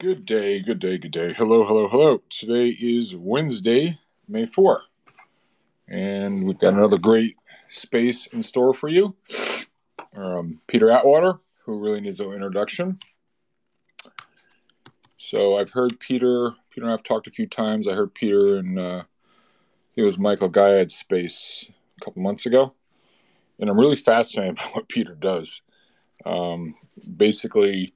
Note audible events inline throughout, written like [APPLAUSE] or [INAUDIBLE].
Good day, good day, good day. Hello, hello, hello. Today is Wednesday, May 4th, and we've got another great space in store for you. Um, Peter Atwater, who really needs no introduction. So I've heard Peter, Peter and I've talked a few times. I heard Peter and uh, it was Michael Gayed's space a couple months ago. And I'm really fascinated [LAUGHS] by what Peter does. Um, basically,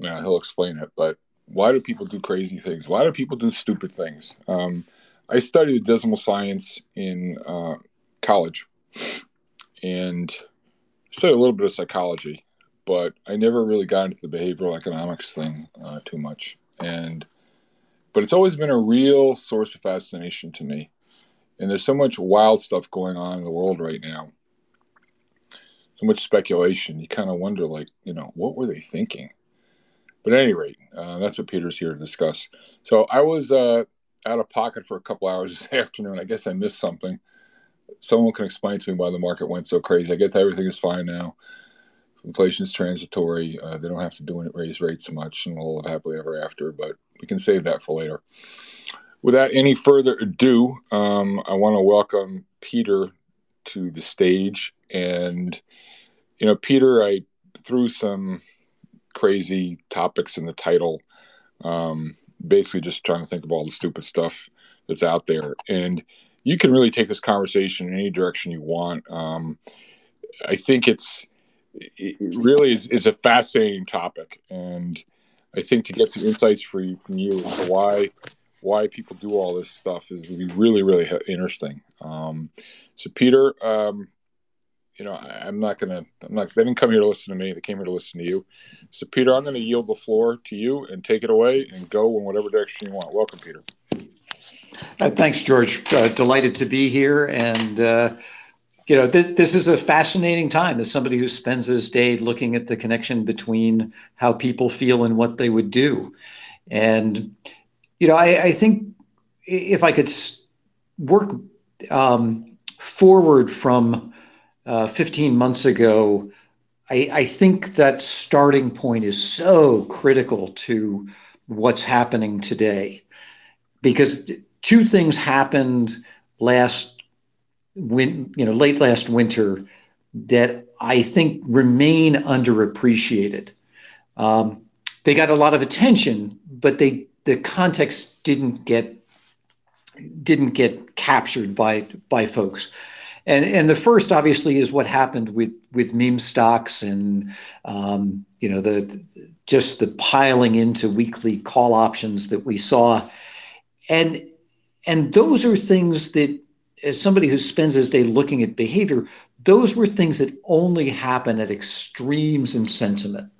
yeah, he'll explain it. But why do people do crazy things? Why do people do stupid things? Um, I studied decimal science in uh, college and studied a little bit of psychology, but I never really got into the behavioral economics thing uh, too much. And but it's always been a real source of fascination to me. And there's so much wild stuff going on in the world right now. So much speculation. You kind of wonder, like, you know, what were they thinking? But at any rate, uh, that's what Peter's here to discuss. So I was uh, out of pocket for a couple hours [LAUGHS] this afternoon. I guess I missed something. Someone can explain to me why the market went so crazy. I get that everything is fine now. Inflation is transitory. Uh, they don't have to do it, raise rates so much, and we'll live happily ever after. But we can save that for later. Without any further ado, um, I want to welcome Peter to the stage. And you know, Peter, I threw some crazy topics in the title. Um, basically, just trying to think of all the stupid stuff that's out there. And you can really take this conversation in any direction you want. Um, I think it's it really is it's a fascinating topic, and I think to get some insights for you, from you why why people do all this stuff is really really interesting. Um, so, Peter, um, you know, I, am not to, I'm not, they didn't come here to listen to me. They came here to listen to you. So, Peter, I'm going to yield the floor to you and take it away and go in whatever direction you want. Welcome, Peter. Uh, thanks, George. Uh, delighted to be here. And, uh, you know, this, this is a fascinating time as somebody who spends his day looking at the connection between how people feel and what they would do. And, you know, I, I think if I could work um, forward from uh, 15 months ago, I, I think that starting point is so critical to what's happening today because two things happened last win, you know, late last winter that I think remain underappreciated. Um, they got a lot of attention, but they the context didn't get didn't get captured by by folks. And and the first obviously is what happened with with meme stocks and um, you know the just the piling into weekly call options that we saw, and and those are things that as somebody who spends his day looking at behavior, those were things that only happen at extremes in sentiment.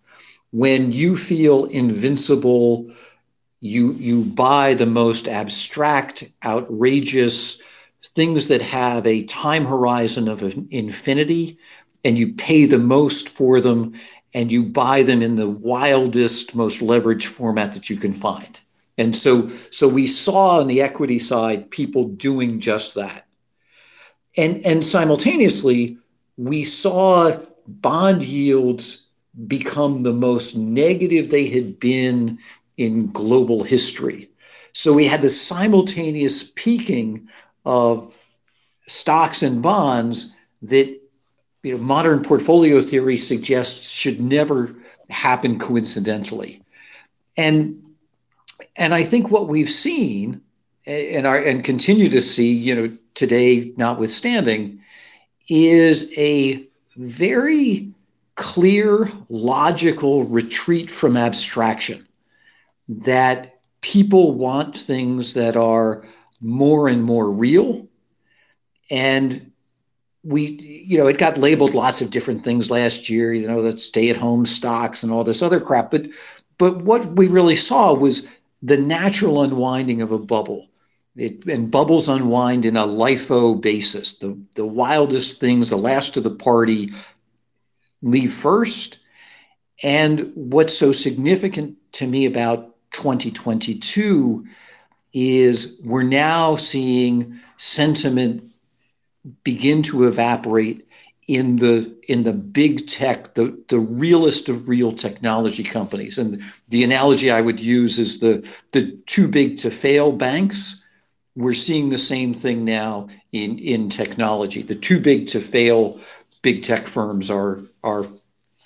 When you feel invincible, you you buy the most abstract, outrageous things that have a time horizon of infinity and you pay the most for them and you buy them in the wildest most leveraged format that you can find. And so so we saw on the equity side people doing just that. And and simultaneously we saw bond yields become the most negative they had been in global history. So we had the simultaneous peaking of stocks and bonds that you know modern portfolio theory suggests should never happen coincidentally. And and i think what we've seen and are and continue to see you know today notwithstanding is a very clear logical retreat from abstraction that people want things that are more and more real. And we, you know, it got labeled lots of different things last year, you know, that stay at home stocks and all this other crap. But, but what we really saw was the natural unwinding of a bubble. It, and bubbles unwind in a LIFO basis. The, the wildest things, the last of the party, leave first. And what's so significant to me about 2022 is we're now seeing sentiment begin to evaporate in the in the big tech, the the realest of real technology companies. And the analogy I would use is the the too big to fail banks. We're seeing the same thing now in in technology. The too big to fail big tech firms are are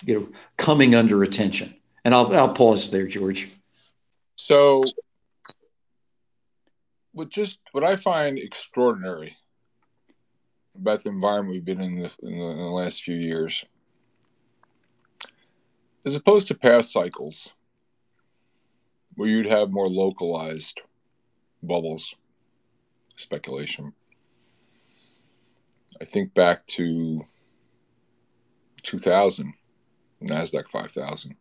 you know coming under attention. And I'll I'll pause there, George. So what just what I find extraordinary about the environment we've been in, the, in, the, in the last few years, as opposed to past cycles, where you'd have more localized bubbles, speculation. I think back to 2000, NASDAQ 5000.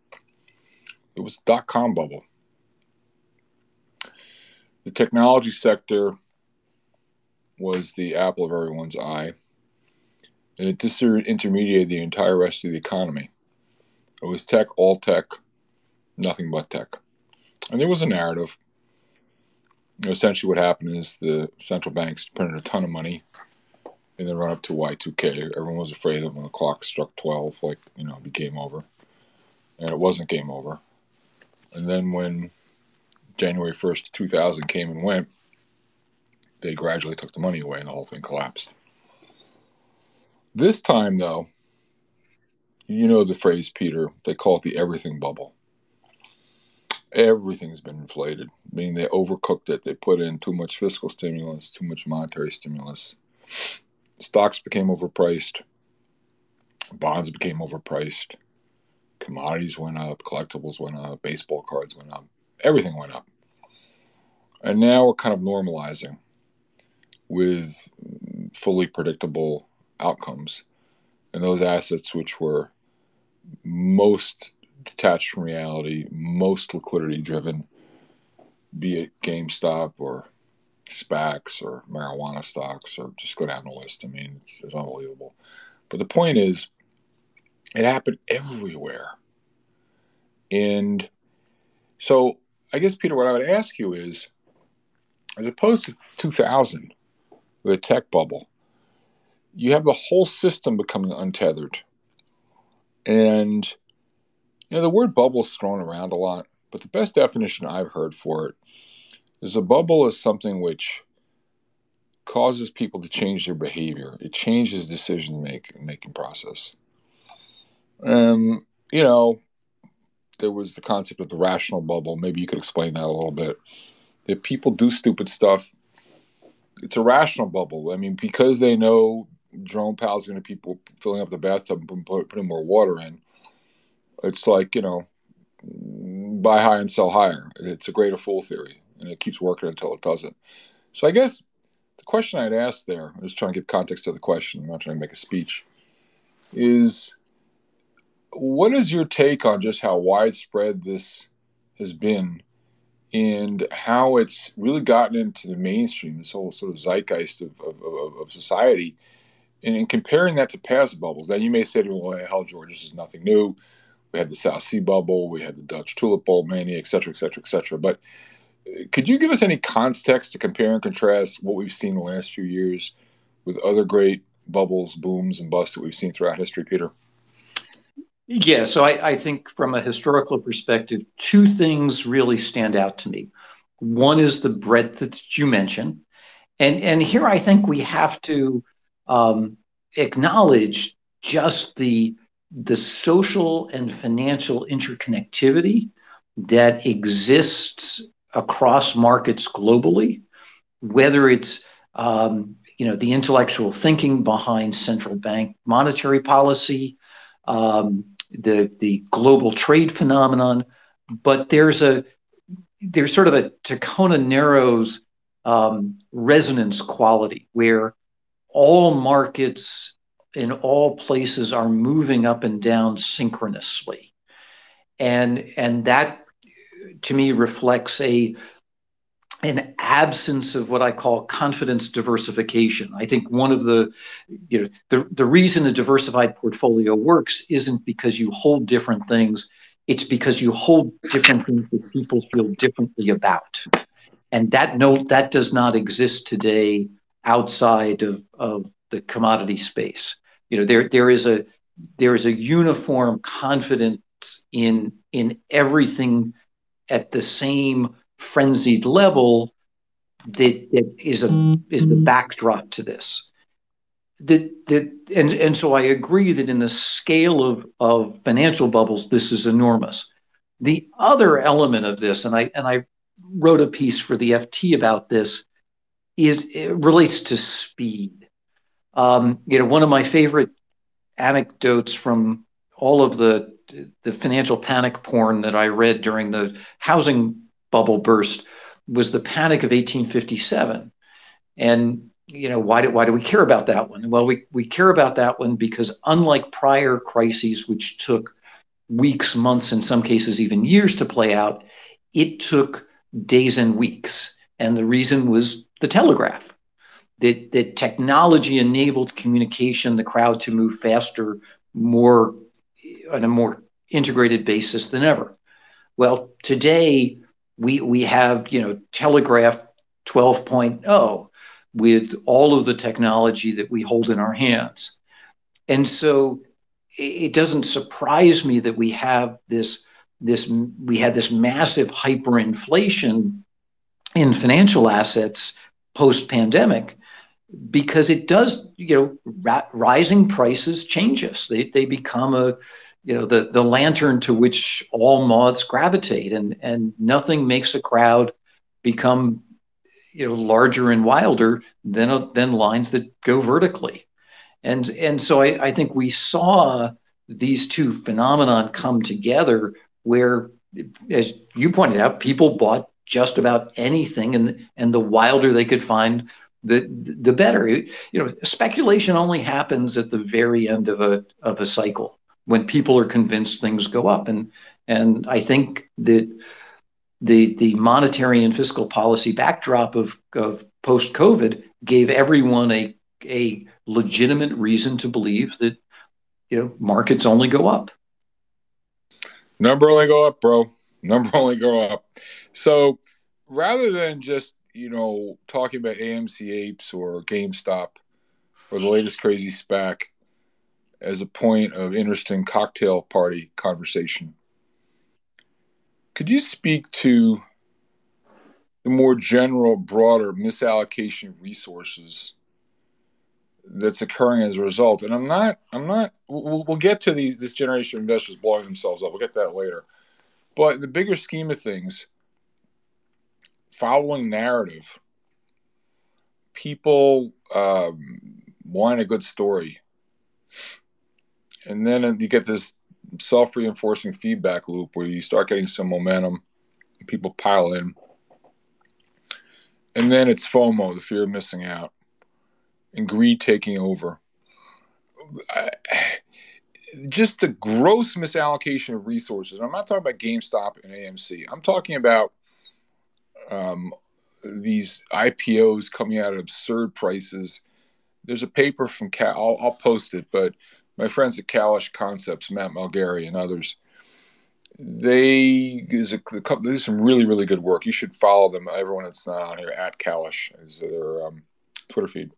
It was dot com bubble. The technology sector was the apple of everyone's eye, and it disintermediated the entire rest of the economy. It was tech, all tech, nothing but tech. And there was a narrative. You know, essentially, what happened is the central banks printed a ton of money in the run up to Y2K. Everyone was afraid that when the clock struck 12, like, you know, it'd be game over. And it wasn't game over. And then when January 1st, 2000 came and went, they gradually took the money away and the whole thing collapsed. This time, though, you know the phrase, Peter, they call it the everything bubble. Everything's been inflated, meaning they overcooked it. They put in too much fiscal stimulus, too much monetary stimulus. Stocks became overpriced, bonds became overpriced, commodities went up, collectibles went up, baseball cards went up, everything went up. And now we're kind of normalizing with fully predictable outcomes. And those assets, which were most detached from reality, most liquidity driven, be it GameStop or SPACs or marijuana stocks, or just go down the list. I mean, it's, it's unbelievable. But the point is, it happened everywhere. And so I guess, Peter, what I would ask you is as opposed to 2000, the tech bubble, you have the whole system becoming untethered. And you know, the word bubble is thrown around a lot, but the best definition I've heard for it is a bubble is something which causes people to change their behavior. It changes decision making process. Um, you know, there was the concept of the rational bubble. Maybe you could explain that a little bit. That people do stupid stuff it's a rational bubble. I mean, because they know Jerome Powell's going to be filling up the bathtub and putting more water in. It's like you know, buy high and sell higher. It's a greater fool theory, and it keeps working until it doesn't. So I guess the question I'd ask there, I'm just trying to give context to the question. I'm not trying to make a speech. Is what is your take on just how widespread this has been and how it's really gotten into the mainstream, this whole sort of zeitgeist of, of, of society, and in comparing that to past bubbles. Now, you may say well, hell, George, this is nothing new. We had the South Sea bubble, we had the Dutch tulip bulb mania, et cetera, et cetera, et cetera. But uh, could you give us any context to compare and contrast what we've seen the last few years with other great bubbles, booms, and busts that we've seen throughout history, Peter? Yeah, so I, I, think from a historical perspective, two things really stand out to me. One is the breadth that you mentioned, and and here I think we have to um, acknowledge just the the social and financial interconnectivity that exists across markets globally, whether it's um, you know the intellectual thinking behind central bank monetary policy. Um, the the global trade phenomenon, but there's a there's sort of a Tacoma Narrows um, resonance quality where all markets in all places are moving up and down synchronously, and and that to me reflects a an absence of what I call confidence diversification. I think one of the, you know, the, the reason a diversified portfolio works isn't because you hold different things, it's because you hold different things that people feel differently about. And that note that does not exist today outside of, of the commodity space. you know there there is a there is a uniform confidence in in everything at the same frenzied level that, that is a is the backdrop to this. That that and and so I agree that in the scale of of financial bubbles, this is enormous. The other element of this, and I and I wrote a piece for the FT about this, is it relates to speed. Um, you know, one of my favorite anecdotes from all of the the financial panic porn that I read during the housing bubble burst was the panic of 1857. And you know why do why do we care about that one? Well, we we care about that one because unlike prior crises, which took weeks, months, in some cases even years to play out, it took days and weeks. And the reason was the telegraph. That, that technology enabled communication, the crowd to move faster, more on a more integrated basis than ever. Well, today we we have you know Telegraph 12.0 with all of the technology that we hold in our hands, and so it doesn't surprise me that we have this this we had this massive hyperinflation in financial assets post pandemic because it does you know rising prices change us. They, they become a you know the the lantern to which all moths gravitate and and nothing makes a crowd become you know larger and wilder than than lines that go vertically. And and so I, I think we saw these two phenomenon come together where as you pointed out people bought just about anything and and the wilder they could find the the better. You know speculation only happens at the very end of a of a cycle when people are convinced things go up. And and I think that the the monetary and fiscal policy backdrop of, of post COVID gave everyone a a legitimate reason to believe that you know markets only go up. Number only go up, bro. Number [LAUGHS] only go up. So rather than just you know talking about AMC apes or GameStop or the latest crazy SPAC, as a point of interesting cocktail party conversation. Could you speak to the more general, broader misallocation of resources that's occurring as a result? And I'm not, I'm not. We'll, we'll get to these, this generation of investors blowing themselves up. We'll get that later. But the bigger scheme of things, following narrative, people um, want a good story and then you get this self-reinforcing feedback loop where you start getting some momentum people pile in. And then it's fomo the fear of missing out and greed taking over. I, just the gross misallocation of resources. I'm not talking about gamestop and amc i'm talking about um, these ipos coming out at absurd prices. There's a paper from cal I'll, I'll post it but my friends at Kailash Concepts, Matt Malgari and others, they is a couple. There's some really really good work. You should follow them. Everyone that's not on here at Kailash is their um, Twitter feed,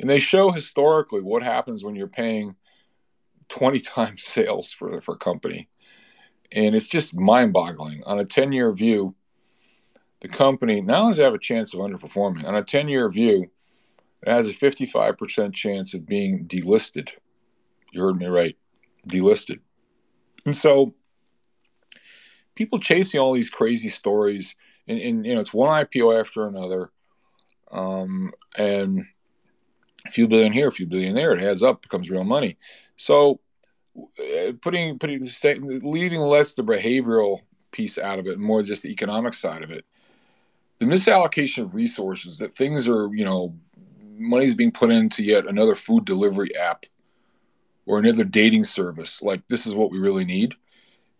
and they show historically what happens when you're paying 20 [LAUGHS] times sales for for a company, and it's just mind boggling. On a 10 year view, the company now does have a chance of underperforming. On a 10 year view, it has a 55% chance of being delisted. You heard me right, delisted. And so people chasing all these crazy stories, and, and you know, it's one IPO after another. Um, and a few billion here, a few billion there, it adds up, becomes real money. So uh, putting, putting, leaving less the behavioral piece out of it, more just the economic side of it. The misallocation of resources, that things are, you know, money's being put into yet another food delivery app or another dating service. Like this is what we really need.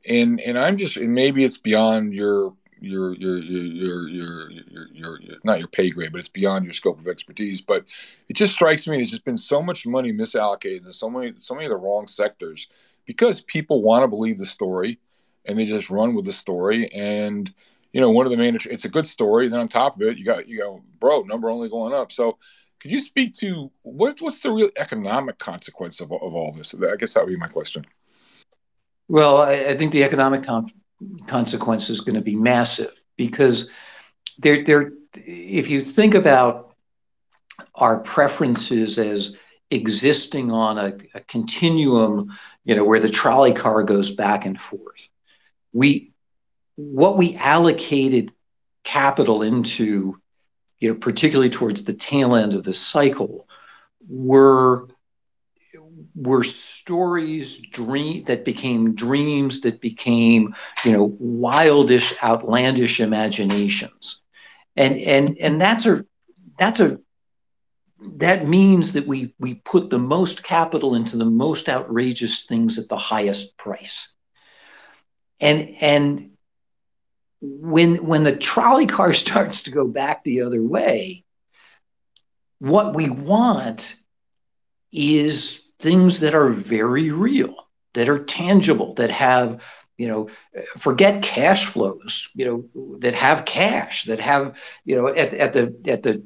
And and I'm just and maybe it's beyond your your your your your your, your, your not your pay grade, but it's beyond your scope of expertise. But it just strikes me there's just been so much money misallocated in so many so many of the wrong sectors because people want to believe the story and they just run with the story and you know one of the main it's a good story then on top of it you got you go bro number only going up so Could you speak to what, what's the real economic consequence of, of all this? I guess that would be my question. Well, I, I think the economic con- consequence is going to be massive because there, there. If you think about our preferences as existing on a, a continuum, you know, where the trolley car goes back and forth, we what we allocated capital into, you know, particularly towards the tail end of the cycle, were were stories dream that became dreams that became you know wildish outlandish imaginations. And and and that's a that's a that means that we we put the most capital into the most outrageous things at the highest price. And and when when the trolley car [LAUGHS] starts to go back the other way what we want is things that are very real, that are tangible, that have, you know, forget cash flows, you know, that have cash, that have, you know, at, at the at the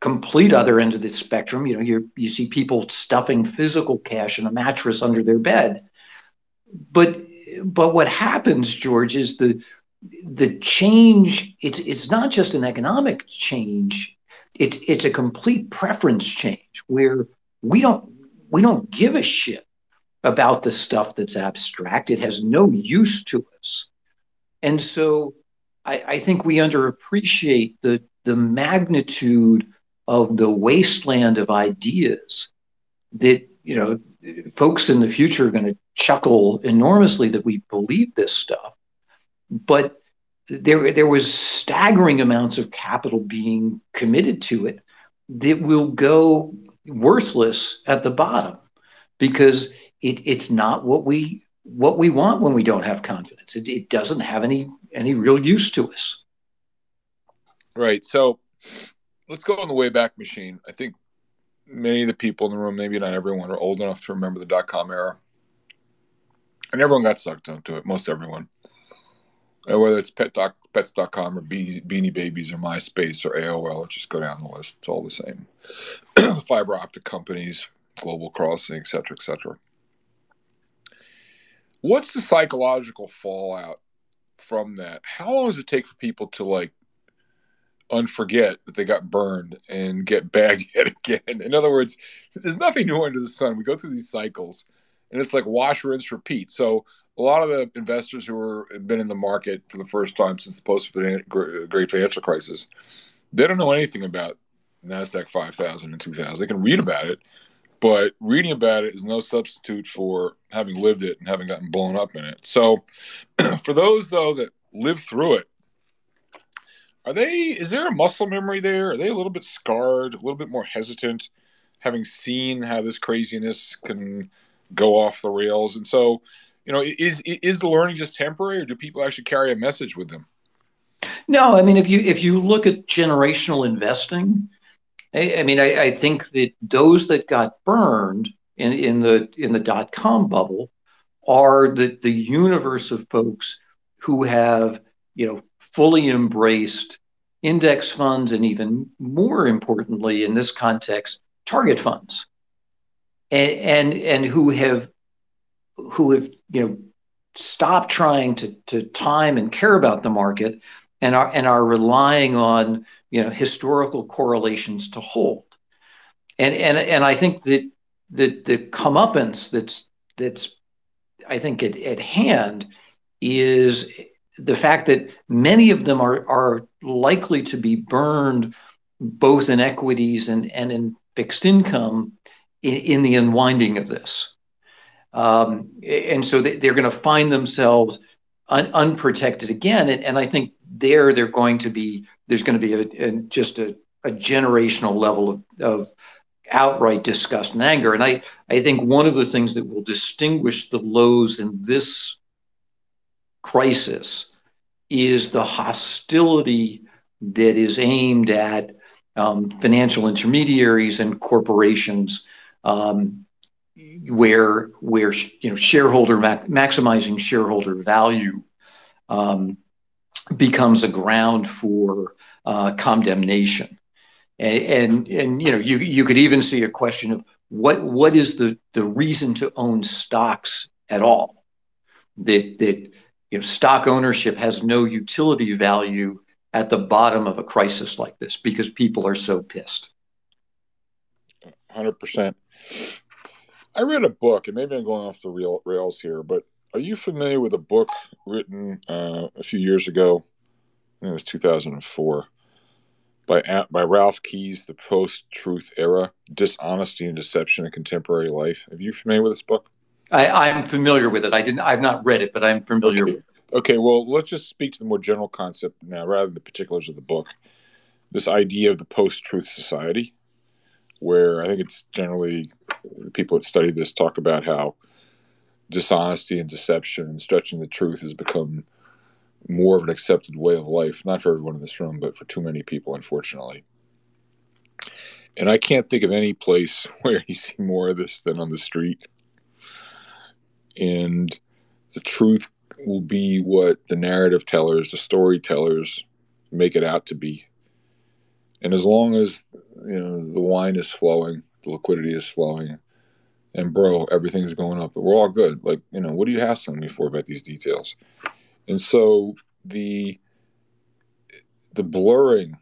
complete other end of the spectrum, you know, you you see people stuffing physical cash in a mattress under their bed. But but what happens, George, is the the change, it's it's not just an economic change, it's it's a complete preference change where we don't we don't give a shit about the stuff that's abstract. It has no use to us. And so I, I think we underappreciate the, the magnitude of the wasteland of ideas that, you know, folks in the future are going to chuckle enormously that we believe this stuff. But there, there was staggering amounts of capital being committed to it that will go worthless at the bottom because it, it's not what we what we want when we don't have confidence. It, it doesn't have any any real use to us. Right. So let's go on the way back machine. I think many of the people in the room, maybe not everyone, are old enough to remember the dot com era. And everyone got sucked into it, most everyone. Whether it's pet doc, pets.com or Beanie Babies or MySpace or AOL, just go down the list. It's all the same. [CLEARS THROAT] Fiber optic companies, Global Crossing, et cetera, et cetera. What's the psychological fallout from that? How long does it take for people to like unforget that they got burned and get bagged [LAUGHS] yet again? In other words, there's nothing new under the sun. We go through these cycles and it's like wash, rinse, repeat. So a lot of the investors who are been in the market for the first time since the post great financial crisis, they don't know anything about Nasdaq 5000 and 2000. They can read about it, but reading about it is no substitute for having lived it and having gotten blown up in it. So, [CLEARS THROAT] for those though that live through it, are they? Is there a muscle memory there? Are they a little bit scarred, a little bit more hesitant, having seen how this craziness can go off the rails? And so, you know, is is the learning just temporary, or do people actually carry a message with them? No, I mean, if you if you look at generational investing, I, I mean, I, I, think that those that got burned in, in the in the dot com bubble are the the universe of folks who have you know fully embraced index funds and even more importantly in this context target funds and and, and who have who have you know stopped trying to to time and care about the market and are and are relying on you know historical correlations to hold. And and and i think that the the comeuppance that's that's i think at, at hand is the fact that many of them are are likely to be burned both in equities and and in fixed income in, in the unwinding of this um, and so they, are going to find themselves un, unprotected again and, and i think there they're going to be there's going to be a, a just a, a, generational level of, of outright disgust and anger. And I, I think one of the things that will distinguish the lows in this crisis is the hostility that is aimed at um, financial intermediaries and corporations, um, where where you know shareholder maximizing shareholder value um, becomes a ground for uh, condemnation. and, and and you know you you could even see a question of what what is the the reason to own stocks at all? That that you know stock ownership has no utility value at the bottom of a crisis like this because people are so pissed. 100% i read a book and maybe i'm going off the real rails here but are you familiar with a book written uh, a few years ago it was 2004 by by Ralph Keyes, The Post Truth Era: Dishonesty and Deception in Contemporary Life. Are you familiar with this book? I, am familiar with it. I didn't. I've not read it, but I'm familiar. Okay. okay. Well, let's just speak to the more general concept now, rather than the particulars of the book. This idea of the post-truth society, where I think it's generally people that study this talk about how dishonesty and deception and stretching the truth has become more of an accepted way of life, not for everyone in this room, but for too many people, unfortunately. And I can't think of any place [LAUGHS] where you see more of this than on the street. And the truth will be what the narrative tellers, the storytellers make it out to be. And as long as you know the wine is flowing, the liquidity is flowing, and bro, everything's going up, but we're all good. Like, you know, what are you hassling me for about these details? And so the the blurring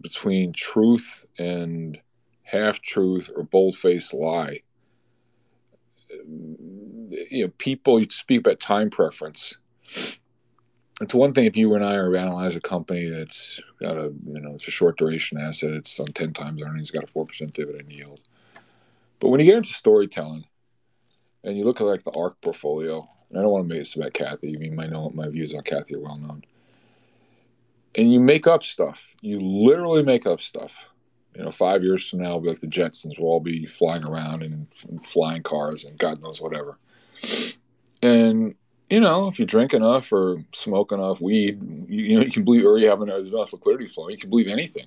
between truth and half truth or bold faced lie. You know, people you speak about time preference. It's one thing if you and I are analyze a company that's got a you know it's a short duration asset, it's on ten times earnings, got a four percent dividend yield. But when you get into storytelling, and you look at like the ARK portfolio, I don't want to make this about Cathie. You mean, might know my views on Cathie are well known. And you make up stuff. You literally make up stuff. You know, five years from now, be like the Jetsons will all be flying around in, in flying cars and God knows whatever. And you know, if you drink enough or smoke enough weed, you, you know, you can believe, or you have enough, liquidity flow, you can believe anything.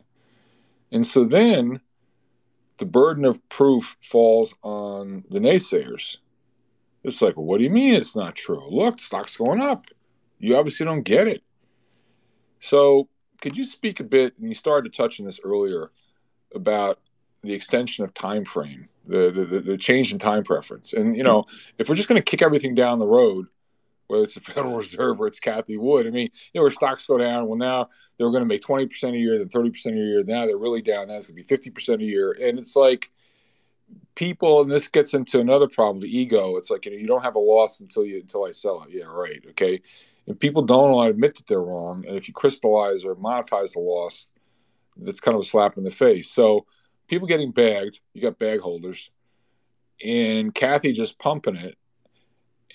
And so then the burden of proof falls on the naysayers it's like, what do you mean it's not true? Look, stock's going up. You obviously don't get it. So, could you speak a bit? And you started to touch on this earlier about the extension of time frame, the, the the change in time preference. And you know, if we're just going to kick everything down the road, whether it's the [LAUGHS] Federal Reserve or it's Cathie Wood, I mean, you know, where stocks go down. Well, now they're going to make twenty percent a year, then thirty percent a year. Now they're really down. That's going to be fifty percent a year, and it's like people, and this gets into another problem, the ego. It's like you know, you don't have a loss until you until I sell it. Yeah, right. Okay. And people don't want to admit that they're wrong. And if you crystallize or monetize the loss, that's kind of a slap in the face. So people getting bagged, you got bag holders, and Kathy just pumping it.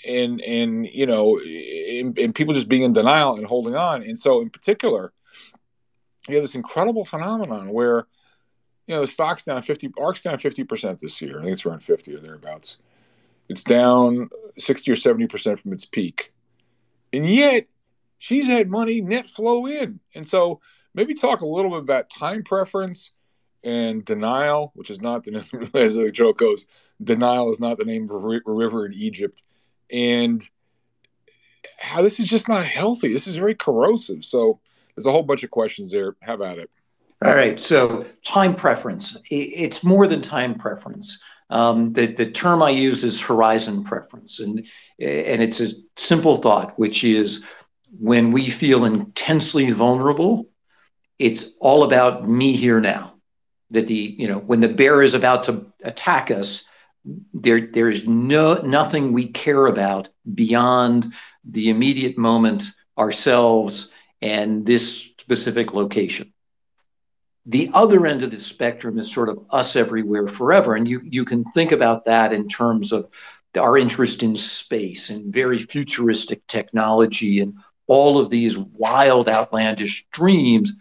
And and you know, and, and people just being in denial and holding on. And so in particular, you have this incredible phenomenon where you know, the stock's down 50, ARK's down 50% this year. I think it's around 50 or thereabouts. It's down 60 or 70% from its peak. And yet, she's had money net flow in. And so, maybe talk a little bit about time preference and denial, which is not the name [LAUGHS] as the joke goes, denial is not the name of a river in Egypt, and how this is just not healthy. This is very corrosive. So there's a whole bunch of questions there. Have at it. All right. So time preference. It's more than time preference. Um, the, the term I use is horizon preference. And, and it's a simple thought, which is when we feel intensely vulnerable, it's all about me here now. That the, you know, when the bear is about to attack us, there, there's no nothing we care about beyond the immediate moment, ourselves, and this specific location the other end of the spectrum is sort of us everywhere forever. And you, you can think about that in terms of our interest in space and very futuristic technology and all of these wild, outlandish dreams.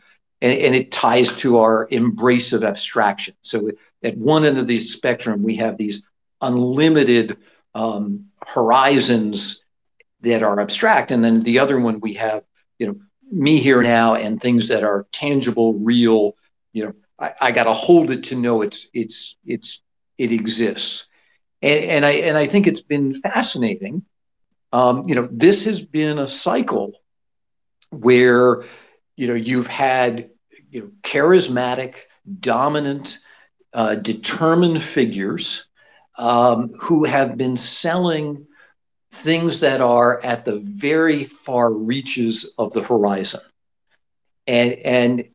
And, and it ties to our embrace of abstraction. So at one end of the spectrum, we have these unlimited um, horizons that are abstract. And then the other one, we have, you know, me here now and things that are tangible, real, you know, I, I got to hold it to know it's it's it's it exists, and, and I and I think it's been fascinating. Um, you know, this has been a cycle where you know you've had you know, charismatic, dominant, uh, determined figures um, who have been selling things that are at the very far reaches of the horizon. And and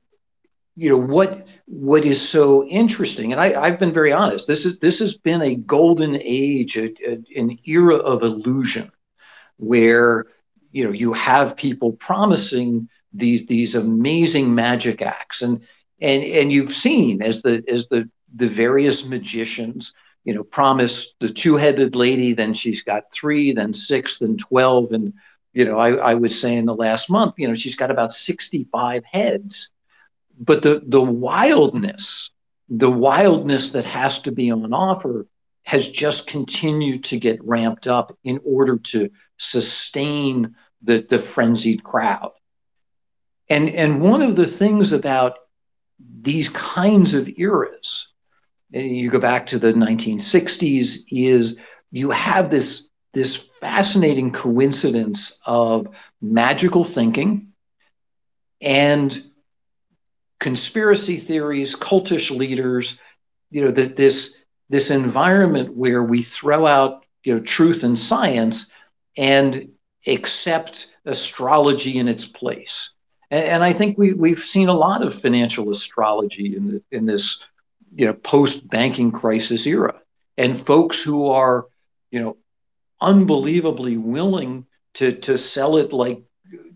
you know what what is so interesting, and I, have been very honest. This is this has been a golden age, a, a, an era of illusion, where you know you have people promising these these amazing magic acts, and and and you've seen as the as the the various magicians you know, promise the two-headed lady, then she's got three, then six, then 12. And, you know, I, I was saying the last month, you know, she's got about 65 heads. But the the wildness, the wildness that has to be on offer has just continued to get ramped up in order to sustain the, the frenzied crowd. And, and one of the things about these kinds of eras you go back to the 1960s, is you have this, this fascinating coincidence of magical thinking and conspiracy theories, cultish leaders, you know, the, this, this environment where we throw out you know, truth and science and accept astrology in its place. And, and I think we, we've seen a lot of financial astrology in, the, in this you know post banking crisis era. And folks who are you know unbelievably willing to to sell it like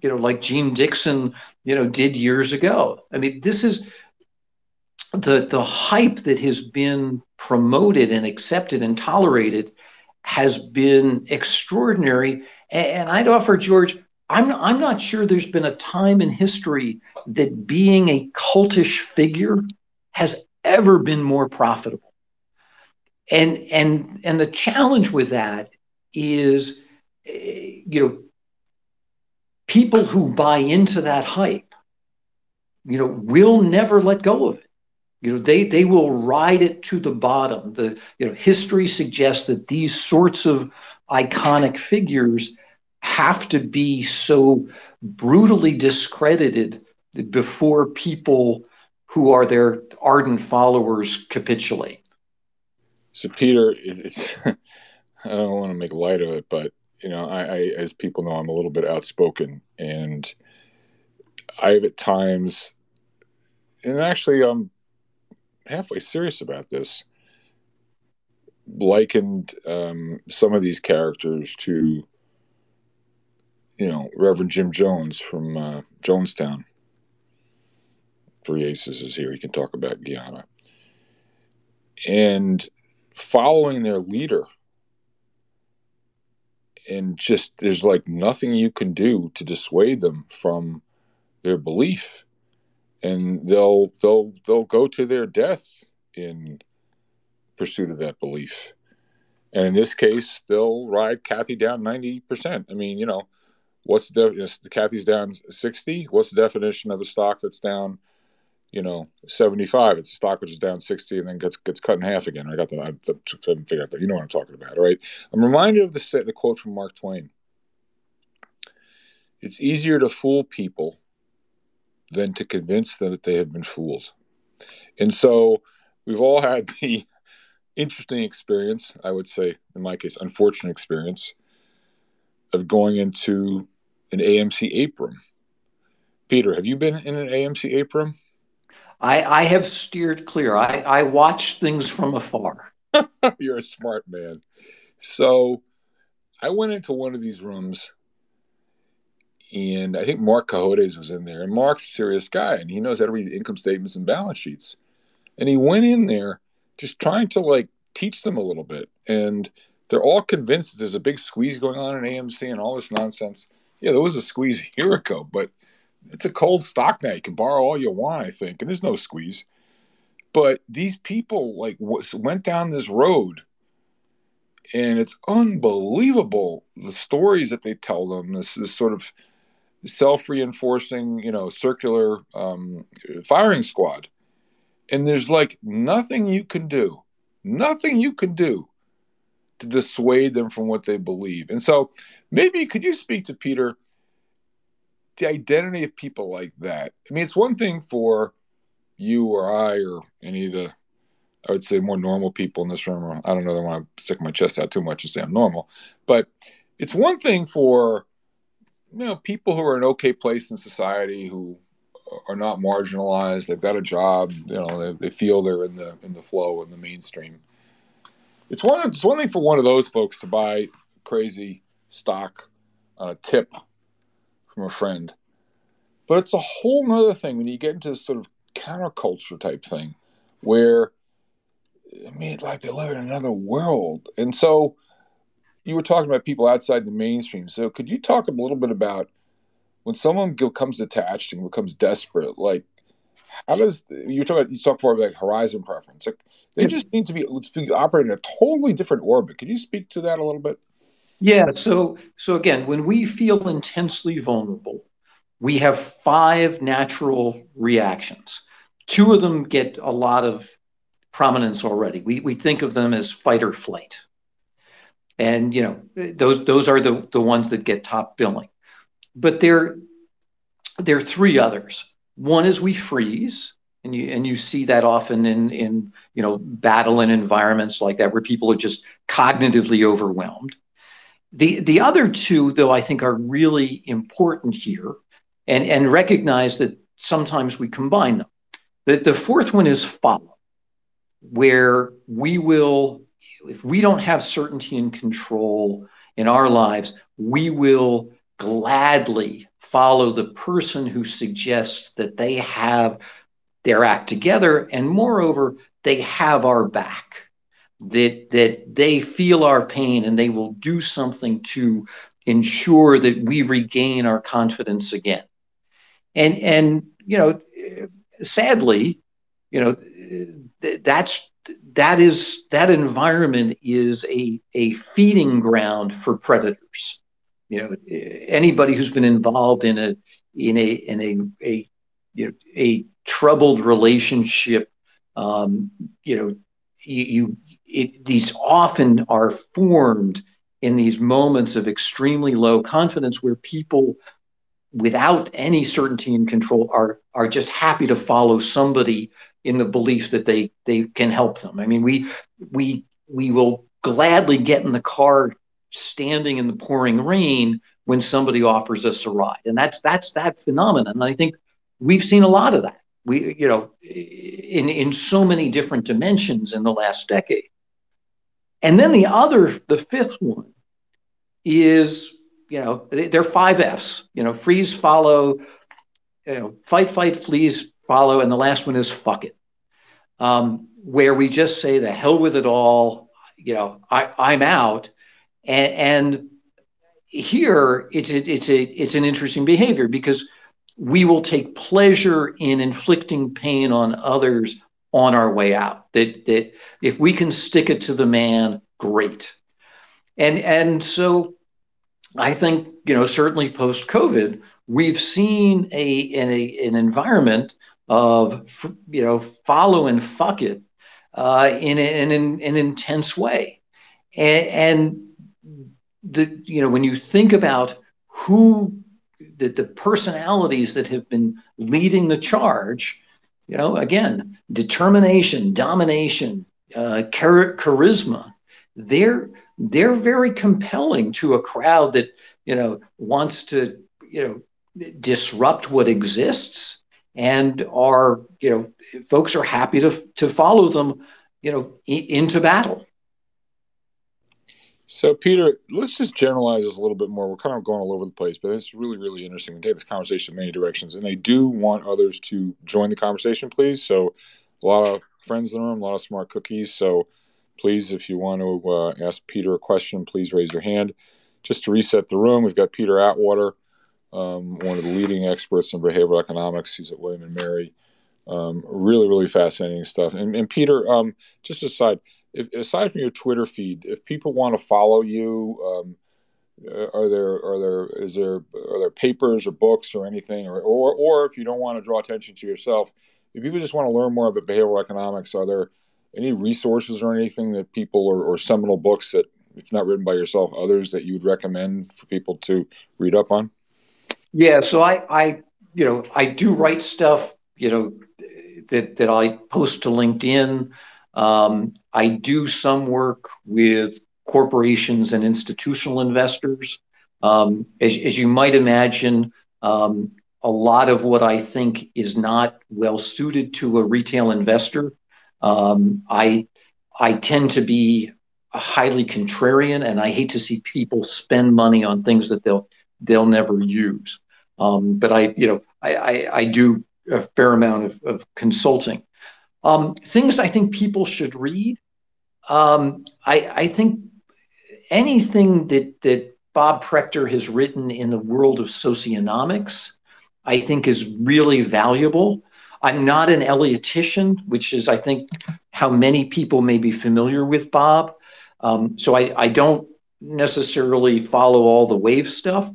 you know like Jeane Dixon you know did years ago. I mean this is the the hype that has been promoted and accepted and tolerated has been extraordinary. And i'd offer george i'm i'm not sure there's been a time in history that being a cultish figure has ever been more profitable. And and and the challenge with that is eh, you know people who buy into that hype you know will never let go of it you know they they will ride it to the bottom the you know history suggests that these sorts of iconic figures have to be so brutally discredited before people who are their ardent followers capitulate. So, Peter, it's [LAUGHS] I don't want to make light of it, but you know, I, I, as people know, I'm a little bit outspoken, and I have at times, and actually, I'm halfway serious about this. Likened um, some of these characters to, you know, Reverend Jim Jones from uh, Jonestown Three Aces is here. He can talk about Guyana. And following their leader, and just there's like nothing you can do to dissuade them from their belief, and they'll they'll they'll go to their death in pursuit of that belief. And in this case, they'll ride Cathie down ninety percent. I mean, you know, what's the Cathie's down sixty? What's the definition of a stock that's down you know, 75. It's a stock which is down 60 and then gets gets cut in half again. I got that. I haven't figured out that. You know what I'm talking about, right? I'm reminded of the, the quote from Mark Twain. It's easier to fool people than to convince them that they have been fooled. And so we've all had the interesting experience, I would say, in my case, unfortunate experience of going into an AMC ape room. Peter, have you been in an AMC ape room? I, I have steered clear. I, I watch things from afar. [LAUGHS] You're a smart man. So I went into one of these rooms and I think Marc Cohodes was in there. And Marc's a serious guy and he knows how to read income statements and balance sheets. And he went in there just trying to like teach them a little bit. And they're all convinced that there's a big squeeze going on in AMC and all this nonsense. Yeah, there was a squeeze a year ago, but it's a cold stock now. You can borrow all you want, I think, and there's no squeeze. But these people like went down this road, and it's unbelievable the stories that they tell them. This this sort of self-reinforcing, you know, circular um, firing squad, and there's like nothing you can do, nothing you can do to dissuade them from what they believe. And so, maybe could you speak to Peter? The identity of people like that. I mean, it's one thing for you or I or any of the, I would say more normal people in this room, I don't know, that I want to stick my chest out too much and say I'm normal, but it's one thing for, you know, people who are in okay place in society who are not marginalized, they've got a job, you know, they, they feel they're in the in the flow in the mainstream. It's one it's one thing for one of those folks to buy crazy stock on a tip from a friend. But it's a whole nother thing when you get into this sort of counterculture type thing where I mean like they live in another world. And so you were talking about people outside the mainstream. So could you talk a little bit about when someone becomes detached and becomes desperate, like how does you talk about you talk more about like horizon preference? Like they just need to be, to be operating in a totally different orbit. Could you speak to that a little bit? Yeah. So so again, when we feel intensely vulnerable, we have five natural reactions. Two of them get a lot of prominence already. We we think of them as fight or flight. And you know, those those are the, the ones that get top billing. But there, there are three others. One is we freeze, and you and you see that often in in you know battle and environments like that where people are just cognitively overwhelmed. The the other two, though, I think are really important here, and and recognize that sometimes we combine them. The the fourth one is follow, where we will, if we don't have certainty and control in our lives, we will gladly follow the person who suggests that they have their act together and moreover they have our back that that they feel our pain and they will do something to ensure that we regain our confidence again. And and you know sadly you know that's that is that environment is a a feeding ground for predators. You know anybody who's been involved in a in a in a a you know a troubled relationship um, you know you, you it, these often are formed in these moments of extremely low confidence where people without any certainty and control are are just happy to follow somebody in the belief that they they can help them. I mean we we we will gladly get in the car standing in the pouring rain when somebody offers us a ride. And that's that's that phenomenon. And i think we've seen a lot of that. We you know in in so many different dimensions in the last decade and then the other the fifth one is you know they're five f's you know freeze follow you know fight fight flees follow and the last one is fuck it. Um, where we just say the hell with it all you know I, i'm out. And, and here it's it's a it's an interesting behavior because we will take pleasure in inflicting pain on others on our way out. That that if we can stick it to the man, great. And and so I think you know certainly post COVID, we've seen a in a an environment of you know follow and fuck it uh, in, in, in an intense way, and, and the you know when you think about who the, the personalities that have been leading the charge you know again determination domination uh, char- charisma they're they're very compelling to a crowd that you know wants to you know disrupt what exists and are you know folks are happy to to follow them you know into battle so, Peter, let's just generalize this a little bit more. We're kind of going all over the place, but it's really, really interesting. We take this conversation in many directions, and I do want others to join the conversation, please. So, a lot of friends in the room, a lot of smart cookies. So, please, if you want to uh, ask Peter a question, please raise your hand. Just to reset the room, we've got Peter Atwater, um, one of the leading experts in behavioral economics. He's at William and Mary. Um, really, really fascinating stuff. And, and Peter, um, just aside, if, aside from your Twitter feed, if people want to follow you, um, uh, are there are there is there are there papers or books or anything, or or or if you don't want to draw attention to yourself, if people just want to learn more about behavioral economics, are there any resources or anything that people or, or seminal books that, if not written by yourself, others that you would recommend for people to read up on? Yeah, so I I you know I do write stuff you know that, that I post to LinkedIn. Um, I do some work with corporations and institutional investors. Um, as, you might imagine, um, a lot of what I think is not well suited to a retail investor. I I tend to be highly contrarian, and I hate to see people spend money on things that they'll they'll never use. But I, you know, I, I, I, do a fair amount of consulting. Um, things I think people should read. Um, I, I think anything that that Bob Prechter has written in the world of socioeconomics, I think is really valuable. I'm not an Elliottician, which is, I think, how many people may be familiar with Bob. Um, so I, I don't necessarily follow all the wave stuff,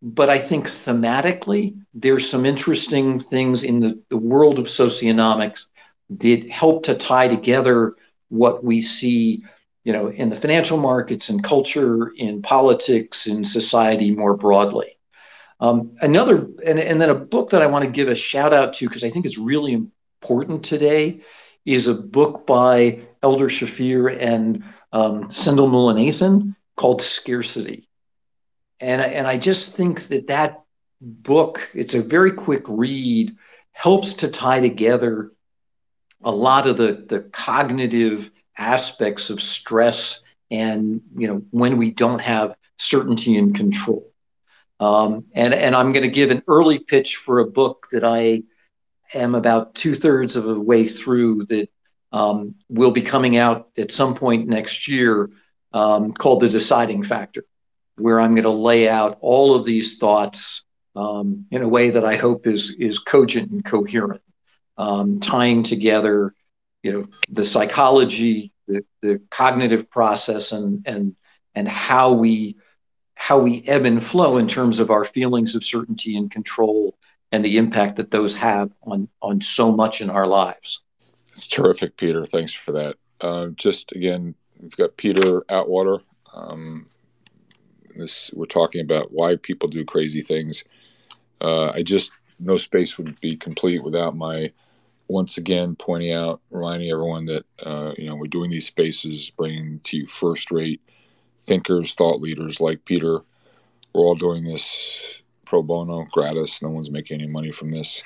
but I think thematically, there's some interesting things in the, the world of socioeconomics that help to tie together what we see you know in the financial markets and culture in politics in society more broadly um, another and, and then a book that i want to give a shout out to because i think it's really important today is a book by Eldar Shafir and um, Sendhil Mullainathan called Scarcity. And, and I just think that that book, it's a very quick read, helps to tie together a lot of the, the cognitive aspects of stress and you know when we don't have certainty and control. Um, and, and I'm going to give an early pitch for a book that I am about two thirds of the way through that um, will be coming out at some point next year um, called The Deciding Factor, where I'm going to lay out all of these thoughts um, in a way that I hope is, is cogent and coherent, um, tying together you know, the psychology, the, the cognitive process, and, and, and how we how we ebb and flow in terms of our feelings of certainty and control and the impact that those have on on so much in our lives. It's terrific, Peter. Thanks for that. Uh, just again, we've got Peter Atwater. Um, this we're talking about why people do crazy things. Uh, I just no space would be complete without my once again pointing out, reminding everyone that uh, you know we're doing these spaces, bringing to you first-rate thinkers, thought leaders like Peter. We're all doing this pro bono, gratis. No one's making any money from this.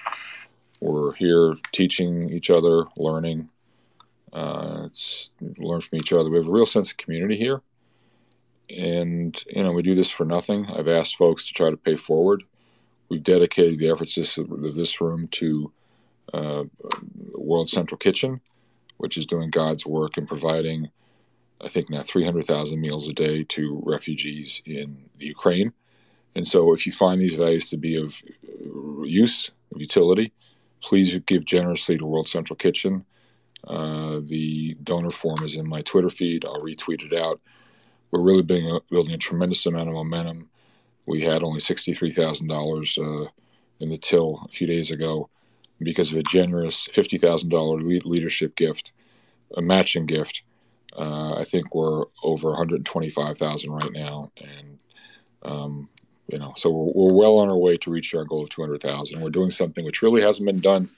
We're here teaching each other, learning. Uh, learn from each other. We have a real sense of community here, and you know we do this for nothing. I've asked folks to try to pay forward. We've dedicated the efforts of this room to uh, World Central Kitchen, which is doing God's work and providing, I think now 300,000 meals a day to refugees in the Ukraine. And so, if you find these values to be of use, of utility, please give generously to World Central Kitchen. Uh, the donor form is in my Twitter feed. I'll retweet it out. We're really a, building a tremendous amount of momentum. We had only $63,000 uh, in the till a few days ago because of a generous $50,000 leadership gift, a matching gift. Uh, I think we're over 125,000 right now, and um, you know, so we're, we're well on our way to reach our goal of 200,000. We're doing something which really hasn't been done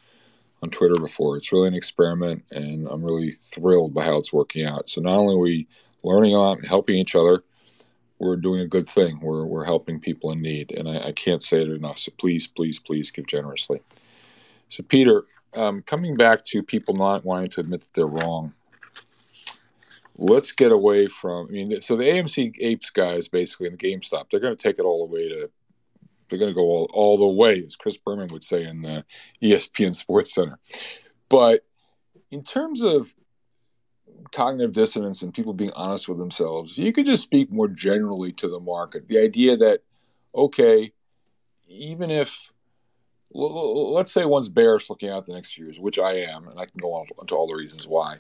on Twitter before. It's really an experiment, and I'm really thrilled by how it's working out. So not only are we learning on and helping each other, we're doing a good thing. We're, we're helping people in need, and I, I can't say it enough. So please, please, please give generously. So Peter, um, coming back to people not wanting to admit that they're wrong, let's get away from. I mean, so the AMC Apes guys basically in GameStop, they're going to take it all the way to. They're going to go all, all the way, as Chris Berman would say in the ESPN Sports Center. But in terms of cognitive dissonance and people being honest with themselves, you could just speak more generally to the market. The idea that, okay, even if let's say one's bearish looking out the next few years, which I am, and I can go on into all the reasons why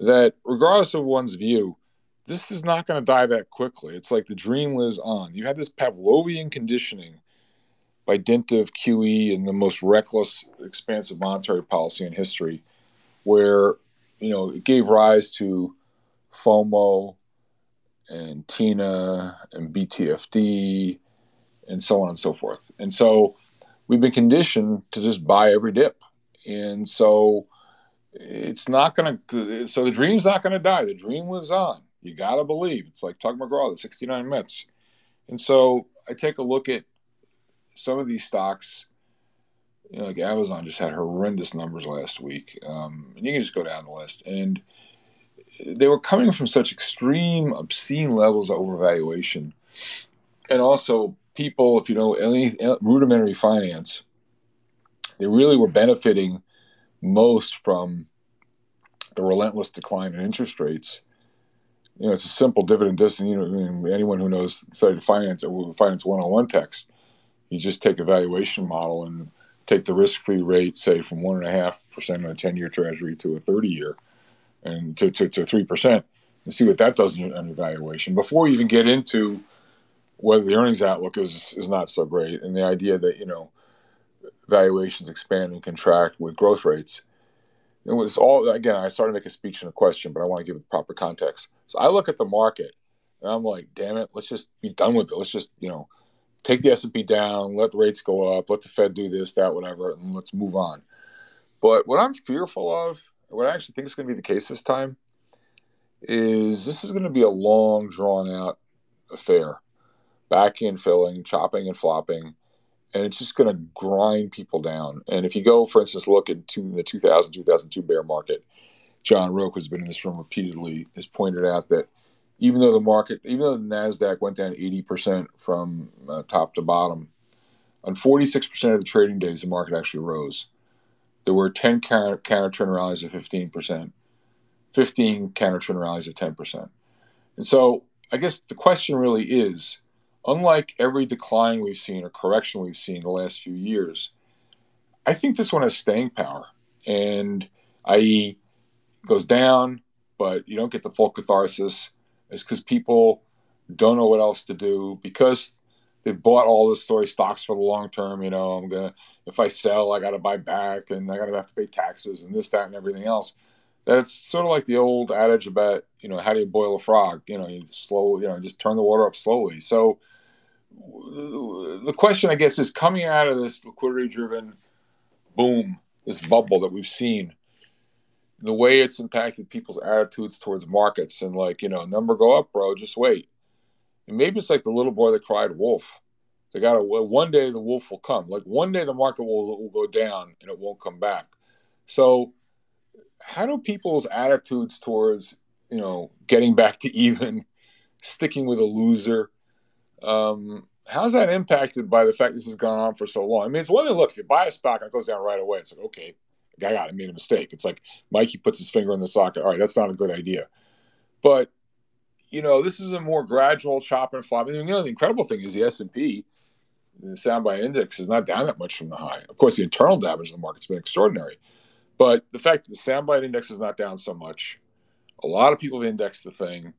that regardless of one's view, this is not going to die that quickly. It's like the dream lives on. You had this Pavlovian conditioning by dint of QE and the most reckless, expansive monetary policy in history, where you know it gave rise to FOMO and TINA and BTFD and so on and so forth. And so we've been conditioned to just buy every dip and so it's not going to. So the dream's not going to die. The dream lives on. You got to believe. It's like Tug McGraw, the 69 Mets. And so I take a look at some of these stocks. You know, like Amazon just had horrendous numbers last week. Um, and you can just go down the list. And they were coming from such extreme, obscene levels of overvaluation. And also, people, if you know any uh, rudimentary finance, they really were benefiting most from the relentless decline in interest rates. You know, it's a simple dividend discount. You know, anyone who knows studied finance or finance one-on-one text, you just take a valuation model and take the risk-free rate, say from one and a half percent on a ten-year Treasury to a thirty-year, and to to three percent, and see what that does in an evaluation before you even get into whether the earnings outlook is is not so great, and the idea that you know valuations expand and contract with growth rates. It was all again. I started to make a speech and a question, but I want to give it the proper context. So I look at the market, and I'm like, "Damn it, let's just be done with it. Let's just you know take the S and P down, let rates go up, let the Fed do this, that, whatever, and let's move on." But what I'm fearful of, what I actually think is going to be the case this time, is this is going to be a long, drawn out affair, back in filling, chopping and flopping and it's just going to grind people down. And if you go, for instance, look into the 2000 2002 bear market, John Roque, has been in this room repeatedly, has pointed out that even though the market, even though the Nasdaq went down 80% from uh, top to bottom, on 46% of the trading days, the market actually rose. There were 10 counter, counter trend rallies of 15%, 15 counter trend rallies of 10%. And so I guess the question really is unlike every decline we've seen or correction we've seen the last few years, I think this one has staying power. And i.e., goes down, but you don't get the full catharsis. It's because people don't know what else to do because they've bought all the story stocks for the long term. You know, I'm gonna if I sell, I got to buy back, and I got to have to pay taxes and this, that, and everything else. That's sort of like the old adage about you know how do you boil a frog? You know, you slow, you know, just turn the water up slowly. So the question, I guess, is coming out of this liquidity driven boom, this bubble that we've seen, the way it's impacted people's attitudes towards markets and like, you know, number go up, bro, just wait. And maybe it's like the little boy that cried wolf. They got to, one day the wolf will come. Like one day the market will, will go down and it won't come back. So, how do people's attitudes towards, you know, getting back to even, sticking with a loser, um, how's that impacted by the fact this has gone on for so long? I mean, it's one thing. Look, if you buy a stock and it goes down right away, it's like okay, I got it, made a mistake. It's like Mikey puts his finger in the socket. All right, that's not a good idea. But you know, this is a more gradual chop and flop. I mean, you know, the incredible thing is the S and P, the standby index, is not down that much from the high. Of course, the internal damage of the market's been extraordinary, but the fact that the standby index is not down so much, a lot of people have indexed the thing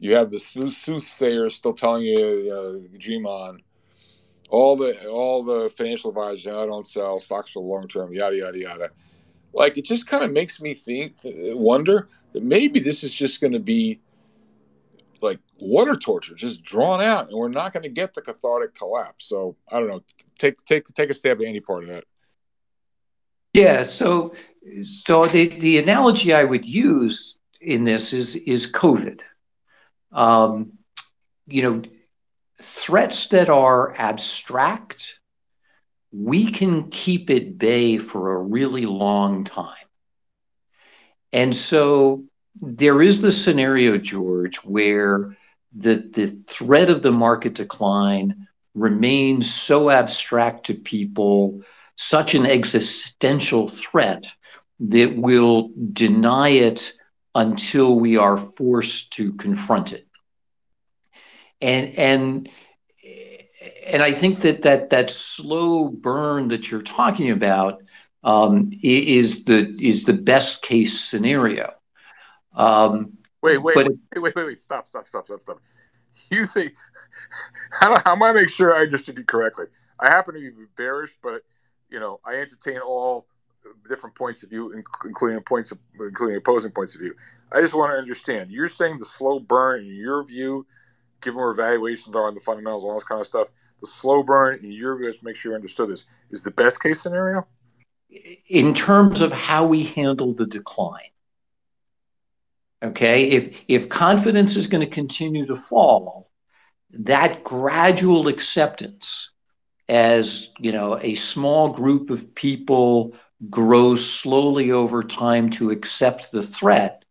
you have the soothsayers still telling you, uh, dream on. All the all the financial advisors, I don't sell stocks for the long term, yada yada yada. Like it just kind of makes me think, wonder that maybe this is just going to be like water torture, just drawn out, and we're not going to get the cathartic collapse. So I don't know. Take take take a stab at any part of that. Yeah. So so the the analogy I would use in this is is COVID Um, you know, threats that are abstract, we can keep at bay for a really long time. And so there is the scenario, George, where the, the threat of the market decline remains so abstract to people, such an existential threat that will deny it until we are forced to confront it. And and and I think that that that slow burn that you're talking about um, is the is the best case scenario. Um, wait, wait, wait, wait, wait, wait, stop, stop, stop, stop, stop. You think how, how am I make sure I understood you correctly? I happen to be bearish, but you know I entertain all different points of view, including points, of, including opposing points of view. I just want to understand. You're saying the slow burn, in your view, given where valuations are and the fundamentals, and all this kind of stuff, the slow burn, in your view, just make sure you understood this, is the best case scenario. in terms of how we handle the decline. Okay, if if confidence is going to continue to fall, that gradual acceptance as you know a small group of people grows slowly over time to accept the threat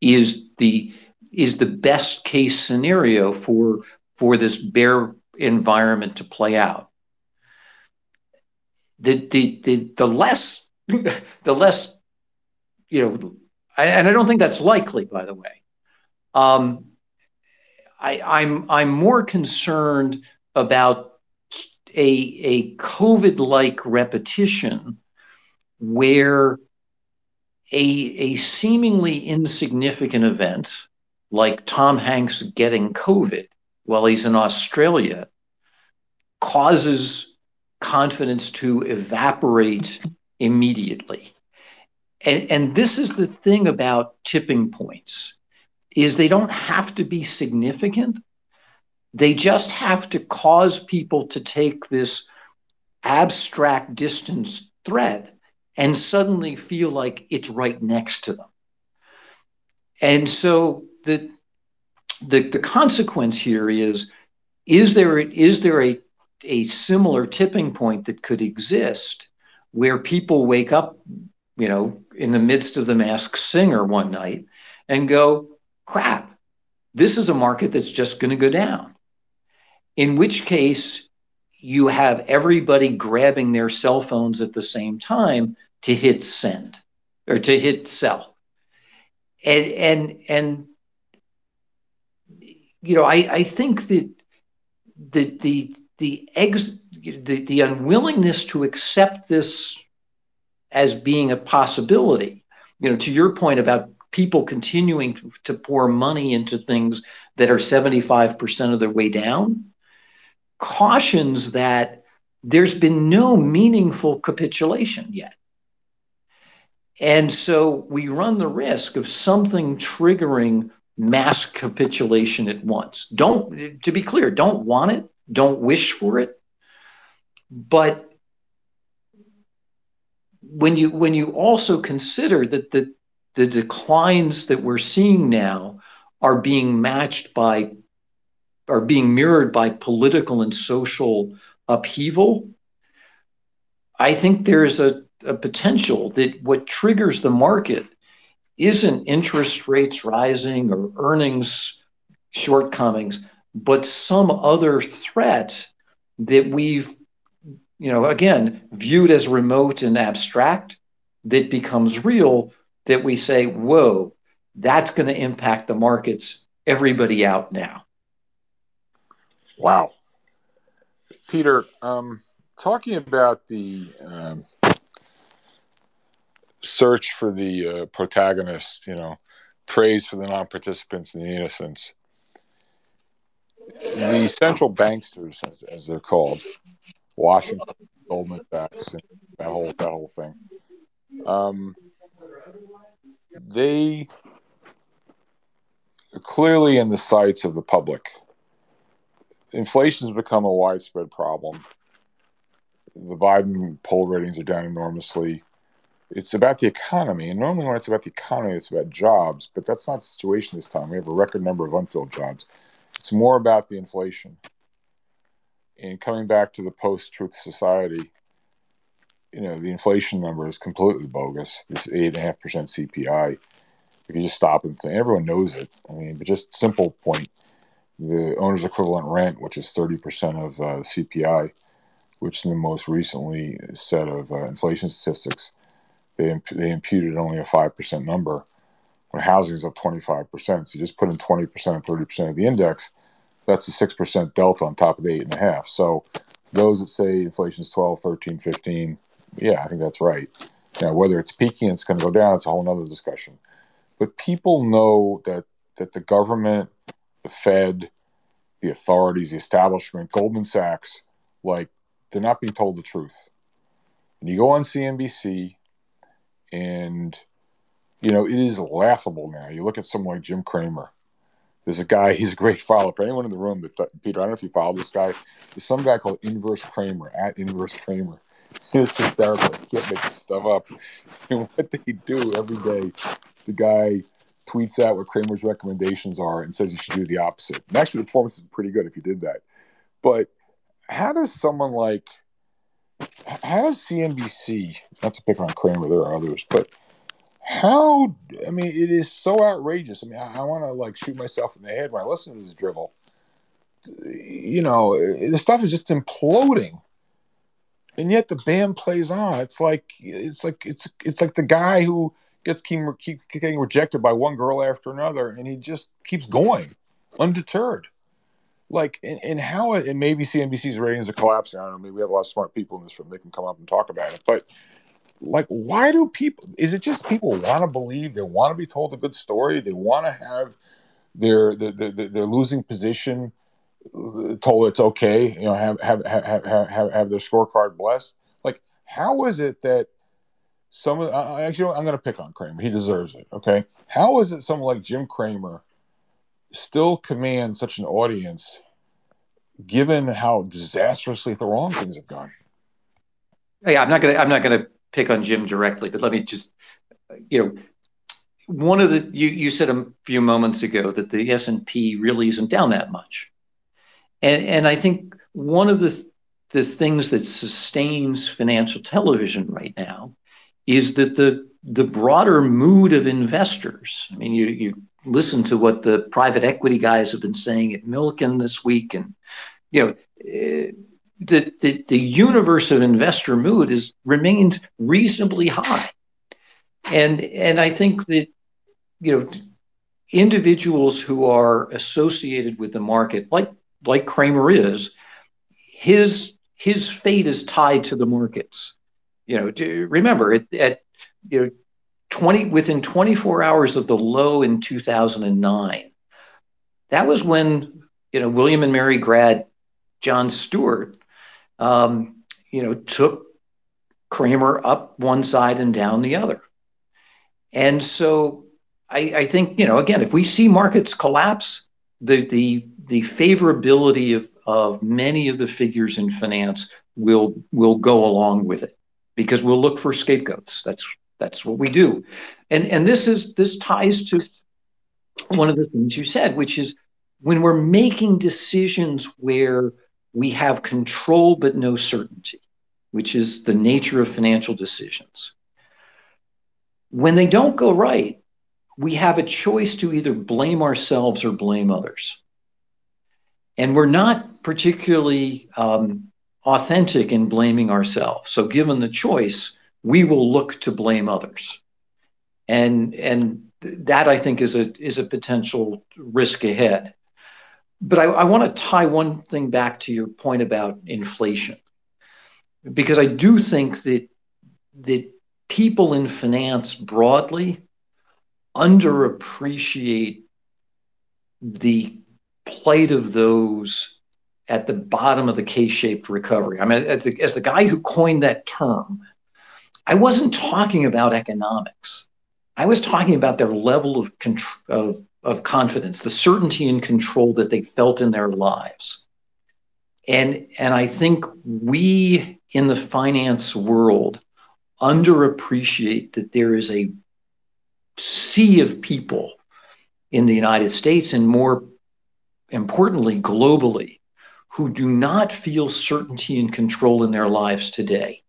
is the is the best case scenario for for this bear environment to play out. The the the, the less [LAUGHS] the less you know and i don't think that's likely by the way. Um, I, I'm I'm more concerned about a a COVID-like repetition where a a seemingly insignificant event like Tom Hanks getting COVID while he's in Australia causes confidence to evaporate immediately. And, and this is the thing about tipping points is they don't have to be significant. They just have to cause people to take this abstract distance threat and suddenly feel like it's right next to them. And so the the, the consequence here is is there is there a a similar tipping point that could exist where people wake up, you know, in the midst of the masked singer one night and go, crap, this is a market that's just going to go down. In which case, you have everybody grabbing their cell phones at the same time to hit send or to hit sell. And and and you know, I, I think that the the the ex the, the unwillingness to accept this as being a possibility, you know, to your point about people continuing to, to pour money into things that are 75% of their way down cautions that there's been no meaningful capitulation yet. And so we run the risk of something triggering mass capitulation at once. Don't, to be clear, don't want it, don't wish for it. But when you when you also consider that the the declines that we're seeing now are being matched by are being mirrored by political and social upheaval i think there's a, a potential that what triggers the market isn't interest rates rising or earnings shortcomings but some other threat that we've you know again viewed as remote and abstract that becomes real that we say, whoa, that's going to impact the markets, everybody out now. Wow. Peter, um, talking about the um, search for the uh, protagonist, you know, praise for the non participants and the innocents. The central banksters, as, as they're called, Washington, Goldman Sachs, and that whole that whole thing. Um, they clearly in the sights of the public. Inflation has become a widespread problem. The Biden poll ratings are down enormously. It's about the economy. And normally, when it's about the economy, it's about jobs, but that's not the situation this time. We have a record number of unfilled jobs. It's more about the inflation. And coming back to the post truth society, you know, the inflation number is completely bogus. This eight and a half percent CPI. If you just stop and think, everyone knows it. I mean, but just simple point: the owner's equivalent rent, which is thirty percent of uh, CPI, which in the most recently set of uh, inflation statistics, they imp- they imputed only a five percent number. When housing is up twenty five percent, so you just put in twenty percent and thirty percent of the index. That's a six percent delta on top of the eight and a half. So those that say inflation is 12, 13, 15, yeah, I think that's right. Now, whether it's peaking and it's going to go down, it's a whole other discussion. But people know that that the government, the Fed, the authorities, the establishment, Goldman Sachs, like they're not being told the truth. And you go on CNBC, and you know it is laughable now. You look at someone like Jim Cramer. There's a guy. [LAUGHS] He's a great follower for anyone in the room. But Peter, I don't know if you follow this guy. There's some guy called Inverse Cramer at Inverse Cramer [LAUGHS] It's hysterical. Can't make this stuff up. [LAUGHS] And what they do every day, the guy tweets out what Cramer's recommendations are and says you should do the opposite. And actually, the performance is pretty good if you did that. But how does someone like, how does CNBC, not to pick on Cramer, there are others, but how, I mean, it is so outrageous. I mean, I, I want to like shoot myself in the head when I listen to this drivel. You know, the stuff is just imploding and yet the band plays on. It's like it's like it's it's like the guy who gets keep, keep getting rejected by one girl after another, and he just keeps going, undeterred. Like and, and how it and maybe CNBC's ratings are collapsing. I don't know. Maybe we have a lot of smart people in this room. They can come up and talk about it. But like, why do people? Is it just people want to believe? They want to be told a good story. They want to have their their, their, their losing position uh, told it's okay, you know, have have have have have their scorecard blessed. Like, how is it that some of uh, actually I'm going to pick on Cramer. He deserves it. Okay, how is it someone like Jim Cramer still commands such an audience, given how disastrously the wrong things have gone? Yeah, I'm not gonna I'm not gonna pick on Jim directly, but let me just you know one of the you, you said a few moments ago that the s&p really isn't down that much and, and I think one of the, the things that sustains financial television right now is that the, the broader mood of investors. I mean, you, you listen to what the private equity guys have been saying at Milken this week, and you know, uh, the, the, the universe of investor mood has remained reasonably high. And, and I think that, you know, individuals who are associated with the market, like like Cramer is, his his fate is tied to the markets. You know, remember at, at you know 20 within 24 hours of the low in 2009. That was when you know William and Mary grad Jon Stewart, um, you know, took Cramer up one side and down the other. And so I, I think, you know, again, if we see markets collapse, the the the favorability of, of many of the figures in finance will will go along with it because we'll look for scapegoats. That's that's what we do. And and this is this ties to one of the things you said, which is when we're making decisions where we have control but no certainty, which is the nature of financial decisions. When they don't go right, we have a choice to either blame ourselves or blame others. And we're not particularly um, authentic in blaming ourselves. So, given the choice, we will look to blame others. And, and that I think is a, is a potential risk ahead. But I, I want to tie one thing back to your point about inflation, because I do think that, that people in finance broadly underappreciate the plight of those at the bottom of the K-shaped recovery. I mean, as the, as the guy who coined that term, I wasn't talking about economics. I was talking about their level of, of, of confidence, the certainty and control that they felt in their lives. And, and I think we in the finance world underappreciate that there is a sea of people in the United States and more importantly, globally, who do not feel certainty and control in their lives today.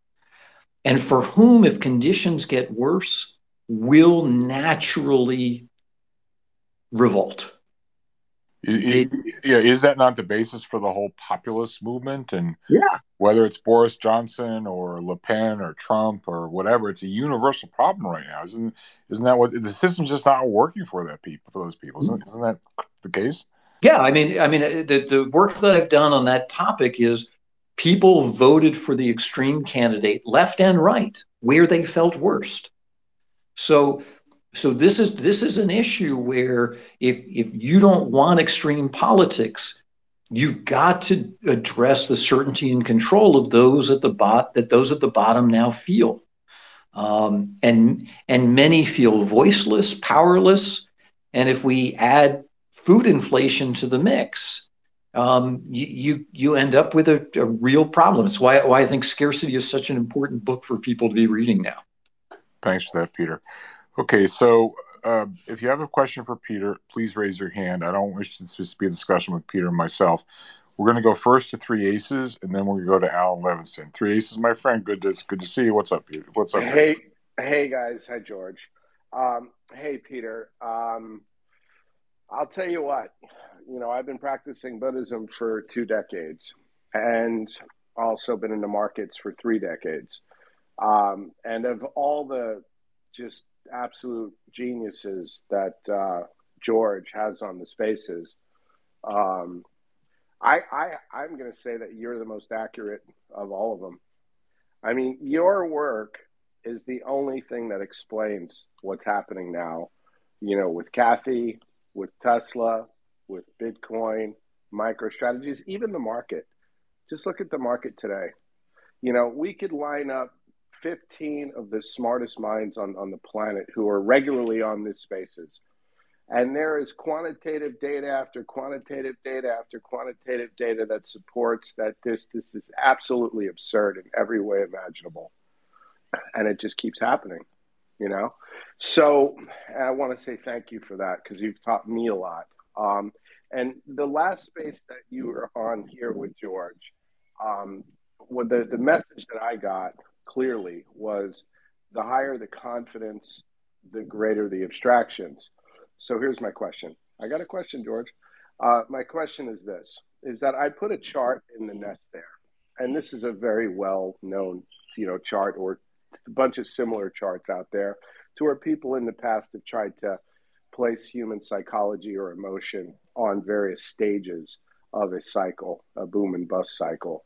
And for whom, if conditions get worse, will naturally revolt. It, yeah, is that not the basis for the whole populist movement? And yeah, whether it's Boris Johnson or Le Pen or Trump or whatever, it's a universal problem right now. Isn't isn't that what the system's just not working for that people for those people? Isn't isn't that the case? Yeah, I mean, I mean, the the work that I've done on that topic is people voted for the extreme candidate, left and right, where they felt worst. So so this is this is an issue where if if you don't want extreme politics you've got to address the certainty and control of those at the bot that those at the bottom now feel um, and and many feel voiceless powerless and if we add food inflation to the mix um, you, you, you end up with a, a real problem. It's why why I think scarcity is such an important book for people to be reading now. Thanks for that, Peter. Okay, so uh, if you have a question for Peter, please raise your hand. I don't wish this to be a discussion with Peter and myself. We're going to go first to three aces, and then we're going to go to Alan Levinson. Three aces, my friend. Good to good to see you. What's up, Peter? What's up? Hey, hey guys. Hi, George. Um, hey, Peter. Um, I'll tell you what. You know, I've been practicing Buddhism for two decades, and also been in the markets for three decades. Um, and of all the just absolute geniuses that uh, George has on the spaces, um, I, I I'm going to say that you're the most accurate of all of them. I mean, your work is the only thing that explains what's happening now. You know, with Cathie, with Tesla, with Bitcoin, MicroStrategies, even the market. Just look at the market today. You know, we could line up 15 of the smartest minds on, on the planet who are regularly on these spaces. And there is quantitative data after quantitative data after quantitative data that supports that this this is absolutely absurd in every way imaginable. And it just keeps happening, you know? So I want to say thank you for that because you've taught me a lot. Um, and the last space that you were on here with George, um, what the, the message that I got clearly was the higher the confidence, the greater the abstractions. So here's my question. I got a question, George. Uh, my question is this: is that I put a chart in the nest there, and this is a very well known, you know, chart or a bunch of similar charts out there, to where people in the past have tried to place human psychology or emotion on various stages of a cycle, a boom and bust cycle.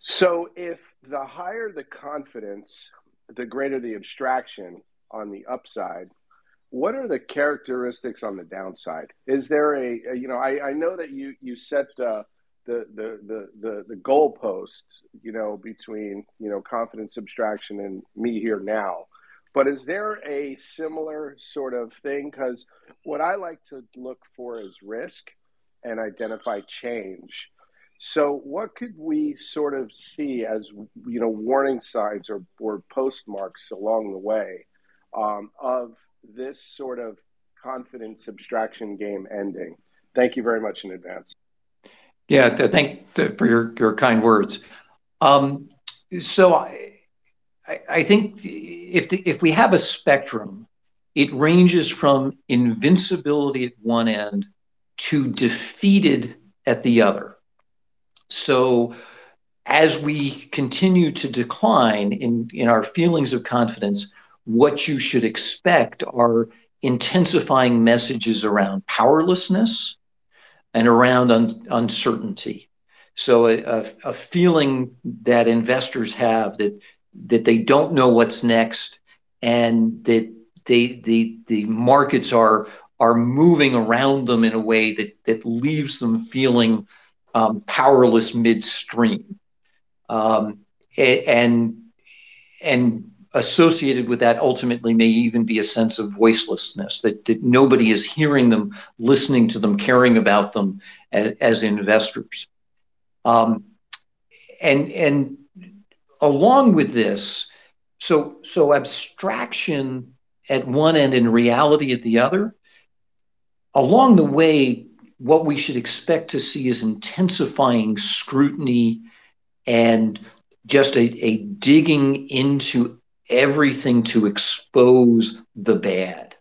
So if the higher the confidence, the greater the abstraction on the upside. What are the characteristics on the downside? Is there a, a you know I, I know that you you set the the the the the, the goalpost you know between you know confidence abstraction and me here now, but is there a similar sort of thing? Because what I like to look for is risk and identify change. So, what could we sort of see as you know warning signs or, or postmarks along the way um, of this sort of confidence abstraction game ending? Thank you very much in advance. Yeah, thank for your, kind words. Um, so, I, I think if we have a spectrum, it ranges from invincibility at one end to defeated at the other. So as we continue to decline in, in our feelings of confidence, what you should expect are intensifying messages around powerlessness and around un- uncertainty. So a, a, feeling that investors have that that they don't know what's next and that they the the markets are are moving around them in a way that that leaves them feeling um, powerless midstream. Um, and, and associated with that ultimately may even be a sense of voicelessness that, that nobody is hearing them, listening to them, caring about them as, as investors. Um, and, and along with this, so, so abstraction at one end and reality at the other, along the way, what we should expect to see is intensifying scrutiny and just a, a digging into everything to expose the bad.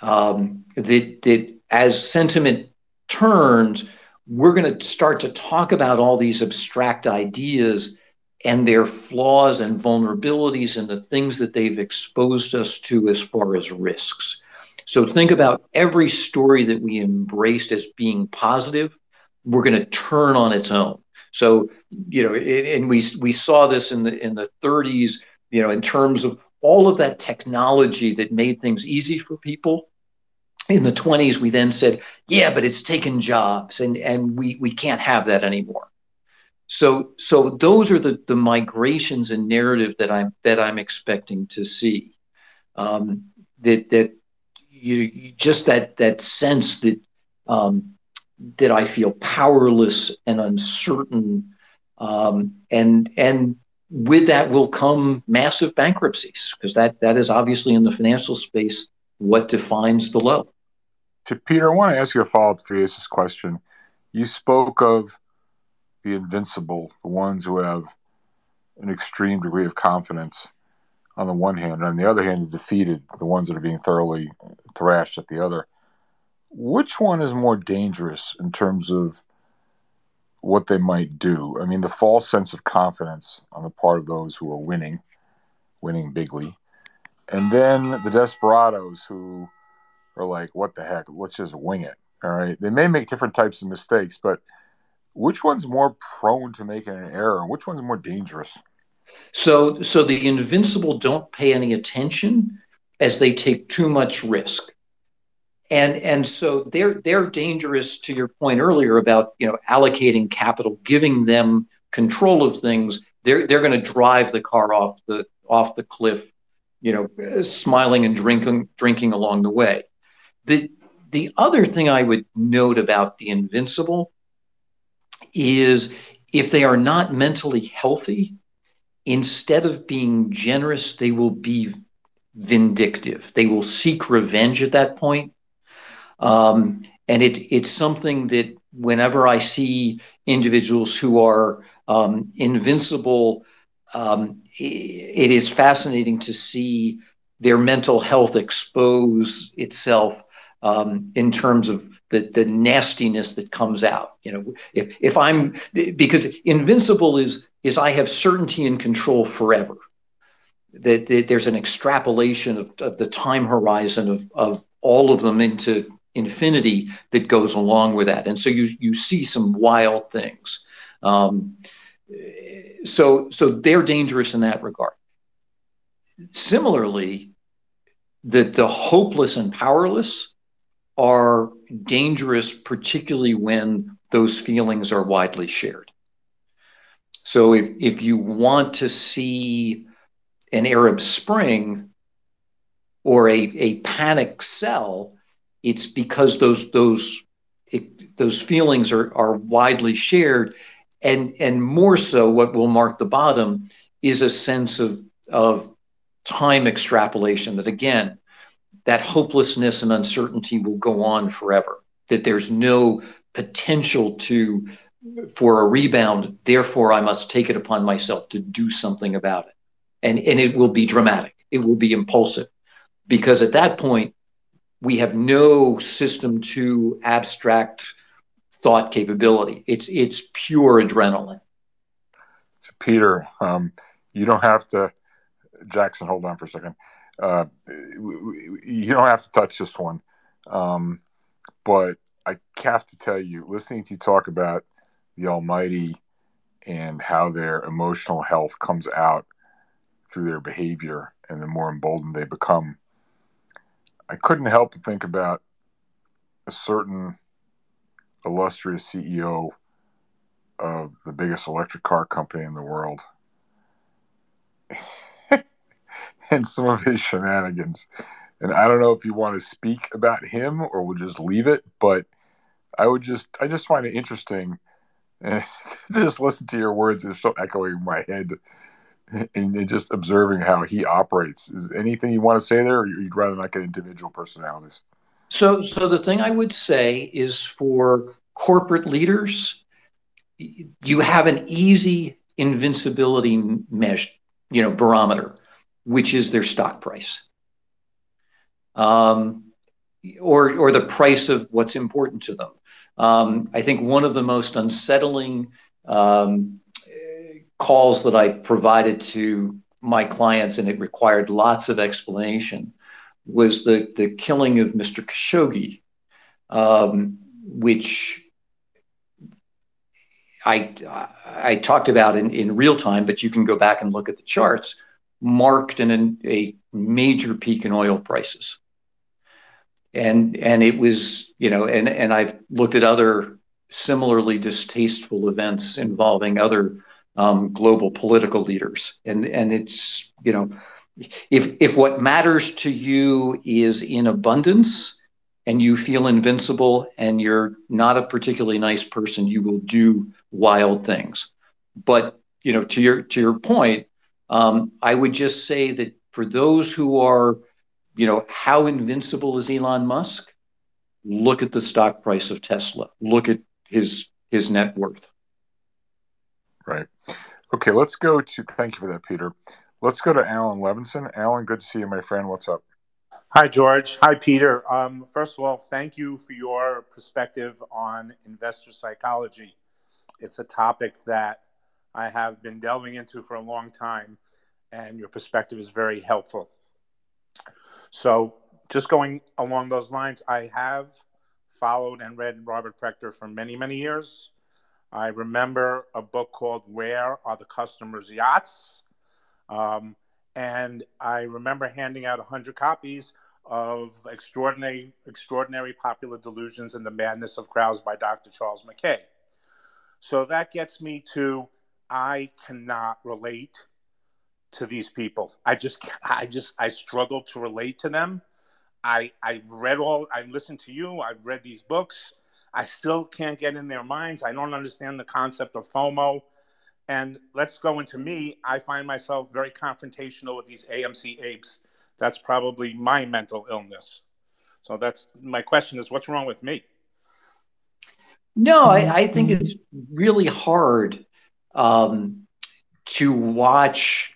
Um, that, that as sentiment turns, we're going to start to talk about all these abstract ideas and their flaws and vulnerabilities and the things that they've exposed us to as far as risks. So think about every story that we embraced as being positive, we're going to turn on its own. So, you know, and we we saw this in the in the 30s, you know, in terms of all of that technology that made things easy for people. In the 20s, we then said, yeah, but it's taken jobs and, and we, we can't have that anymore. So so those are the, the migrations and narrative that I'm that I'm expecting to see. Um, that that you, you just that that sense that um, that I feel powerless and uncertain, um, and and with that will come massive bankruptcies because that that is obviously in the financial space what defines the low. To Peter, I want to ask you a follow up to this question. You spoke of the invincible, the ones who have an extreme degree of confidence on the one hand, and on the other hand, the defeated, the ones that are being thoroughly thrashed at the other. Which one is more dangerous in terms of what they might do? I mean, the false sense of confidence on the part of those who are winning, winning bigly, and then the desperados who are like, what the heck, let's just wing it. All right. They may make different types of mistakes, but which one's more prone to making an error? Which one's more dangerous? So, so the invincible don't pay any attention as they take too much risk and and so they're they're dangerous to your point earlier about you know allocating capital giving them control of things. They're they're going to drive the car off the off the cliff you know smiling and drinking drinking along the way. The the other thing i would note about the invincible is if they are not mentally healthy instead of being generous they will be vindictive. They will seek revenge at that point um, and it, it's something that whenever I see individuals who are um, invincible, um, it is fascinating to see their mental health expose itself um, in terms of the, the nastiness that comes out. You know, if if I'm because invincible is is I have certainty and control forever. That, that there's an extrapolation of, of the time horizon of, of all of them into infinity that goes along with that. And so you you see some wild things. Um, so so they're dangerous in that regard. Similarly, the the hopeless and powerless are dangerous, particularly when those feelings are widely shared. So if if you want to see an Arab Spring or a, a panic sell, it's because those those it, those feelings are are widely shared, and and more so, what will mark the bottom is a sense of of time extrapolation. That again, that hopelessness and uncertainty will go on forever. That there's no potential to for a rebound. Therefore, I must take it upon myself to do something about it, and and it will be dramatic. It will be impulsive, because at that point we have no system to abstract thought capability. It's it's pure adrenaline. So Peter, um, you don't have to. Jackson, hold on for a second. Uh, you don't have to touch this one, um, but I have to tell you, listening to you talk about the Almighty and how their emotional health comes out through their behavior, and the more emboldened they become, I couldn't help but think about a certain illustrious CEO of the biggest electric car company in the world [LAUGHS] and some of his shenanigans. And I don't know if you want to speak about him or we'll just leave it, but I would just I just find it interesting [LAUGHS] to just listen to your words it's still echoing in my head [LAUGHS] and, and, just observing how he operates. Is anything you want to say there, or you'd rather not get individual personalities? So, so the thing I would say is for corporate leaders, you have an easy invincibility measure, you know, barometer, which is their stock price, um, or or the price of what's important to them. Um, I think one of the most unsettling um, calls that I provided to my clients, and it required lots of explanation, was the, the killing of Mr. Khashoggi, um, which I, I talked about in, in real time, but you can go back and look at the charts, marked an, a major peak in oil prices. And, and it was, you know, and, and I've looked at other similarly distasteful events involving other um, global political leaders. And, and it's, you know, if, if what matters to you is in abundance and you feel invincible and you're not a particularly nice person, you will do wild things. But you know, to your to your point, um, I would just say that for those who are, you know, how invincible is Elon Musk? Look at the stock price of Tesla. Look at his his net worth. Right. Okay, let's go to thank you for that, Peter. Let's go to Alan Levinson. Alan, good to see you, my friend. What's up? Hi, George. Hi, Peter. Um, first of all, thank you for your perspective on investor psychology. It's a topic that I have been delving into for a long time, and your perspective is very helpful. So, just going along those lines, I have followed and read Robert Prechter for many, many years. I remember a book called Where Are the Customers' Yachts? Um, and I remember handing out 100 copies of Extraordinary, Extraordinary Popular Delusions and the Madness of Crowds by Dr. Charles Mackay. So that gets me to I cannot relate to these people. I just, I just, I struggle to relate to them. I, I read all, I listened to you, I've read these books. I still can't get in their minds. I don't understand the concept of FOMO. And let's go into me. I find myself very confrontational with these AMC apes. That's probably my mental illness. So that's my question is what's wrong with me? No, I, I think it's really hard um, to watch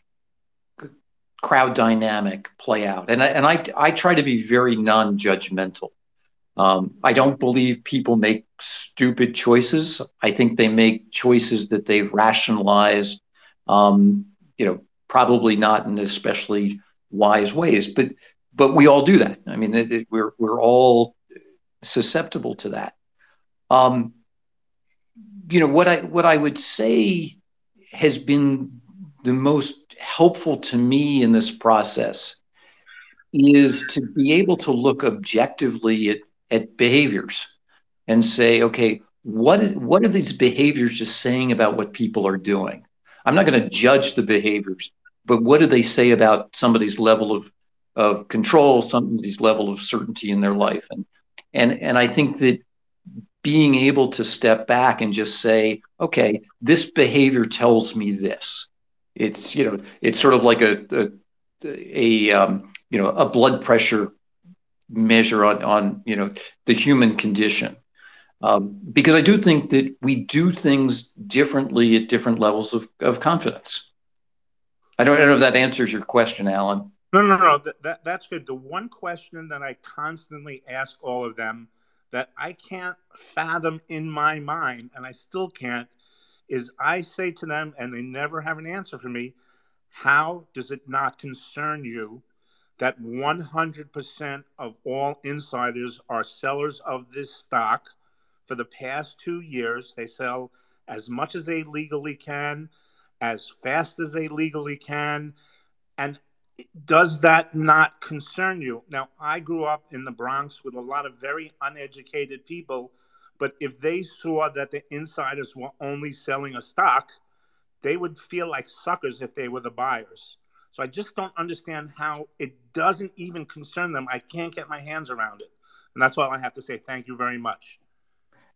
crowd dynamic play out. And I, and I, I try to be very non judgmental. Um, I don't believe people make stupid choices. I think they make choices that they've rationalized, um, you know, probably not in especially wise ways, but but we all do that. I mean, it, it, we're we're all susceptible to that. Um, you know what I what I would say has been the most helpful to me in this process is to be able to look objectively at at behaviors and say, okay, what is, what are these behaviors just saying about what people are doing? I'm not going to judge the behaviors, but what do they say about somebody's level of of control, somebody's level of certainty in their life, and and and I think that being able to step back and just say, okay, this behavior tells me this. It's you know, it's sort of like a a, a um, you know a blood pressure measure on, on you know the human condition um, because I do think that we do things differently at different levels of, of confidence. I don't, I don't know if that answers your question, Alan. No, no, no. That, that, that's good. The one question that I constantly ask all of them that I can't fathom in my mind, and I still can't, is I say to them, and they never have an answer for me, how does it not concern you that 100% of all insiders are sellers of this stock for the past two years. They sell as much as they legally can, as fast as they legally can. And does that not concern you? Now, I grew up in the Bronx with a lot of very uneducated people, but if they saw that the insiders were only selling a stock, they would feel like suckers if they were the buyers. So I just don't understand how it doesn't even concern them. I can't get my hands around it. And that's all I have to say. Thank you very much.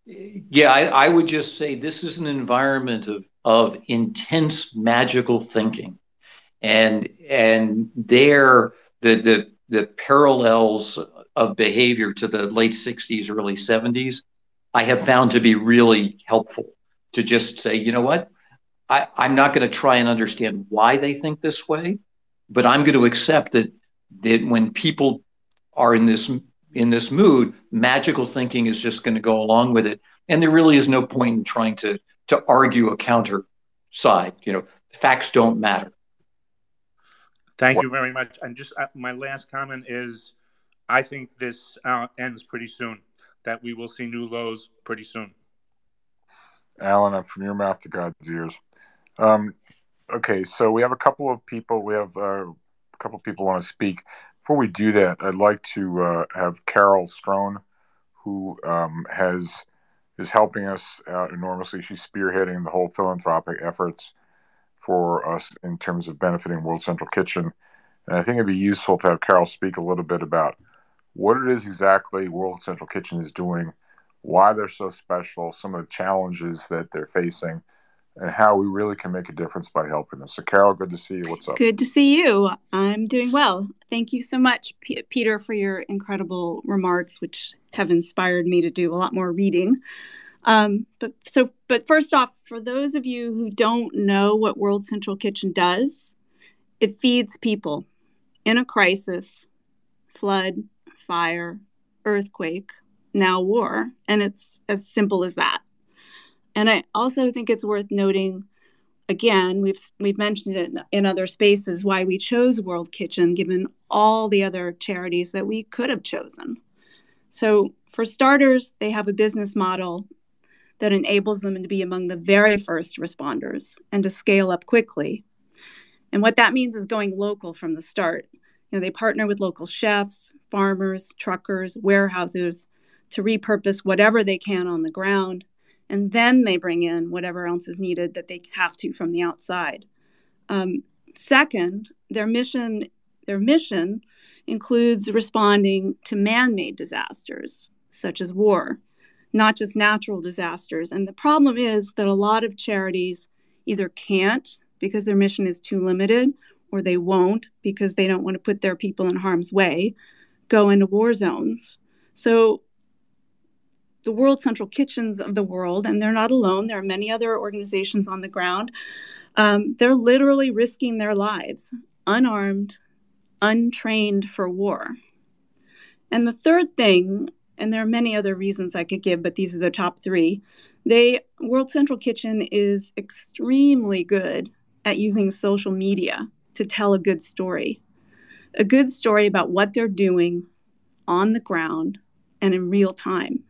Yeah, I, I would just say this is an environment of, of intense magical thinking. And and there the the the parallels of behavior to the late 60s, early 70s, I have found to be really helpful to just say, you know what? I, I'm not going to try and understand why they think this way but I'm going to accept that that when people are in this in this mood, magical thinking is just going to go along with it, and there really is no point in trying to to argue a counter side. You know, facts don't matter. Thank you very much. And just uh, my last comment is, I think this uh, ends pretty soon. That we will see new lows pretty soon. Alan, from your mouth to God's ears. Um, okay, so we have a couple of people. We have uh, a couple of people want to speak. Before we do that, I'd like to uh, have Carol Strone, who um, has is helping us out enormously. She's spearheading the whole philanthropic efforts for us in terms of benefiting World Central Kitchen. And I think it'd be useful to have Carol speak a little bit about what it is exactly World Central Kitchen is doing, why they're so special, some of the challenges that they're facing, and how we really can make a difference by helping them. So, Carol, good to see you. What's up? Good to see you. I'm doing well. Thank you so much, P- Peter, for your incredible remarks, which have inspired me to do a lot more reading. Um, but so, but first off, for those of you who don't know what World Central Kitchen does, it feeds people in a crisis, flood, fire, earthquake, now war, and it's as simple as that. And I also think it's worth noting again, we've we've mentioned it in other spaces why we chose World Kitchen given all the other charities that we could have chosen. So, for starters, they have a business model that enables them to be among the very first responders and to scale up quickly. And what that means is going local from the start. You know, they partner with local chefs, farmers, truckers, warehouses to repurpose whatever they can on the ground and then they bring in whatever else is needed that they have to from the outside. Um, second, their mission their mission includes responding to man-made disasters such as war, not just natural disasters. And the problem is that a lot of charities either can't because their mission is too limited, or they won't because they don't want to put their people in harm's way, go into war zones. So the World Central Kitchens of the world, and they're not alone. There are many other organizations on the ground. Um, they're literally risking their lives, unarmed, untrained for war. And the third thing, and there are many other reasons I could give, but these are the top three. They World Central Kitchen is extremely good at using social media to tell a good story. A good story about what they're doing on the ground and in real time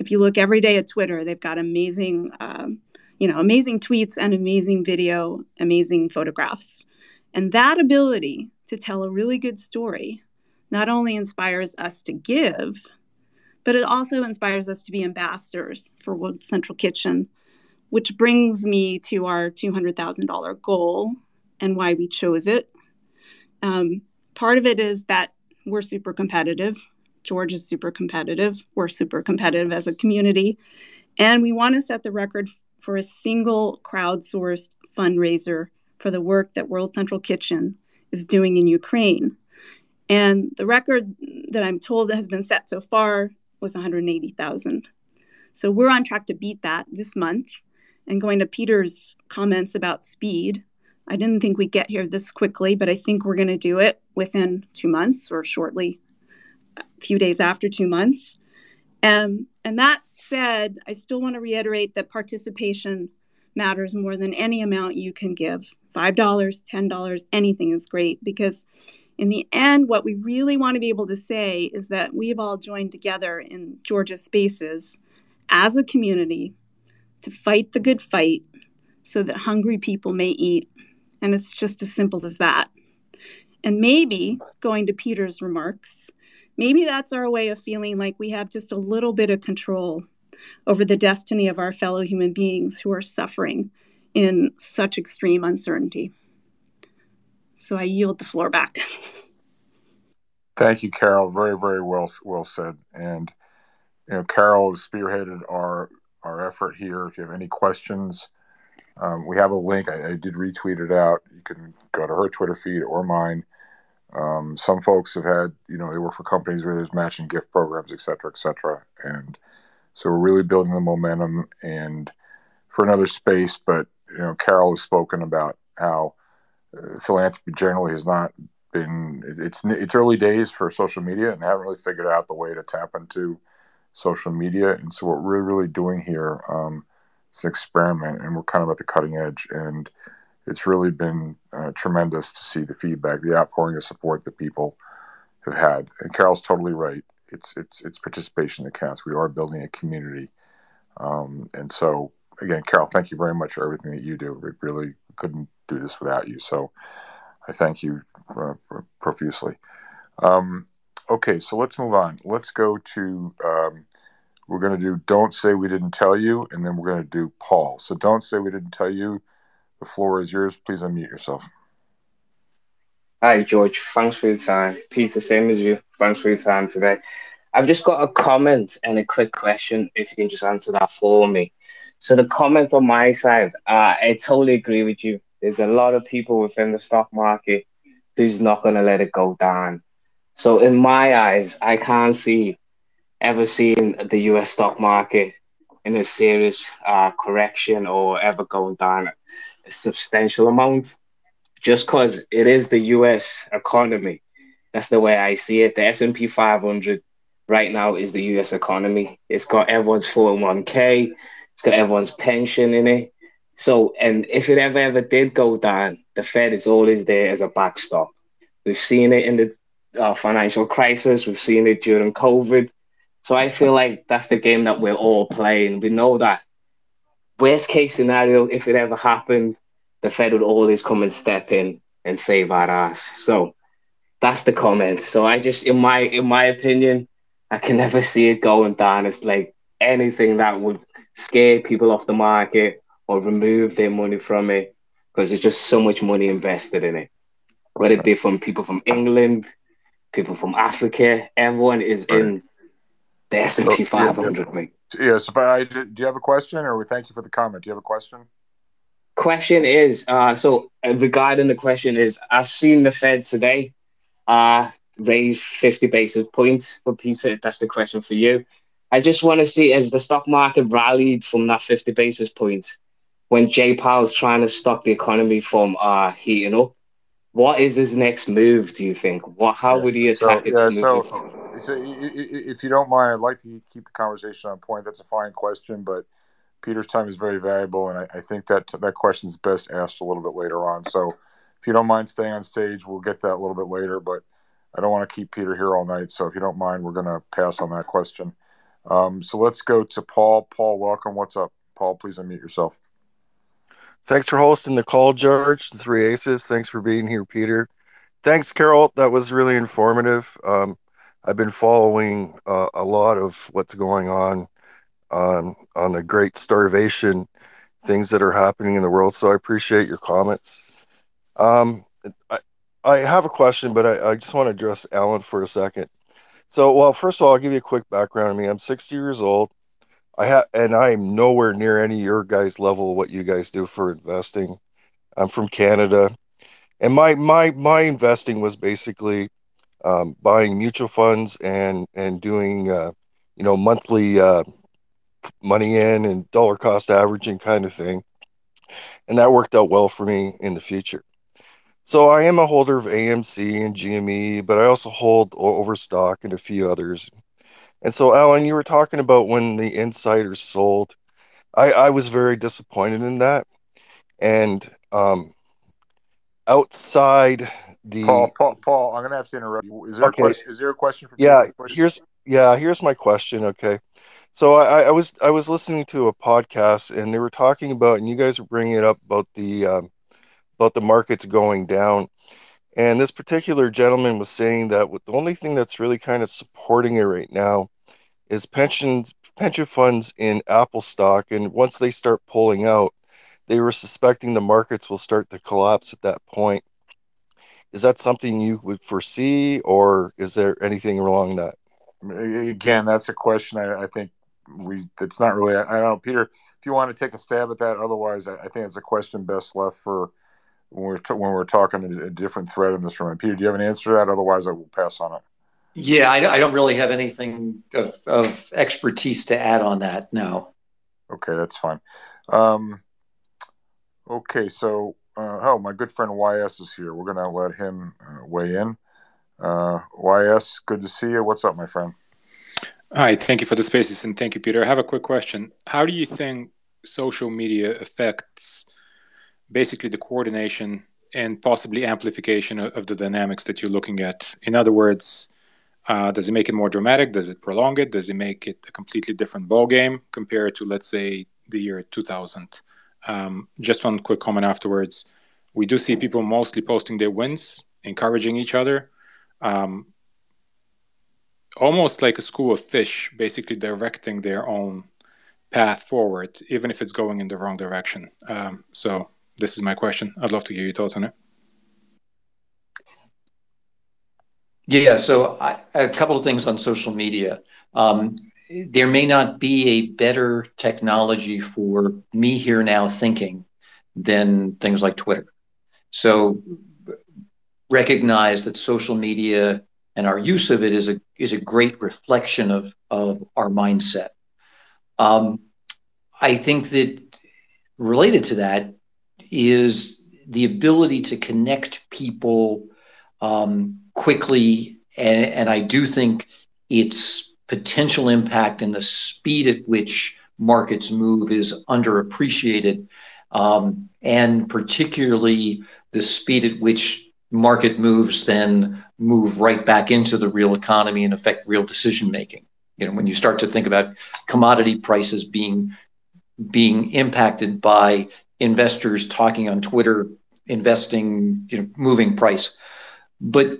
if you look every day at Twitter, they've got amazing, um, you know, amazing tweets and amazing video, amazing photographs. And that ability to tell a really good story not only inspires us to give, but it also inspires us to be ambassadors for World Central Kitchen, which brings me to our $200,000 goal and why we chose it. Um, part of it is that we're super competitive. George is super competitive. We're super competitive as a community. And we want to set the record for a single crowdsourced fundraiser for the work that World Central Kitchen is doing in Ukraine. And the record that I'm told has been set so far was 180,000. So we're on track to beat that this month. And going to Peter's comments about speed, I didn't think we'd get here this quickly, but I think we're going to do it within two months or shortly few days after two months. Um, and that said, I still want to reiterate that participation matters more than any amount you can give $5, $10, anything is great because in the end, what we really want to be able to say is that we've all joined together in George's spaces as a community to fight the good fight so that hungry people may eat. And it's just as simple as that. And maybe going to Peter's remarks, maybe that's our way of feeling like we have just a little bit of control over the destiny of our fellow human beings who are suffering in such extreme uncertainty. So I yield the floor back. [LAUGHS] Thank you, Carol. Very, very well well said. And you know, Carol spearheaded our our effort here. If you have any questions, um, we have a link. I, I, did retweet it out. You can go to her Twitter feed or mine. Um, some folks have had, you know, they work for companies where there's matching gift programs, et cetera, et cetera. And so we're really building the momentum and for another space. But, you know, Carol has spoken about how uh, philanthropy generally has not been, it's, it's early days for social media and haven't really figured out the way to tap into social media. And so what we're really doing here um, is an experiment and we're kind of at the cutting edge. And, it's really been uh, tremendous to see the feedback, the outpouring of support that people have had. And Carol's totally right. It's it's it's participation that counts. We are building a community, um, and so again, Carol, thank you very much for everything that you do. We really couldn't do this without you. So I thank you uh, profusely. Um, okay, so let's move on. Let's go to. Um, we're going to do "Don't Say We Didn't Tell You," and then we're going to do Paul. So "Don't Say We Didn't Tell You." The floor is yours. Please unmute yourself. Hi, George. Thanks for your time. Peter, same as you. Thanks for your time today. I've just got a comment and a quick question, if you can just answer that for me. So, the comment on my side, uh, I totally agree with you. There's a lot of people within the stock market who's not going to let it go down. So, in my eyes, I can't see ever seeing the US stock market in a serious uh, correction or ever going down substantial amounts just because it is the US economy. That's the way I see it. The S&P 500 right now is the US economy. It's got everyone's 401k, it's got everyone's pension in it. So, and if it ever, ever did go down, the Fed is always there as a backstop. We've seen it in the uh, financial crisis, we've seen it during COVID. So I feel like that's the game that we're all playing. We know that worst case scenario, if it ever happened, the Fed would always come and step in and save our ass. So that's the comment. So I just, in my in my opinion, I can never see it going down. It's like anything that would scare people off the market or remove their money from it because there's just so much money invested in it. Whether it be from people from England, people from Africa, everyone is in the S&P 500. Yeah, yeah. Yes. If I, do you have a question, or we thank you for the comment? Do you have a question? Question is uh, so uh, regarding the question is I've seen the Fed today uh, raise 50 basis points for Peter. That's the question for you. I just want to see as the stock market rallied from that 50 basis points when Jay Powell's trying to stop the economy from uh, heating up. What is his next move? Do you think? What? How yeah, would he attack so, it? Yeah, so, so if you don't mind, I'd like to keep the conversation on point. That's a fine question, but Peter's time is very valuable, and I, I think that that question is best asked a little bit later on. So, if you don't mind staying on stage, we'll get that a little bit later. But I don't want to keep Peter here all night. So, if you don't mind, we're going to pass on that question. Um, so let's go to Paul. Paul, welcome. What's up, Paul? Please unmute yourself. Thanks for hosting the call, George. The Three Aces. Thanks for being here, Peter. Thanks, Carol. That was really informative. Um, I've been following uh, a lot of what's going on on on the great starvation things that are happening in the world. So I appreciate your comments. Um, I, I have a question, but I, I just want to address Alan for a second. So, well, first of all, I'll give you a quick background on me. I'm 60 years old. I have, and I am nowhere near any of your guys' level of what you guys do for investing. I'm from Canada, and my my my investing was basically um, buying mutual funds and and doing uh, you know monthly uh, money in and dollar cost averaging kind of thing. And that worked out well for me in the future. So I am a holder of AMC and GME, but I also hold Overstock and a few others. And so, Alan, you were talking about when the insiders sold. I, I was very disappointed in that. And um, outside the Paul, Paul, Paul, I'm gonna have to interrupt you. Is there okay. a question? Is there a question for? Yeah, here's yeah, here's my question. Okay, so I, I, was I was listening to a podcast and they were talking about, and you guys were bringing it up about the um, about the markets going down, and this particular gentleman was saying that the only thing that's really kind of supporting it right now is pensions pension funds in Apple stock, and once they start pulling out, they were suspecting the markets will start to collapse at that point. Is that something you would foresee, or is there anything wrong that? Again, that's a question I, I think we it's not really. I, I, don't know, Peter. If you want to take a stab at that, otherwise, I, I think it's a question best left for when we're t- when we're talking a, a, different thread in this room. Peter, do you have an answer to that? Otherwise, I will pass on it. Yeah, I, I don't really have anything of, of, expertise to add on that. No. Okay, that's fine. Um, okay, so uh, oh, my good friend YS is here. We're to let him uh, weigh in. Uh, YS, good to see you. What's up, my friend? Hi, thank you for the spaces and thank you, Peter. I have a quick question. How do you think social media affects basically the coordination and possibly amplification of the dynamics that you're looking at? In other words, uh, does it make it more dramatic? Does it prolong it? Does it make it a completely different ballgame compared to, let's say, the year 2000? Um, just one quick comment afterwards. We do see people mostly posting their wins, encouraging each other. Um, almost like a school of fish, basically directing their own path forward, even if it's going in the wrong direction. Um, so this is my question. I'd love to hear your thoughts on it. Yeah, so I, a couple of things on social media. Um, there may not be a better technology for me here now thinking than things like Twitter. So recognize that social media and our use of it is a is a great reflection of of our mindset. Um, I think that related to that is the ability to connect people um, quickly, and, and I do think its potential impact and the speed at which markets move is underappreciated, um, and particularly the speed at which market moves then move right back into the real economy and affect real decision making. You know, when you start to think about commodity prices being being impacted by investors talking on Twitter, investing, you know, moving price. But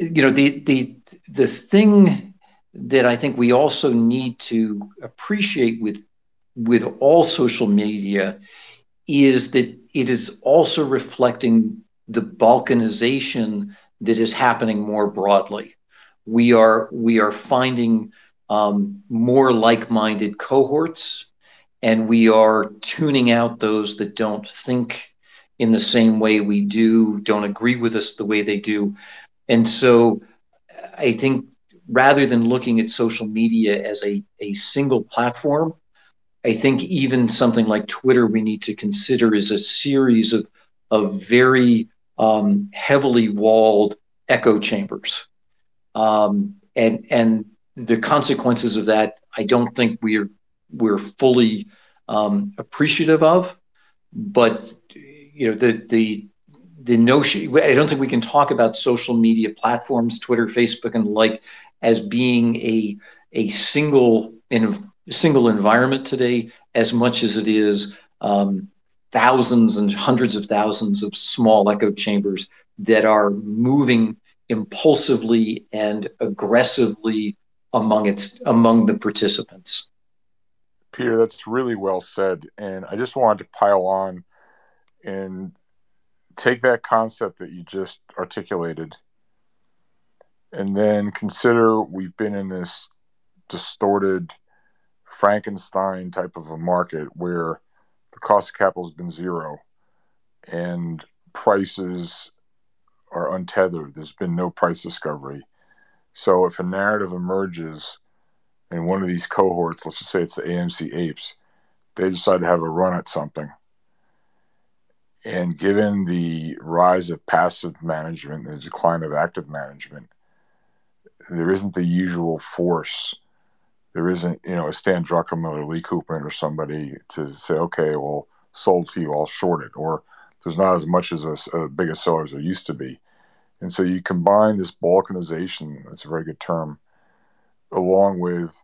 you know, the the the thing that I think we also need to appreciate with with all social media is that it is also reflecting the balkanization that is happening more broadly. We are we are finding um, more like-minded cohorts, and we are tuning out those that don't think in the same way we do, don't agree with us the way they do, and so I think rather than looking at social media as a, a single platform, I think even something like Twitter we need to consider is a series of of very um, heavily walled echo chambers. Um, and and the consequences of that, I don't think we're we're fully um, appreciative of. But you know the the the notion I don't think we can talk about social media platforms, Twitter, Facebook, and the like, as being a a single in single environment today as much as it is um, thousands and hundreds of thousands of small echo chambers that are moving impulsively and aggressively among its among the participants. Peter, that's really well said, and I just wanted to pile on and take that concept that you just articulated and then consider we've been in this distorted Frankenstein type of a market where the cost of capital has been zero and prices are untethered. There's been no price discovery. So if a narrative emerges in one of these cohorts, let's just say it's the AMC apes, they decide to have a run at something. And given the rise of passive management and the decline of active management, there isn't the usual force. There isn't, you know, a Stan Druckenmiller or Lee Cooperman or somebody to say, okay, well, sold to you, I'll short it. Or there's not as much as a, a big a seller as there used to be. And so you combine this balkanization, that's a very good term, along with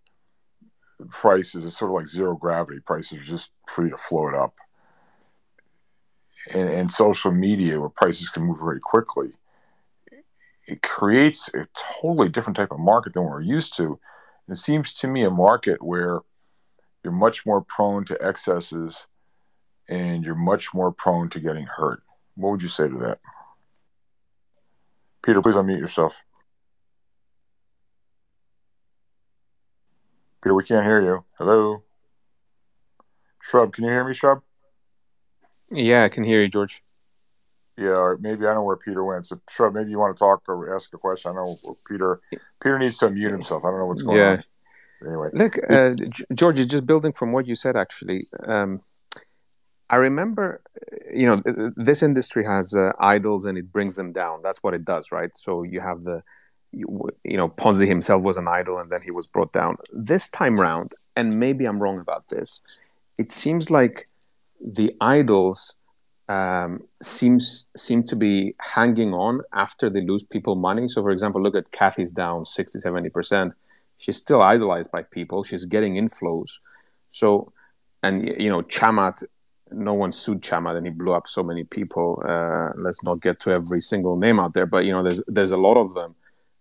prices. It's sort of like zero gravity. Prices are just free to float up. And, and social media, where prices can move very quickly, it creates a totally different type of market than we're used to. It seems to me a market where you're much more prone to excesses and you're much more prone to getting hurt. What would you say to that? Peter, please unmute yourself. Peter, we can't hear you. Hello? Shrub, can you hear me, Shrub? Yeah, I can hear you, George. Yeah, or maybe I know where Peter went. So, Shrub, maybe you want to talk or ask a question. I know Peter. Peter needs to unmute himself. I don't know what's going yeah. on. Anyway, look, uh, George is just building from what you said. Actually, um, I remember, you know, this industry has uh, idols and it brings them down. That's what it does, right? So you have the, you, you, know, Ponzi himself was an idol and then he was brought down. This time round, and maybe I'm wrong about this, it seems like the idols um, seems seem to be hanging on after they lose people money. So, for example, look at Cathie's down 60, 70 percent. She's still idolized by people. She's getting inflows. So, and you know, Chamath no one sued Chamath and he blew up so many people. Uh, let's not get to every single name out there, but you know, there's there's a lot of them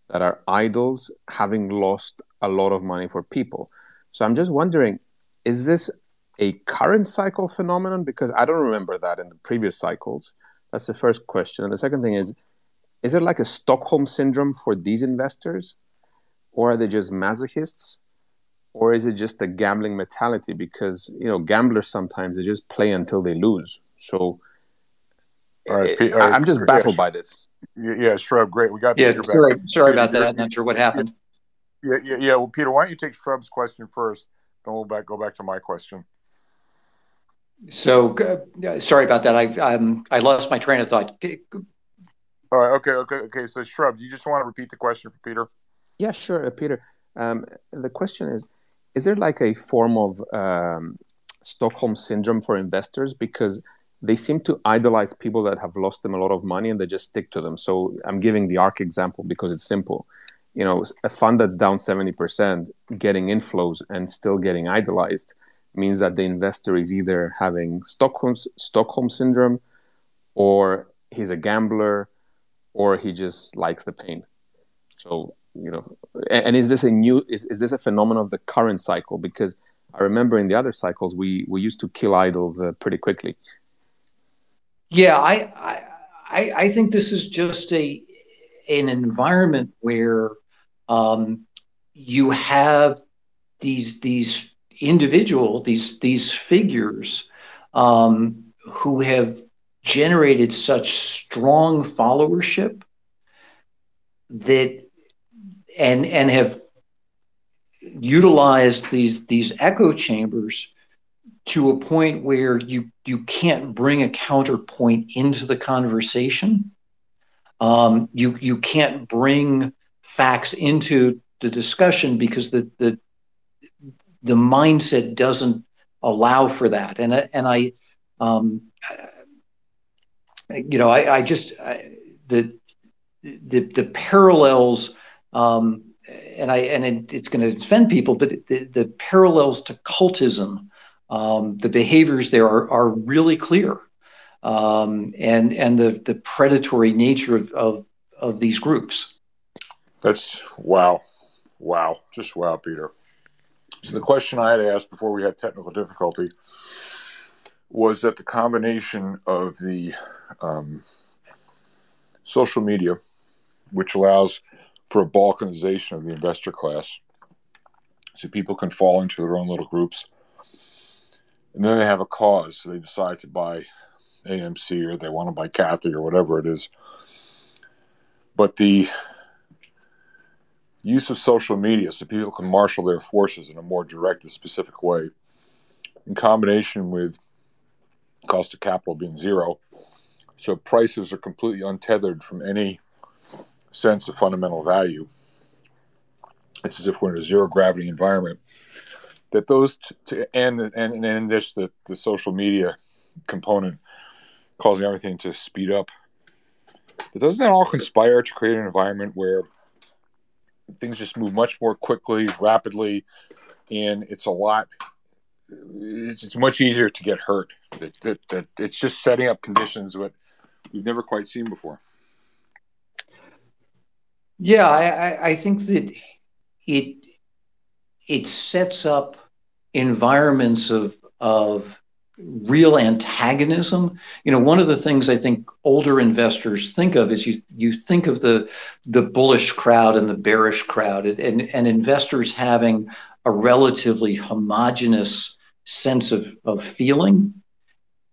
that are idols having lost a lot of money for people. So I'm just wondering, is this a current cycle phenomenon? Because I don't remember that in the previous cycles. That's the first question. And the second thing is, is it like a Stockholm syndrome for these investors, or are they just masochists, or is it just a gambling mentality? Because you know, gamblers sometimes they just play until they lose. So, All right, Pete, all right, I'm just yeah, baffled sh- by this. Yeah, yeah, Shrub, great. We got Yeah, Peter back. sorry, sorry Peter, about you're- that. Not sure what happened. Yeah, yeah, yeah. Well, Peter, why don't you take Shrub's question first? Then we'll back go back to my question. So, uh, sorry about that. I um, I lost my train of thought. All right, okay, okay, okay. So, Shrub, do you just want to repeat the question for Peter? Yeah, sure, uh, Peter. Um, the question is: Is there like a form of um, Stockholm syndrome for investors because they seem to idolize people that have lost them a lot of money and they just stick to them? So I'm giving the ARK example because it's simple. You know, a fund that's down seventy percent, getting inflows and still getting idolized means that the investor is either having Stockholm Stockholm syndrome, or he's a gambler, or he just likes the pain. So you know, and, and is this a new is, is this a phenomenon of the current cycle? Because I remember in the other cycles we we used to kill idols uh, pretty quickly. Yeah, I, I I I think this is just a an environment where um, you have these these individuals, these these figures um, who have generated such strong followership that and and have utilized these these echo chambers to a point where you you can't bring a counterpoint into the conversation. Um, you you can't bring facts into the discussion because the the the mindset doesn't allow for that. And and I, um, you know, I, I just I, the the the parallels. Um, and I and it, it's going to offend people, but the, the parallels to cultism, um, the behaviors there are, are really clear, um, and and the the predatory nature of, of of these groups. That's wow, wow, just wow, Peter. So the question I had asked before we had technical difficulty was that the combination of the um, social media, which allows for a balkanization of the investor class, so people can fall into their own little groups, and then they have a cause. So they decide to buy AMC or they want to buy Cathie or whatever it is. But the use of social media so people can marshal their forces in a more directed, specific way, in combination with cost of capital being zero, so prices are completely untethered from any sense of fundamental value. It's as if we're in a zero gravity environment. That those t- to and and and this the, the social media component causing everything to speed up. Doesn't that all conspire to create an environment where things just move much more quickly, rapidly, and it's a lot. It's, it's much easier to get hurt. That, that, that it's just setting up conditions that we've never quite seen before. Yeah, I, I think that it it sets up environments of of real antagonism. You know, one of the things I think older investors think of is you you think of the the bullish crowd and the bearish crowd, and and investors having a relatively homogenous sense of of feeling,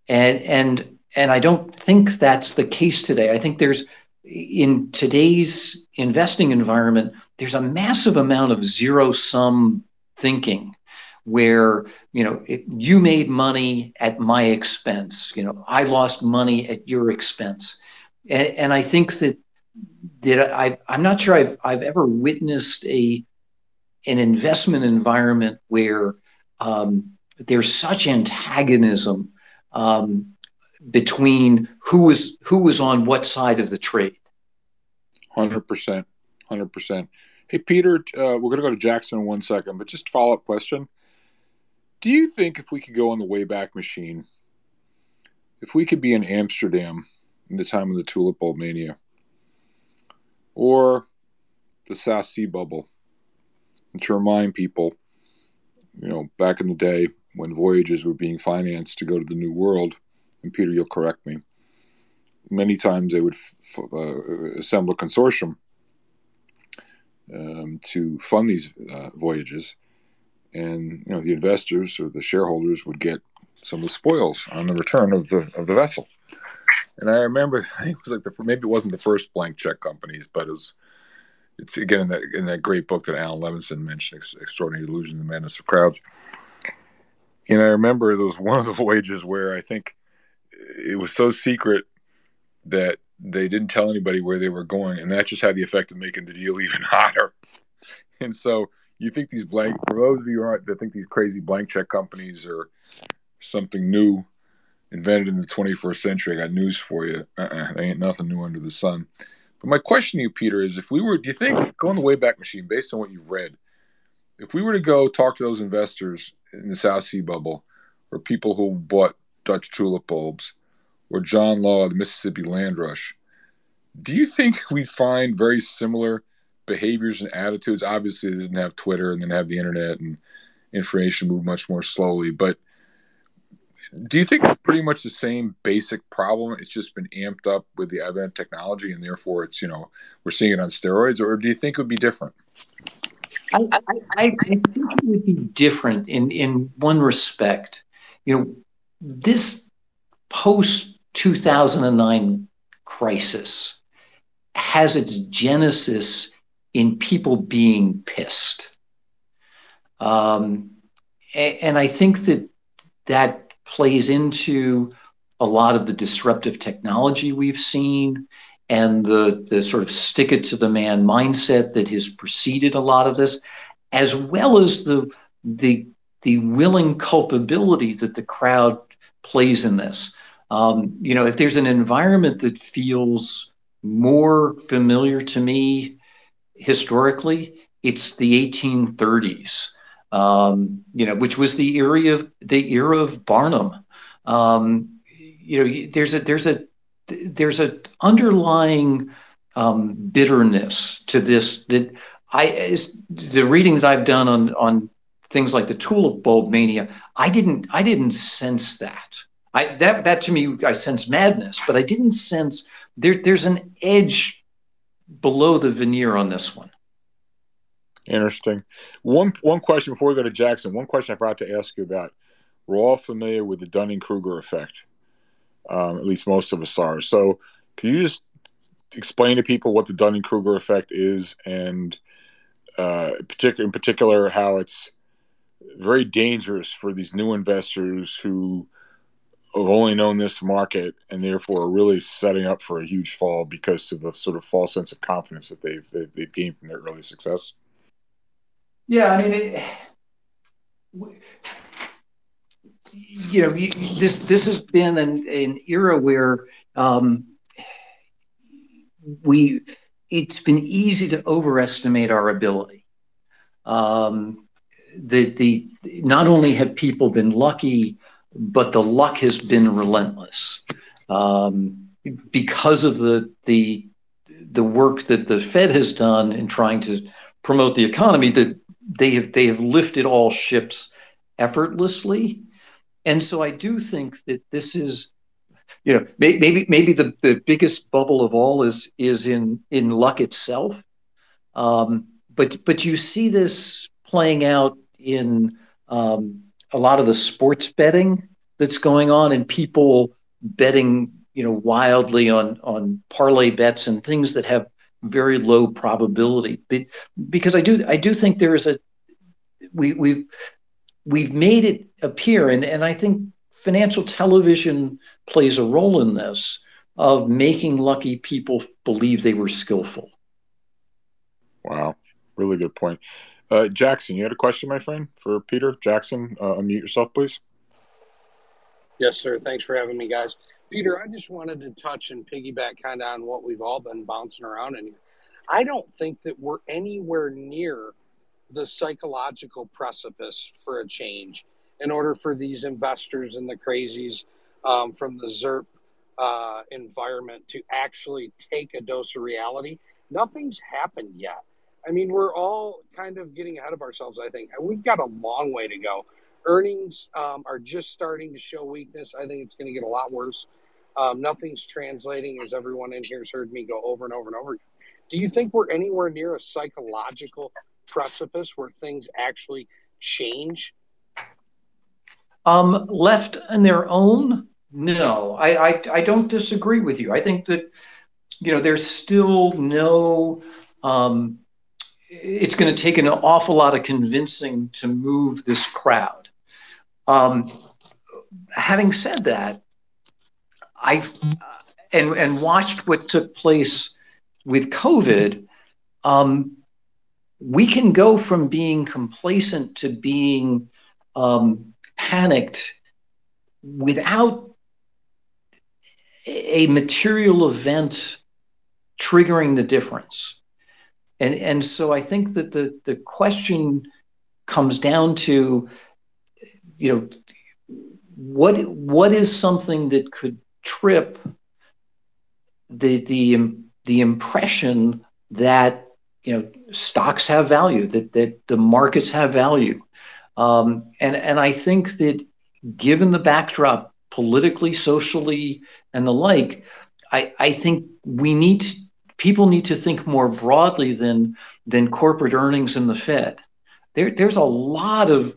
and and and I don't think that's the case today. I think there's in today's investing environment, there's a massive amount of zero sum thinking where you know it, you made money at my expense you know i lost money at your expense. And, and i think that that I, i'm not sure I've, I've ever witnessed a an investment environment where um, there's such antagonism um, between who was who was on what side of the trade. Hundred percent, hundred percent. Hey, Peter, uh, we're going to go to Jackson in one second, but just follow up question: Do you think if we could go on the Wayback Machine, if we could be in Amsterdam in the time of the Tulip Bulb Mania, or the South Sea Bubble, and to remind people, you know, back in the day when voyages were being financed to go to the New World, and Peter, you'll correct me, many times they would f- uh, assemble a consortium um, to fund these uh, voyages, and you know the investors or the shareholders would get some of the spoils on the return of the of the vessel. And I remember, [LAUGHS] I think it was like the maybe it wasn't the first blank check companies, but it's it's again in that in that great book that Alan Levinson mentioned, "Extraordinary Illusion: The Madness of Crowds." And I remember there was one of the voyages where I think it was so secret that they didn't tell anybody where they were going, and that just had the effect of making the deal [LAUGHS] even hotter. And so you think these blank for those of you aren't that think these crazy blank check companies are something new invented in the 21st century, I got news for you. Uh-uh, there ain't nothing new under the sun. But my question to you, Peter, is if we were, do you think, going the Wayback Machine, based on what you've read, if we were to go talk to those investors in the South Sea bubble, or people who bought Dutch tulip bulbs, or John Law, the Mississippi Land Rush, do you think [LAUGHS] we'd find very similar behaviors and attitudes? Obviously, they didn't have Twitter and then have the internet and information move much more slowly. But do you think it's pretty much the same basic problem? It's just been amped up with the advent of technology, and therefore it's you know we're seeing it on steroids, or do you think it would be different? I, I, I think it would be different in in one respect. You know, this post 2009 crisis has its genesis in people being pissed. Um, and I think that that plays into a lot of the disruptive technology we've seen and the, the sort of stick it to the man mindset that has preceded a lot of this, as well as the, the, the willing culpability that the crowd plays in this. Um, you know, if there's an environment that feels more familiar to me historically, it's the 1830s. Um, you know, which was the era of the era of Barnum. Um, you know, there's a there's a there's a underlying um, bitterness to this that I is the reading that I've done on on things like the tulip bulb mania. I didn't I didn't sense that. I that that to me I sense madness, but I didn't sense there. There's an edge below the veneer on this one. Interesting. One one question before we go to Jackson. One question I forgot to ask you about. We're all familiar with the Dunning Kruger effect. Um, at least most of us are. So, can you just explain to people what the Dunning Kruger effect is, and uh, particular in particular how it's very dangerous for these new investors who only known this market and therefore are really setting up for a huge fall because of a sort of false sense of confidence that they've they've, gained from their early success. Yeah, I mean, it, you know, this this has been an, an era where um, we it's been easy to overestimate our ability. Um, the the not only have people been lucky but the luck has been relentless um, because of the the the work that the Fed has done in trying to promote the economy. That they have they have lifted all ships effortlessly, and so I do think that this is, you know, maybe maybe the, the biggest bubble of all is is in in luck itself, um, but but you see this playing out in um, a lot of the sports betting that's going on and people betting you know wildly on on parlay bets and things that have very low probability. But, because i do i do think there is a we we've we've made it appear and and i think financial television plays a role in this of making lucky people believe they were skillful. Wow. Really good point uh, Jackson, you had a question, my friend, for Peter. Jackson, uh, unmute yourself, please. Yes, sir. Thanks for having me, guys. Peter, I just wanted to touch and piggyback kind of on what we've all been bouncing around in here. I don't think that we're anywhere near the psychological precipice for a change in order for these investors and the crazies um, from the ZERP uh, environment to actually take a dose of reality. Nothing's happened yet. I mean, we're all kind of getting ahead of ourselves, I think. We've got a long way to go. Earnings um, are just starting to show weakness. I think it's going to get a lot worse Um, nothing's translating, as everyone in here has heard me go over and over and over. Do you think we're anywhere near a psychological precipice where things actually change? Um, left on their own, no, I, I, I don't disagree with you. I think that you know there's still no. Um, it's going to take an awful lot of convincing to move this crowd. Um, having said that, I've and and watched what took place with COVID. Um, we can go from being complacent to being um, panicked without a material event triggering the difference. And, and so I think that the, the question comes down to, you know, what what is something that could trip the the the impression that you know stocks have value, that that the markets have value, um, and and I think that given the backdrop politically, socially, and the like, I I think we need to, people need to think more broadly than than corporate earnings and the Fed. There there's a lot of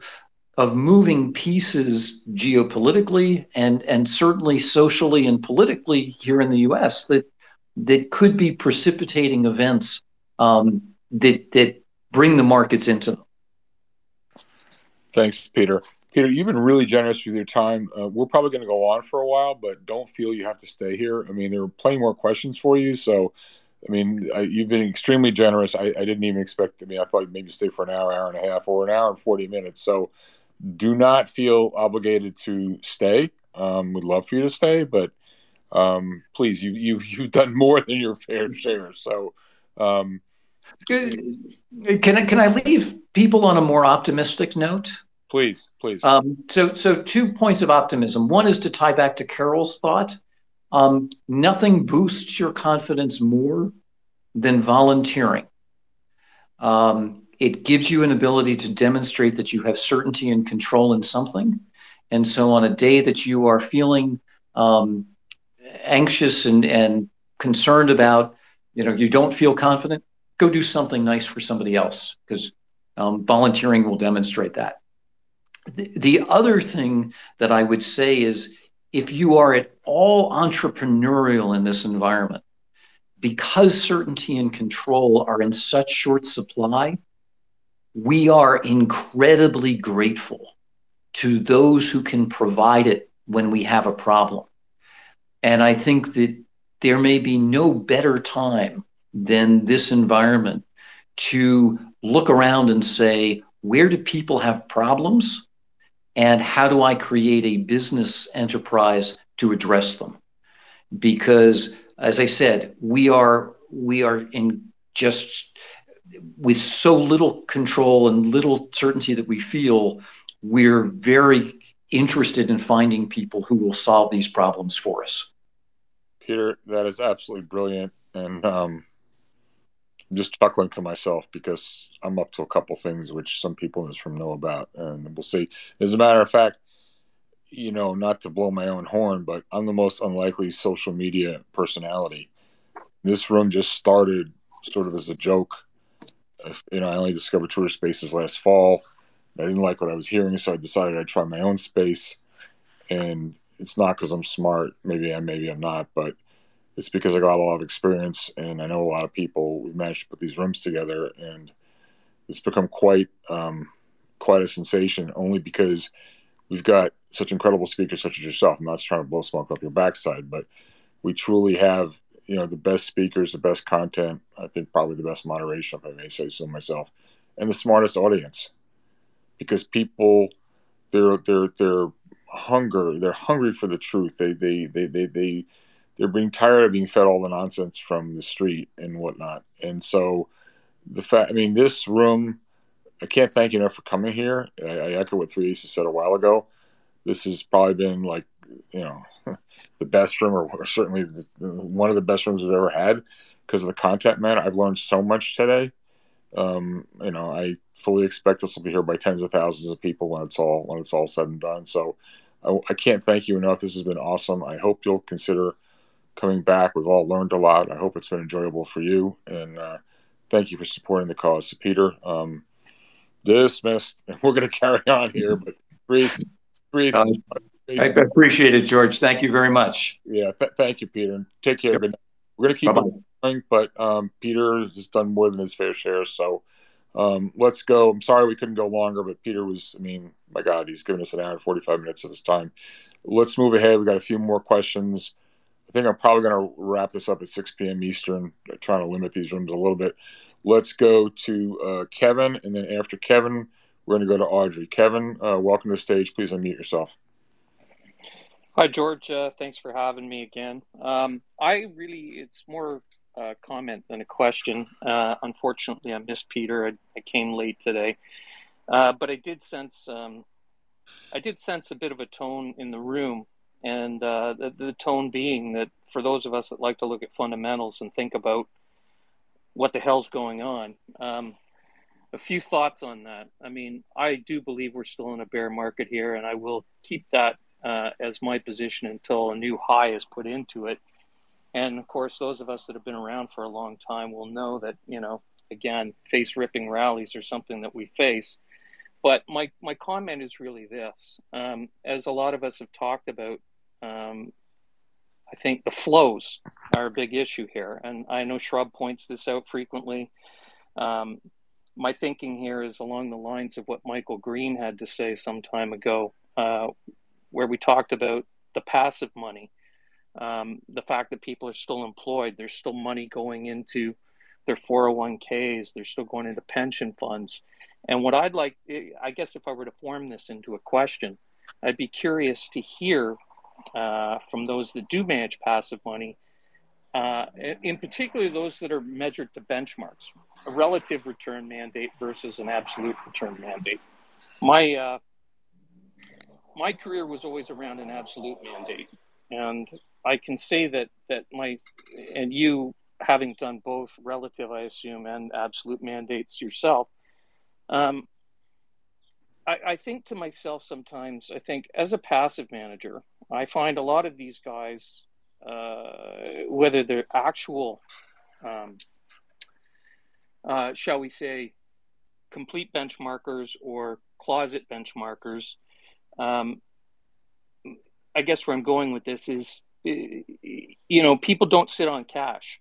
of moving pieces geopolitically and and certainly socially and politically here in the U.S. that that could be precipitating events um, that that bring the markets into them. Thanks, Peter. Peter, you've been really generous with your time. Uh, we're probably going to go on for a while, but don't feel you have to stay here. I mean, there are plenty more questions for you. So, I mean, I, you've been extremely generous. I, I, didn't even expect. I mean, I thought maybe stay for an hour, hour and a half, or an hour and forty minutes. So, do not feel obligated to stay. Um, we'd love for you to stay, but um, please, you, you've [LAUGHS] you've done more than your fair share. So, um, can I can I leave people on a more optimistic note? Please, please. Um, so, so two points of optimism. One is to tie back to Carol's thought. Um, nothing boosts your confidence more than volunteering. Um, it gives you an ability to demonstrate that you have certainty and control in something. And so, on a day that you are feeling um, anxious and, and concerned about, you know, you don't feel confident, go do something nice for somebody else because um, volunteering will demonstrate that. The, the other thing that I would say is if you are at all entrepreneurial in this environment, because certainty and control are in such short supply, we are incredibly grateful to those who can provide it when we have a problem. And I think that there may be no better time than this environment to look around and say, where do people have problems? And how do I create a business enterprise to address them? Because as I said, we are we are in just with so little control and little certainty that we feel, we're very interested in finding people who will solve these problems for us. Peter, that is absolutely brilliant. And um, just chuckling to myself because I'm up to a couple things which some people in this room know about. And we'll see. As a matter of fact, you know, not to blow my own horn, but I'm the most unlikely social media personality. This room just started sort of as a joke you know, I only discovered Twitter Spaces last fall. I didn't like what I was hearing, so I decided I'd try my own space. And it's not because I'm smart. Maybe I, maybe I'm not, but it's because I got a lot of experience and I know a lot of people. We've managed to put these rooms together, and it's become quite um, quite a sensation. Only because we've got such incredible speakers such as yourself. I'm not trying to blow smoke up your backside, but we truly have you know the best speakers, the best content. I think probably the best moderation, if I may say so myself, and the smartest audience, because people, they're they're they're hunger, they're hungry for the truth. They they they they they they're being tired of being fed all the nonsense from the street and whatnot. And so, the fact, I mean, this room, I can't thank you enough for coming here. I, I echo what Three Aces said a while ago. This has probably been like, you know, [LAUGHS] the best room, or certainly the, one of the best rooms we've ever had because of the content, man. I've learned so much today. Um, you know, I fully expect this will be here by tens of thousands of people when it's all when it's all said and done. So, I, I can't thank you enough. This has been awesome. I hope you'll consider coming back. We've all learned a lot. I hope it's been enjoyable for you. And uh, thank you for supporting the cause. So, Peter, um, dismissed. And [LAUGHS] we're going to carry on here, but Reese, Reese, um, I appreciate it, George. Thank you very much. Yeah, th- thank you, Peter. Take care. Yep. Good night. We're going to keep Bye-bye. going, but um, Peter has done more than his fair share. So um, let's go. I'm sorry we couldn't go longer, but Peter was, I mean, my God, he's given us an hour and 45 minutes of his time. Let's move ahead. We got a few more questions. I think I'm probably going to wrap this up at 6 p.m. Eastern, trying to limit these rooms a little bit. Let's go to uh, Kevin, and then after Kevin, we're going to go to Audrey. Kevin, uh, welcome to the stage. Please unmute yourself. Hi, George. Uh, thanks for having me again. Um, I really, it's more a comment than a question. Uh, unfortunately, I missed Peter. I, I came late today, uh, but I did sense, um, I did sense a bit of a tone in the room, and uh, the, the tone being that for those of us that like to look at fundamentals and think about what the hell's going on. Um, a few thoughts on that. I mean, I do believe we're still in a bear market here, and I will keep that uh, as my position until a new high is put into it. And of course, those of us that have been around for a long time will know that, you know, again, face ripping rallies are something that we face. But my, my comment is really this um, as a lot of us have talked about, um, I think the flows are a big issue here. And I know Shrub points this out frequently. Um, my thinking here is along the lines of what Michael Green had to say some time ago. Uh, where we talked about the passive money, um, the fact that people are still employed, there's still money going into their 401ks, they're still going into pension funds. And what I'd like, I guess, if I were to form this into a question, I'd be curious to hear uh, from those that do manage passive money, uh, in particular those that are measured to benchmarks, a relative return mandate versus an absolute return mandate. My uh, my career was always around an absolute mandate, and I can say that that my and you having done both relative, I assume, and absolute mandates yourself. Um, I, I think to myself sometimes, I think as a passive manager, I find a lot of these guys, uh, whether they're actual, um, uh, shall we say, complete benchmarkers or closet benchmarkers, um, I guess where I'm going with this is, you know, people don't sit on cash.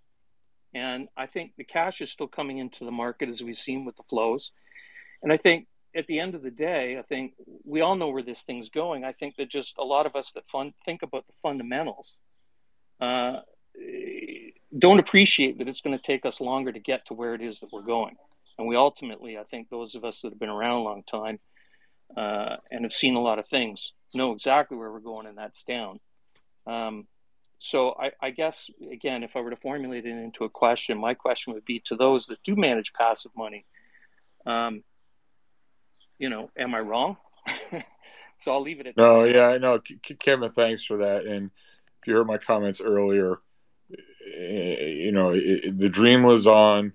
And I think the cash is still coming into the market as we've seen with the flows. And I think at the end of the day, I think we all know where this thing's going. I think that just a lot of us that fun, think about the fundamentals uh, don't appreciate that it's going to take us longer to get to where it is that we're going. And we ultimately, I think those of us that have been around a long time, uh, and have seen a lot of things, know exactly where we're going, and that's down. Um, so I, I, guess again, if I were to formulate it into a question, my question would be to those that do manage passive money. Um, you know, am I wrong? [LAUGHS] so I'll leave it at that. no. That. Yeah, I know, Kevin. Thanks for that. And if you heard my comments earlier, eh, you know, it, the dream lives on.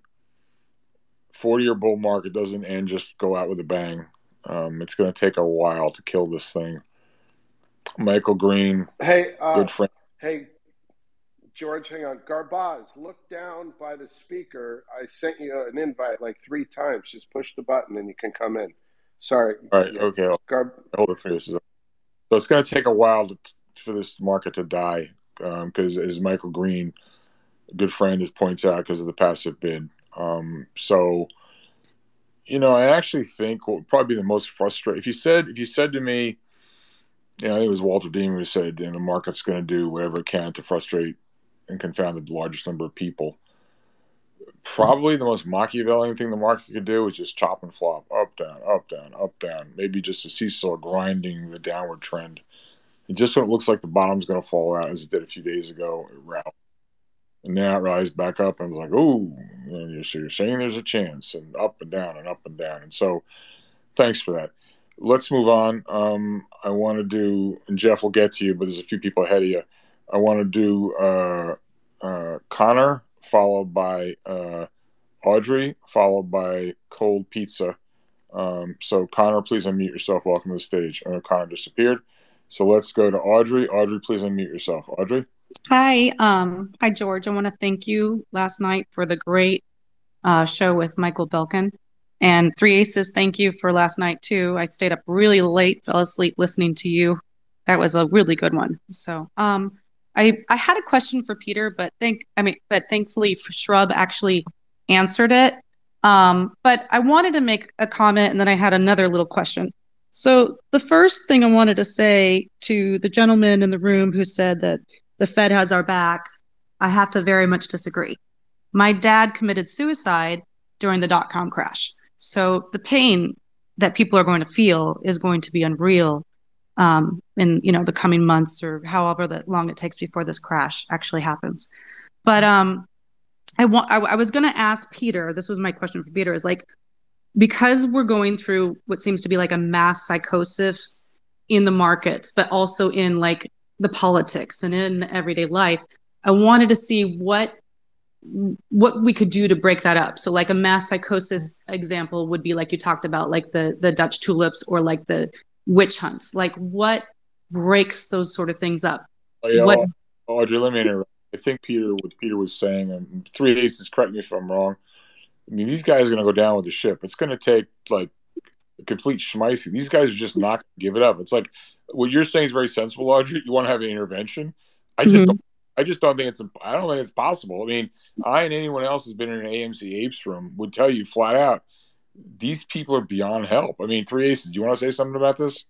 Forty-year bull market doesn't end just go out with a bang. Um, it's going to take a while to kill this thing. Michael Green, hey, uh, good friend. Hey, George, hang on. Garbaz, look down by the speaker. I sent you an invite like three times. Just push the button and you can come in. Sorry. All right. Yeah. Okay. I'll, Garb- hold it through. So it's going to take a while to, for this market to die because, um, as Michael Green, a good friend, has points out, because of the passive bid. Um, so you know, I actually think what would probably be the most frustrating. If you said, if you said to me, you know, I think it was Walter Deemer who said, "And the market's going to do whatever it can to frustrate and confound the largest number of people." Probably the most Machiavellian thing the market could do is just chop and flop, up, down, up, down, up, down. Maybe just a seesaw grinding the downward trend. And just when it looks like the bottom's going to fall out, as it did a few days ago, it rallied and now it rises back up and was like, oh, so you're saying there's a chance, and up and down and up and down. And so, thanks for that. Let's move on. Um, I want to do, and Jeff will get to you, but there's a few people ahead of you. I want to do uh, uh, Connor, followed by uh, Audrey, followed by Cold Pizza. Um, so, Connor, please unmute yourself. Welcome to the stage. Know Connor disappeared. So let's go to Audrey. Audrey, please unmute yourself. Audrey. Hi, um, hi George. I want to thank you last night for the great uh, show with Michael Belkin. And Three Aces, thank you for last night too. I stayed up really late, fell asleep listening to you. That was a really good one. So, um, I I had a question for Peter, but think I mean, but thankfully Shrub actually answered it. Um, but I wanted to make a comment, and then I had another little question. So the first thing I wanted to say to the gentleman in the room who said that the Fed has our back, I have to very much disagree. My dad committed suicide during the dot com crash. So the pain that people are going to feel is going to be unreal in you know the coming months or however that long it takes before this crash actually happens. But um, I want I, I was going to ask Peter. This was my question for Peter. Is like because we're going through what seems to be like a mass psychosis in the markets, but also in like the politics and in the everyday life. I wanted to see what what we could do to break that up. So like a mass psychosis example would be like you talked about, like the the Dutch tulips or like the witch hunts. Like what breaks those sort of things up? Oh, yeah, what, Audrey, let me interrupt. I think Peter, what Peter was saying, and three aces, correct me if I'm wrong. I mean, these guys are going to go down with the ship. It's going to take like a complete schmeising. These guys are just not going to give it up. It's like what you're saying is very sensible, Audrey. You want to have an intervention. I just mm-hmm. don't I just don't think it's. I don't think it's possible. I mean, I and anyone else who's been in an AMC Apes room would tell you flat out, these people are beyond help. I mean, three aces. Do you want to say something about this?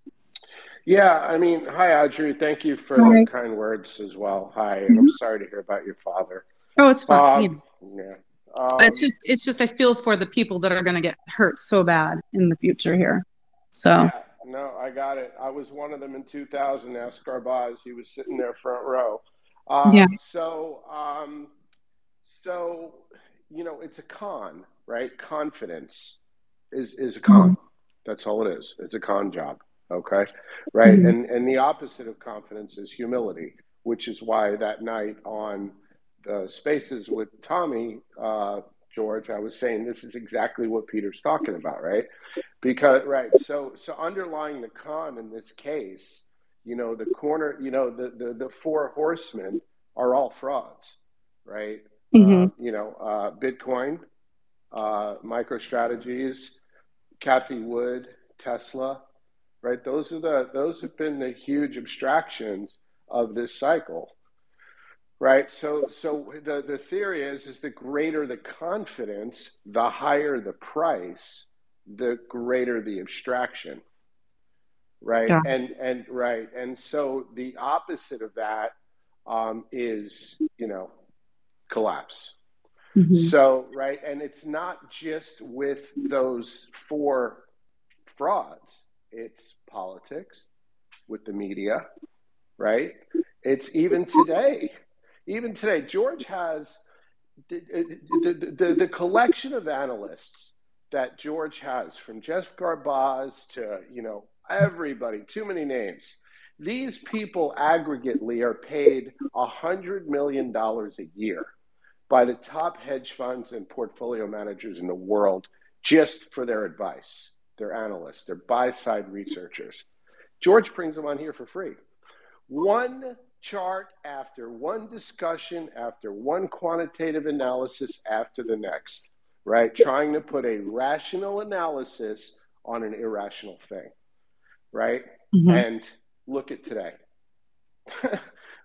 Yeah, I mean, hi, Audrey. Thank you for hi. the kind words as well. Hi, and mm-hmm. I'm sorry to hear about your father. Oh, it's fine. Um, yeah. Um, it's just, it's just, I feel for the people that are going to get hurt so bad in the future here. So. Yeah, no, I got it. I was one of them in 2000. Ask Garbaz. He was sitting there front row. Um, yeah. So, um, so you know, it's a con, right? Confidence is is a con. Mm-hmm. That's all it is. It's a con job. Okay, right? Mm-hmm. And and the opposite of confidence is humility, which is why that night on the Spaces with Tommy. Uh, George, I was saying this is exactly what Peter's talking about, right? Because right, so so underlying the con in this case you know the corner you know the the, the four horsemen are all frauds right mm-hmm. uh, you know uh, bitcoin uh, microstrategies cathie wood tesla right? Those are the those have been the huge abstractions of this cycle right? So so the the theory is is the greater the confidence the higher the price the greater the abstraction right? Yeah. and and right. And so the opposite of that um, is you know collapse mm-hmm. so right and it's not just with those four frauds it's politics with the media right it's even today even today george has the, the, the, the collection of analysts that george has from jeff garbaz to you know everybody, too many names. These people aggregately are paid $100 million a year by the top hedge funds and portfolio managers in the world just for their advice. They're analysts, they're buy side researchers. George brings them on here for free. One chart after one discussion after one quantitative analysis after the next, right? Trying to put a rational analysis on an irrational thing right? Mm-hmm. And look at today. [LAUGHS]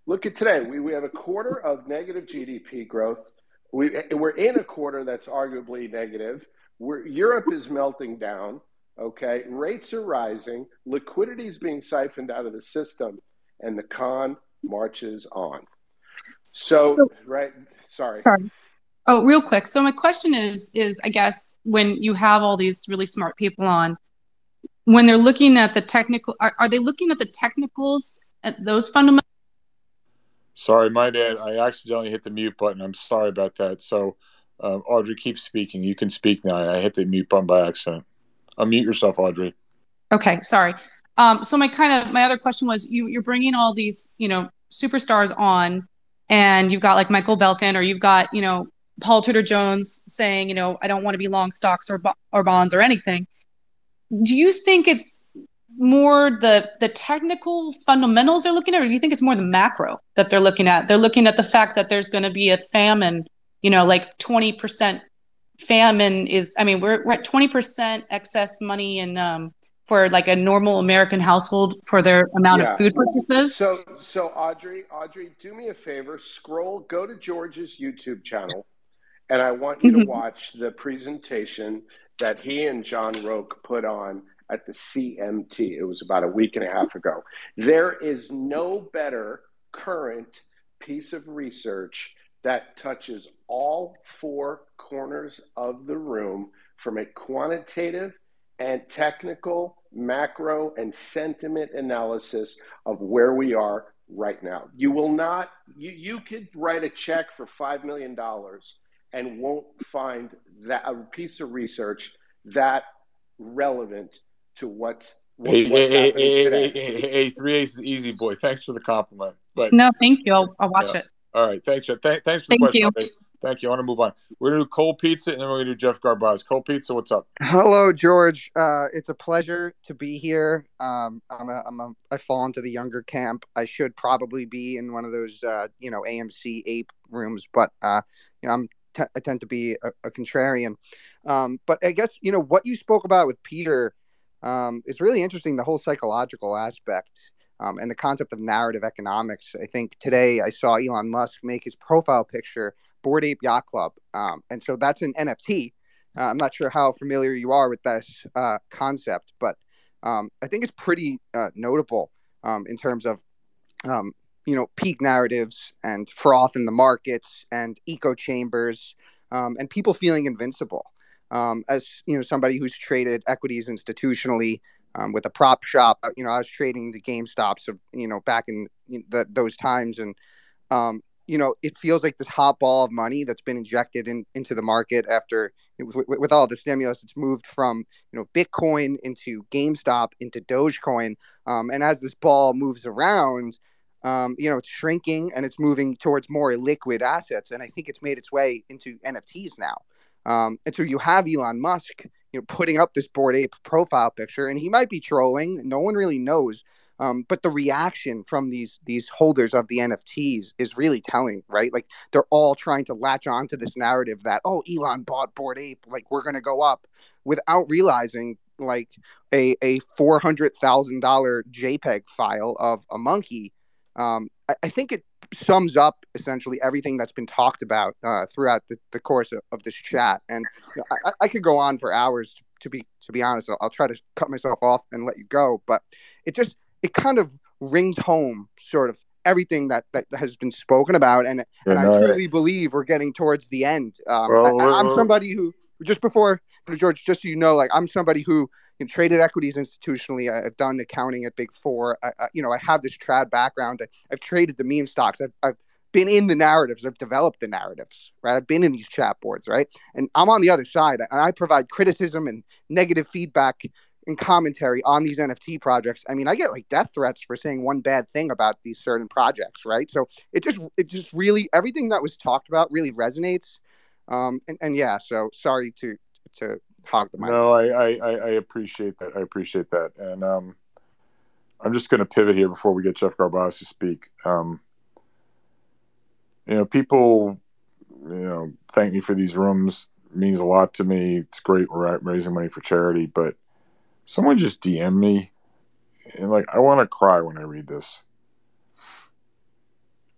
look at today. We, we have a quarter of negative GDP growth. We, we're in a quarter that's arguably negative. We're, Europe is melting down. Okay. Rates are rising. Liquidity is being siphoned out of the system, and the con marches on. So, so right. Sorry. Sorry. Oh, real quick. So my question is, is I guess when you have all these really smart people on, when they're looking at the technical are, are they looking at the technicals at those fundamentals sorry my dad i accidentally hit the mute button. I'm sorry about that. So uh, audrey keep speaking. You can speak now. I hit the mute button by accident. Unmute yourself audrey. Okay sorry. Um, so my kind of my other question was you you're bringing all these you know superstars on and you've got like michael belkin or you've got you know paul tudor jones saying you know i don't want to be long stocks or, or bonds or anything. Do you think it's more the the technical fundamentals they're looking at, or do you think it's more the macro that they're looking at? They're looking at the fact that there's going to be a famine, you know, like 20% famine is, I mean, we're, we're at 20% excess money in, um, for like a normal American household for their amount Yeah. of food purchases. So, so Audrey, Audrey, do me a favor. Scroll, go to George's YouTube channel, and I want you to Mhm. watch the presentation that he and John Roque put on at the CMT. It was about a week and a half ago. There is no better current piece of research that touches all four corners of the room from a quantitative and technical, macro, and sentiment analysis of where we are right now. You will not, you, you could write a check for $5 million and won't find that a piece of research that relevant to what's, what, Hey, what's hey, hey, hey, today. hey, hey, hey, three aces, easy boy. Thanks for the compliment. But No, thank you. I'll, I'll watch Yeah. it. all right, thanks, Jeff. Th- thanks for the Thank question. you. Audrey. Thank you. I want to move on. We're gonna do cold pizza, and then we're gonna do Jeff Garbaz. Cold pizza, what's up? Hello, George. Uh, it's a pleasure to be here. Um, I'm a, I'm a, I fall into the younger camp. I should probably be in one of those, uh, you know, AMC ape rooms, but uh, you know, I'm t- I tend to be a, a contrarian. Um, but I guess you know what you spoke about with Peter um, is really interesting. The whole psychological aspect. Um, and the concept of narrative economics. I think today I saw Elon Musk make his profile picture Bored Ape Yacht Club, um, and so that's an NFT. Uh, I'm not sure how familiar you are with this uh, concept, but um, I think it's pretty uh, notable um, in terms of um, you know peak narratives and froth in the markets and echo chambers um, and people feeling invincible. Um, as you know, somebody who's traded equities institutionally um, with a prop shop, uh, you know, I was trading the GameStops of you know back in the, those times, and um, you know, it feels like this hot ball of money that's been injected in, into the market after with, all the stimulus. It's moved from you know Bitcoin into GameStop into Dogecoin, um, and as this ball moves around, um, you know, it's shrinking and it's moving towards more liquid assets, and I think it's made its way into NFTs now. Um, and so you have Elon Musk, you know, putting up this bored ape profile picture, and he might be trolling. No one really knows. Um, but the reaction from these these holders of the NFTs is really telling, right? Like they're all trying to latch on to this narrative that oh, Elon bought Bored Ape, like we're gonna go up, without realizing like a a four hundred thousand dollar JPEG file of a monkey. Um, I, I think it sums up essentially everything that's been talked about uh, throughout the, the course of, of this chat, and I, I could go on for hours. To be to be honest, I'll, I'll try to cut myself off and let you go, but it just it kind of rings home sort of everything that, that has been spoken about and and I truly believe we're getting towards the end. Um, Well, I, I'm somebody who just before George, just so you know, like I'm somebody who know, traded equities institutionally. I, I've done accounting at Big Four. I, I, you know, I have this trad background. I, I've traded the meme stocks. I've, I've been in the narratives. I've developed the narratives. Right. I've been in these chat boards. Right. And I'm on the other side. And I provide criticism and negative feedback and commentary on these NFT projects. I mean, I get like death threats for saying one bad thing about these certain projects, right? So it just it just really everything that was talked about really resonates. Um, and, and yeah, so sorry to to hog the mic. No, I, I, I appreciate that. I appreciate that. And um, I'm just going to pivot here before we get Jeff Garbaz to speak. Um, you know, people, you know, thank me for these rooms. It means a lot to me. It's great. We're raising money for charity, but someone just DM me, and like I want to cry when I read this.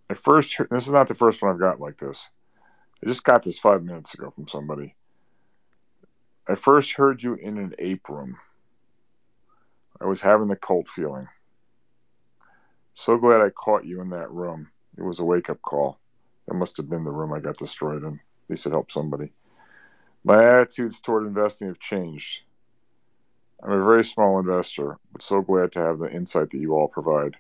I first, this is not the first one I've got like this. I just got this five minutes ago from somebody. I first heard you in an ape room. I was having the cult feeling. So glad I caught you in that room. It was a wake up call. That must have been the room I got destroyed in. At least it helped somebody. My attitudes toward investing have changed. I'm a very small investor, but so glad to have the insight that you all provide.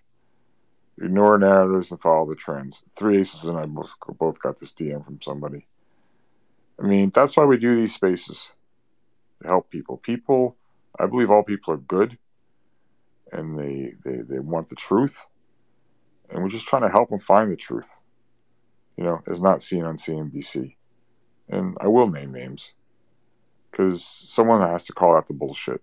Ignore narratives and follow the trends. Three Aces and I both, both got this DM from somebody. I mean, that's why we do these spaces to help people. People, I believe all people are good and they, they, they want the truth. And we're just trying to help them find the truth, you know, as not seen on CNBC. And I will name names because someone has to call out the bullshit.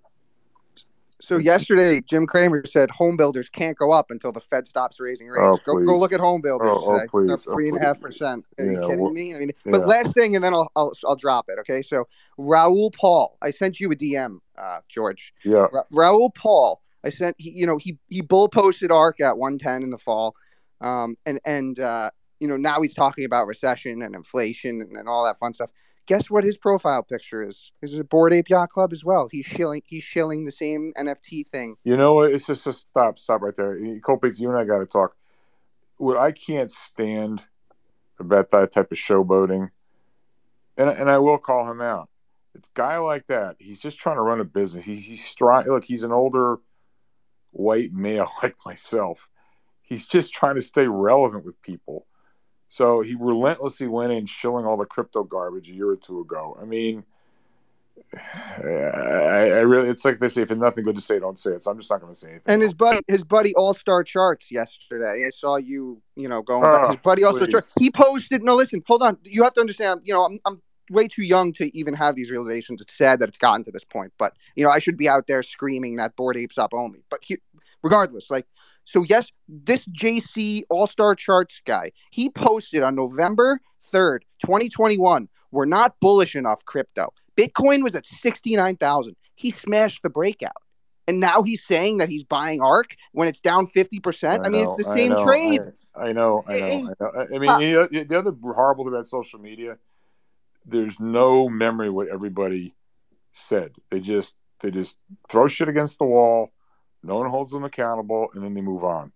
So yesterday, Jim Cramer said home builders can't go up until the Fed stops raising rates. Oh, go, go look at home builders Oh, oh, today. please. Up Oh, three and a half percent. Are you kidding well, me? I mean, but last thing, and then I'll, I'll I'll drop it. Okay. So Raoul Pal, I sent you a DM, uh, George. Yeah. Ra- Raoul Pal, I sent. He, you know, he he bull posted ARK at 110 in the fall, um, and and uh, you know now he's talking about recession and inflation and, and all that fun stuff. Guess what his profile picture is? Is a Bored Ape Yacht Club as well. He's shilling. He's shilling the same NFT thing. You know what? It's just, just stop, stop right there. Cold Pizza, you and I got to talk. What I can't stand about that type of showboating, and and I will call him out. It's a guy like that. He's just trying to run a business. He's he's stri- Look, he's an older white male [LAUGHS] like myself. He's just trying to stay relevant with people. So he relentlessly went in shilling all the crypto garbage a year or two ago. I mean, [SIGHS] I, I really, it's like they say, if you have nothing good to say, don't say it. So I'm just not going to say anything. And his buddy, his buddy, All Star Charts yesterday. I saw you, you know, going. back. Oh, His buddy, All Star. Charts. He posted. No, listen, hold on. You have to understand. You know, I'm, I'm way too young to even have these realizations. It's sad that it's gotten to this point, but you know, I should be out there screaming that bored apes up only. But he, regardless, like, so yes, this JC All Star Charts guy, he posted on November third, 2021. We're not bullish enough crypto. Bitcoin was at 69,000. He smashed the breakout. And now he's saying that he's buying ARK when it's down 50%. I, mean, it's the I same know, trade. I, I know, I know, I know. I I mean, the, the other horrible thing about social media, there's no memory what everybody said. They just they just throw shit against the wall. No one holds them accountable, and then they move on.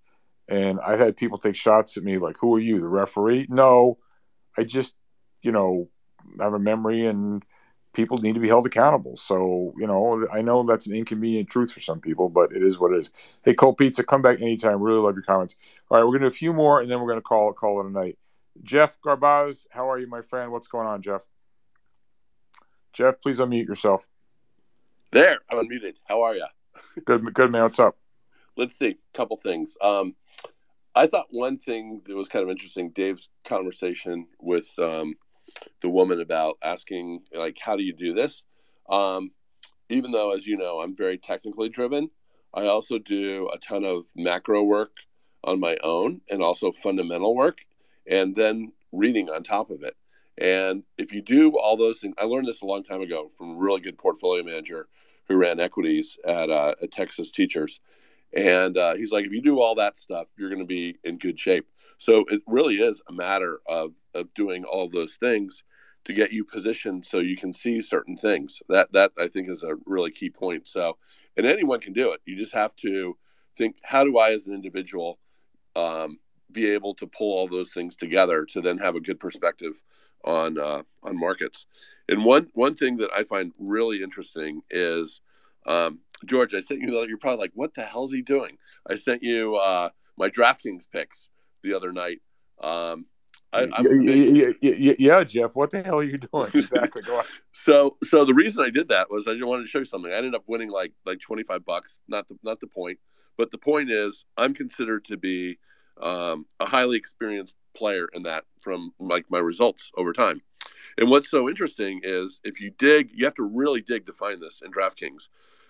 And I've had people take shots at me like, "Who are you, the referee?" No, I just you know have a memory, and people need to be held accountable. So you know, I know that's an inconvenient truth for some people, but it is what it is. Hey, Cold Pizza, come back anytime. Really love your comments. All right, we're gonna do a few more, and then we're gonna call call it a night. Jeff Garbaz, how are you, my friend? What's going on, Jeff? Jeff, please unmute yourself. There, I'm unmuted. How are you? Good, good man. What's up? Let's see. A couple things. Um, I thought one thing that was kind of interesting, Dave's conversation with um, the woman about asking, like, how do you do this? Um, even though, as you know, I'm very technically driven, I also do a ton of macro work on my own and also fundamental work and then reading on top of it. And if you do all those things, I learned this a long time ago from a really good portfolio manager who ran equities at, uh, at Texas Teachers. And uh, he's like, if you do all that stuff, you're going to be in good shape. So it really is a matter of, of doing all those things to get you positioned so you can see certain things. That that I think is a really key point. So, and anyone can do it. You just have to think, how do I, as an individual, um, be able to pull all those things together to then have a good perspective on uh, on markets. And one one thing that I find really interesting is um, George. I sent you. the, You're probably like, what the hell's he doing? I sent you uh, my DraftKings picks the other night. Um, I, I'm a big- yeah, yeah, yeah, yeah, Jeff. What the hell are you doing? [LAUGHS] Exactly. So so the reason I did that was I just wanted to show you something. I ended up winning like like twenty five bucks. Not the not the point, but the point is I'm considered to be um, a highly experienced player in that from like my results over time. And what's so interesting is if you dig, you have to really dig to find this in DraftKings.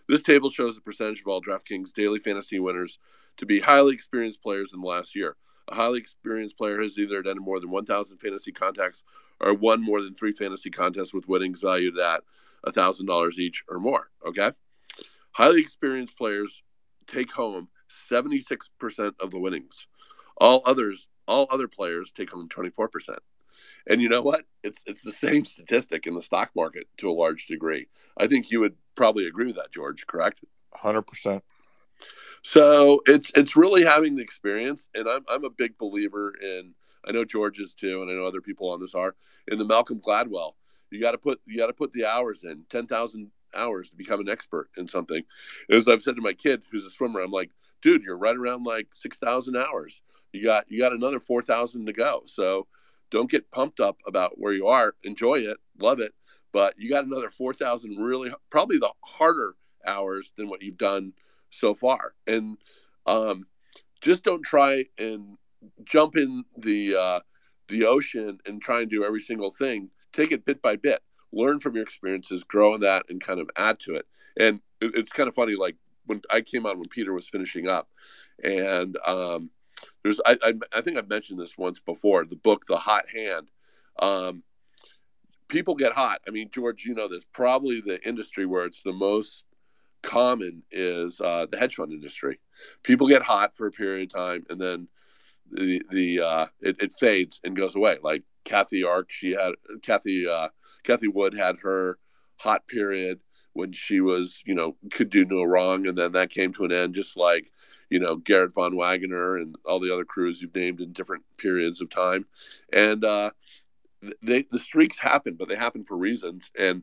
This table shows the percentage of all DraftKings daily fantasy winners to be highly experienced players in the last year. A highly experienced player has either attended more than 1,000 fantasy contacts or won more than three fantasy contests with winnings valued at $1,000 each or more. Okay. Highly experienced players take home 76% of the winnings. All others, all other players take home 24%. And you know what? It's it's the same statistic in the stock market to a large degree. I think you would probably agree with that, George, correct? Hundred percent. So it's it's really having the experience, and I'm I'm a big believer in. I know George is too, and I know other people on this are in the Malcolm Gladwell. You got to put you got to put the hours in, ten thousand hours to become an expert in something. As I've said to my kid, who's a swimmer, I'm like, dude, you're right around like six thousand hours. You got you got another four thousand to go. So don't get pumped up about where you are. Enjoy it, love it, but you got another four thousand really probably the harder hours than what you've done so far. And um, just don't try and jump in the uh, the ocean and try and do every single thing. Take it bit by bit. Learn from your experiences, grow in that, and kind of add to it. And it, it's kind of funny. Like when I came on when Peter was finishing up, and um, there's I, I, I think I've mentioned this once before. The book, The Hot Hand. Um, people get hot. I mean, George, you know this. Probably the industry where it's the most common is uh, the hedge fund industry. People get hot for a period of time, and then the the uh, it, it fades and goes away. Like Cathie Ark, she had Cathie uh, Cathie Wood had her hot period when she was you know could do no wrong, and then that came to an end. Just like you know Garrett Van Wagoner and all the other crews you've named in different periods of time, and uh, they the streaks happen, but they happen for reasons. And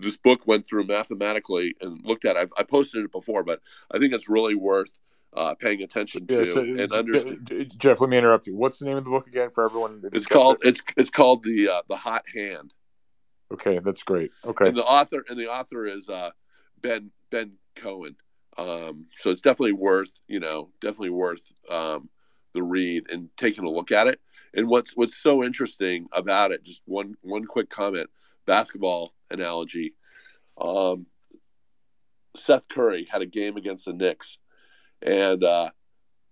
this book went through mathematically and looked at. It. I've, I posted it before, but I think it's really worth uh, paying attention to yeah, so, and understand. Jeff, let me interrupt you. What's the name of the book again for everyone? It's called it? it's it's called the uh, the Hot Hand. Okay, that's great. Okay, and the author and the author is uh, Ben Ben Cohen. Um, so it's definitely worth you know definitely worth um, the read and taking a look at it. And what's what's so interesting about it, just one one quick comment, basketball analogy. Um, Steph Curry had a game against the Knicks, and uh,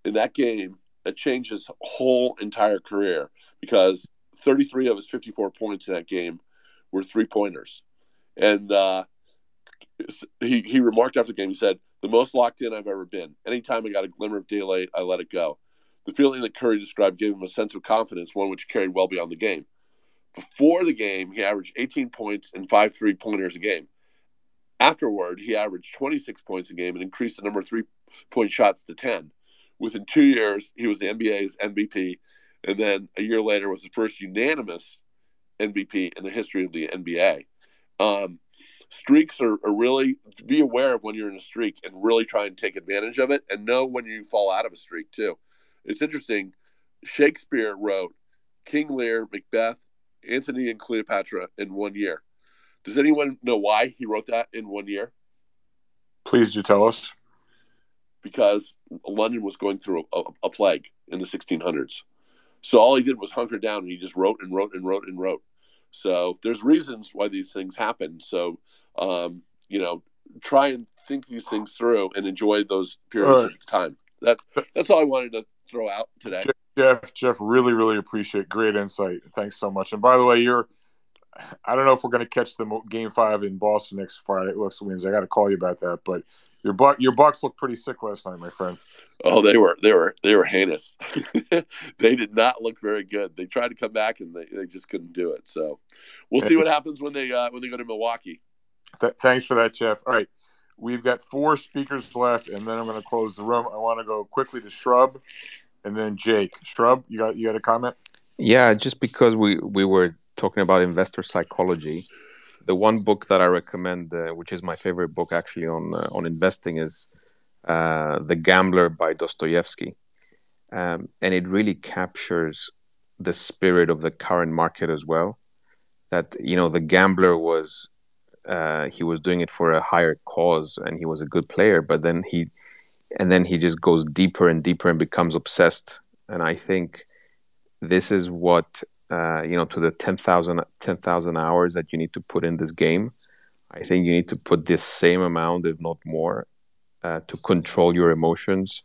in that game, it changed his whole entire career because 33 of his 54 points in that game were three pointers, and uh, he he remarked after the game. He said, "The most locked in I've ever been. Anytime I got a glimmer of daylight, I let it go." The feeling that Curry described gave him a sense of confidence, one which carried well beyond the game. Before the game, he averaged 18 points and five three pointers a game. Afterward, he averaged 26 points a game and increased the number of three point shots to 10. Within two years, he was the NBA's MVP, and then a year later was the first unanimous MVP in the history of the NBA. Um, streaks are, are really be aware of when you're in a streak and really try and take advantage of it and know when you fall out of a streak too. It's interesting. Shakespeare wrote King Lear, Macbeth, Antony, and Cleopatra in one year. Does anyone know why he wrote that in one year? Please do tell us. Because London was going through a, a, a plague in the 1600s. So all he did was hunker down and he just wrote and wrote and wrote and wrote. So there's reasons why these things happen. So, um, you know, try and think these things through and enjoy those periods right. of time. That's that's all I wanted to throw out today. Jeff, Jeff, really, really appreciate great insight. Thanks so much. And by the way, you're I don't know if we're going to catch the game five in Boston next Friday. It looks wins. I got to call you about that. But your buck, your Bucks looked pretty sick last night, my friend. Oh, they were they were they were heinous. [LAUGHS] they did not look very good. They tried to come back and they, they just couldn't do it. So we'll see what happens when they uh, when they go to Milwaukee. Th- thanks for that, Jeff. All right, we've got four speakers left, and then I'm going to close the room. I want to go quickly to Shrub, and then Jake. Shrub, you got you got a comment? Yeah, just because we we were talking about investor psychology, the one book that I recommend, uh, which is my favorite book actually on uh, on investing, is uh, The Gambler by Dostoevsky, um, and it really captures the spirit of the current market as well. That you know, the gambler was uh, he was doing it for a higher cause, and he was a good player, but then he and then he just goes deeper and deeper and becomes obsessed. And I think this is what uh, you know to the 10,000 10, hours that you need to put in this game. I think you need to put this same amount, if not more, uh, to control your emotions,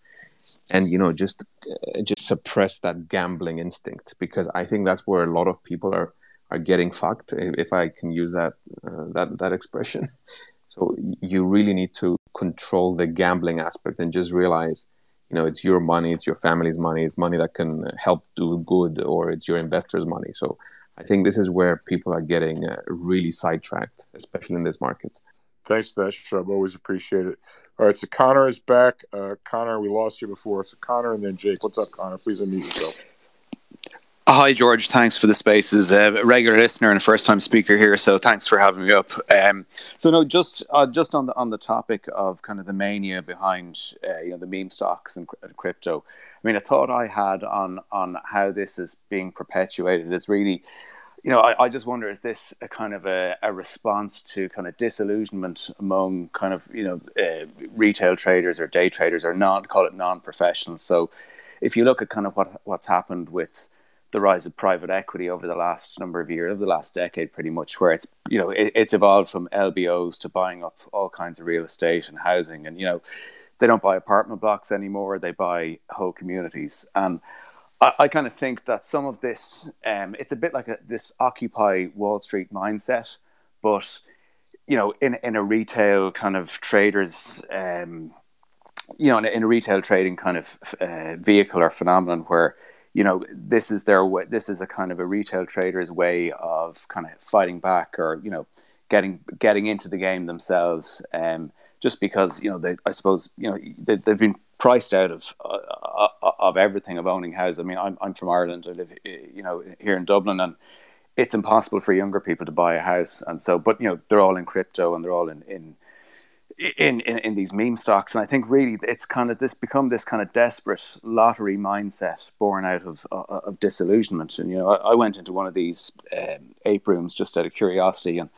and you know just uh, just suppress that gambling instinct because I think that's where a lot of people are are getting fucked, if I can use that uh, that that expression. [LAUGHS] So you really need to control the gambling aspect and just realize you know it's your money it's your family's money it's money that can help do good or it's your investors money. So i think this is where people are getting uh, really sidetracked especially in this market. Thanks for that Shrub. always appreciate it. All right so connor is back. Uh, connor we lost you before. So connor and then jake. What's up connor? Please unmute yourself Hi, George. Thanks for the spaces. Uh, a regular listener and a first-time speaker here, so thanks for having me up. Um, so, no, just uh, just on the on the topic of kind of the mania behind uh, you know the meme stocks and, crypto. I mean, a thought I had on on how this is being perpetuated is really, you know, I, I just wonder is this a kind of a, a response to kind of disillusionment among kind of you know uh, retail traders or day traders or not call it non-professionals. So, if you look at kind of what what's happened with the rise of private equity over the last number of years, over the last decade, pretty much, where it's you know it, it's evolved from LBOs to buying up all kinds of real estate and housing, and you know they don't buy apartment blocks anymore; they buy whole communities. And I, I kind of think that some of this, um, it's a bit like a, this Occupy Wall Street mindset, but you know, in in a retail kind of traders. Um, you know, in a, in a retail trading kind of uh, vehicle or phenomenon where you know this is their way this is a kind of a retail trader's way of kind of fighting back or you know getting getting into the game themselves um, just because you know they I suppose you know they, have been priced out of uh, uh, of everything of owning houses. I mean I'm I'm from Ireland I live you know here in Dublin and it's impossible for younger people to buy a house and so but you know they're all in crypto and they're all in in in, in, in these meme stocks. And I think really it's kind of this become this kind of desperate lottery mindset born out of uh, of disillusionment. And you know, I, I, went into one of these um, ape rooms just out of curiosity, and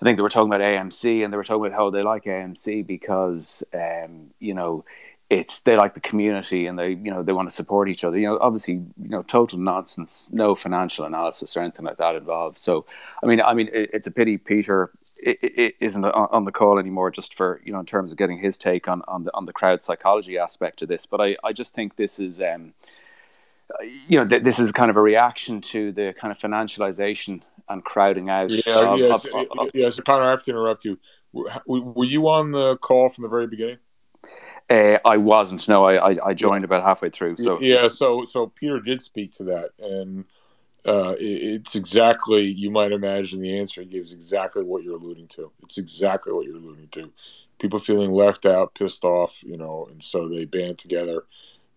I think they were talking about AMC, and they were talking about how they like AMC because um, you know it's they like the community and they you know they want to support each other you know obviously you know total nonsense no financial analysis or anything like that involved so i mean i mean it, it's a pity peter it, it isn't on the call anymore just for you know in terms of getting his take on on the on the crowd psychology aspect of this but i i just think this is um you know th- this is kind of a reaction to the kind of financialization and crowding out yeah of, yes, of, of, yes connor i have to interrupt you were you on the call from the very beginning uh, I wasn't. No, I, I joined about halfway through. So yeah, so so Peter did speak to that, and uh, it's exactly you might imagine the answer he gives exactly what you're alluding to. It's exactly what you're alluding to. People feeling left out, pissed off, you know, and so they band together,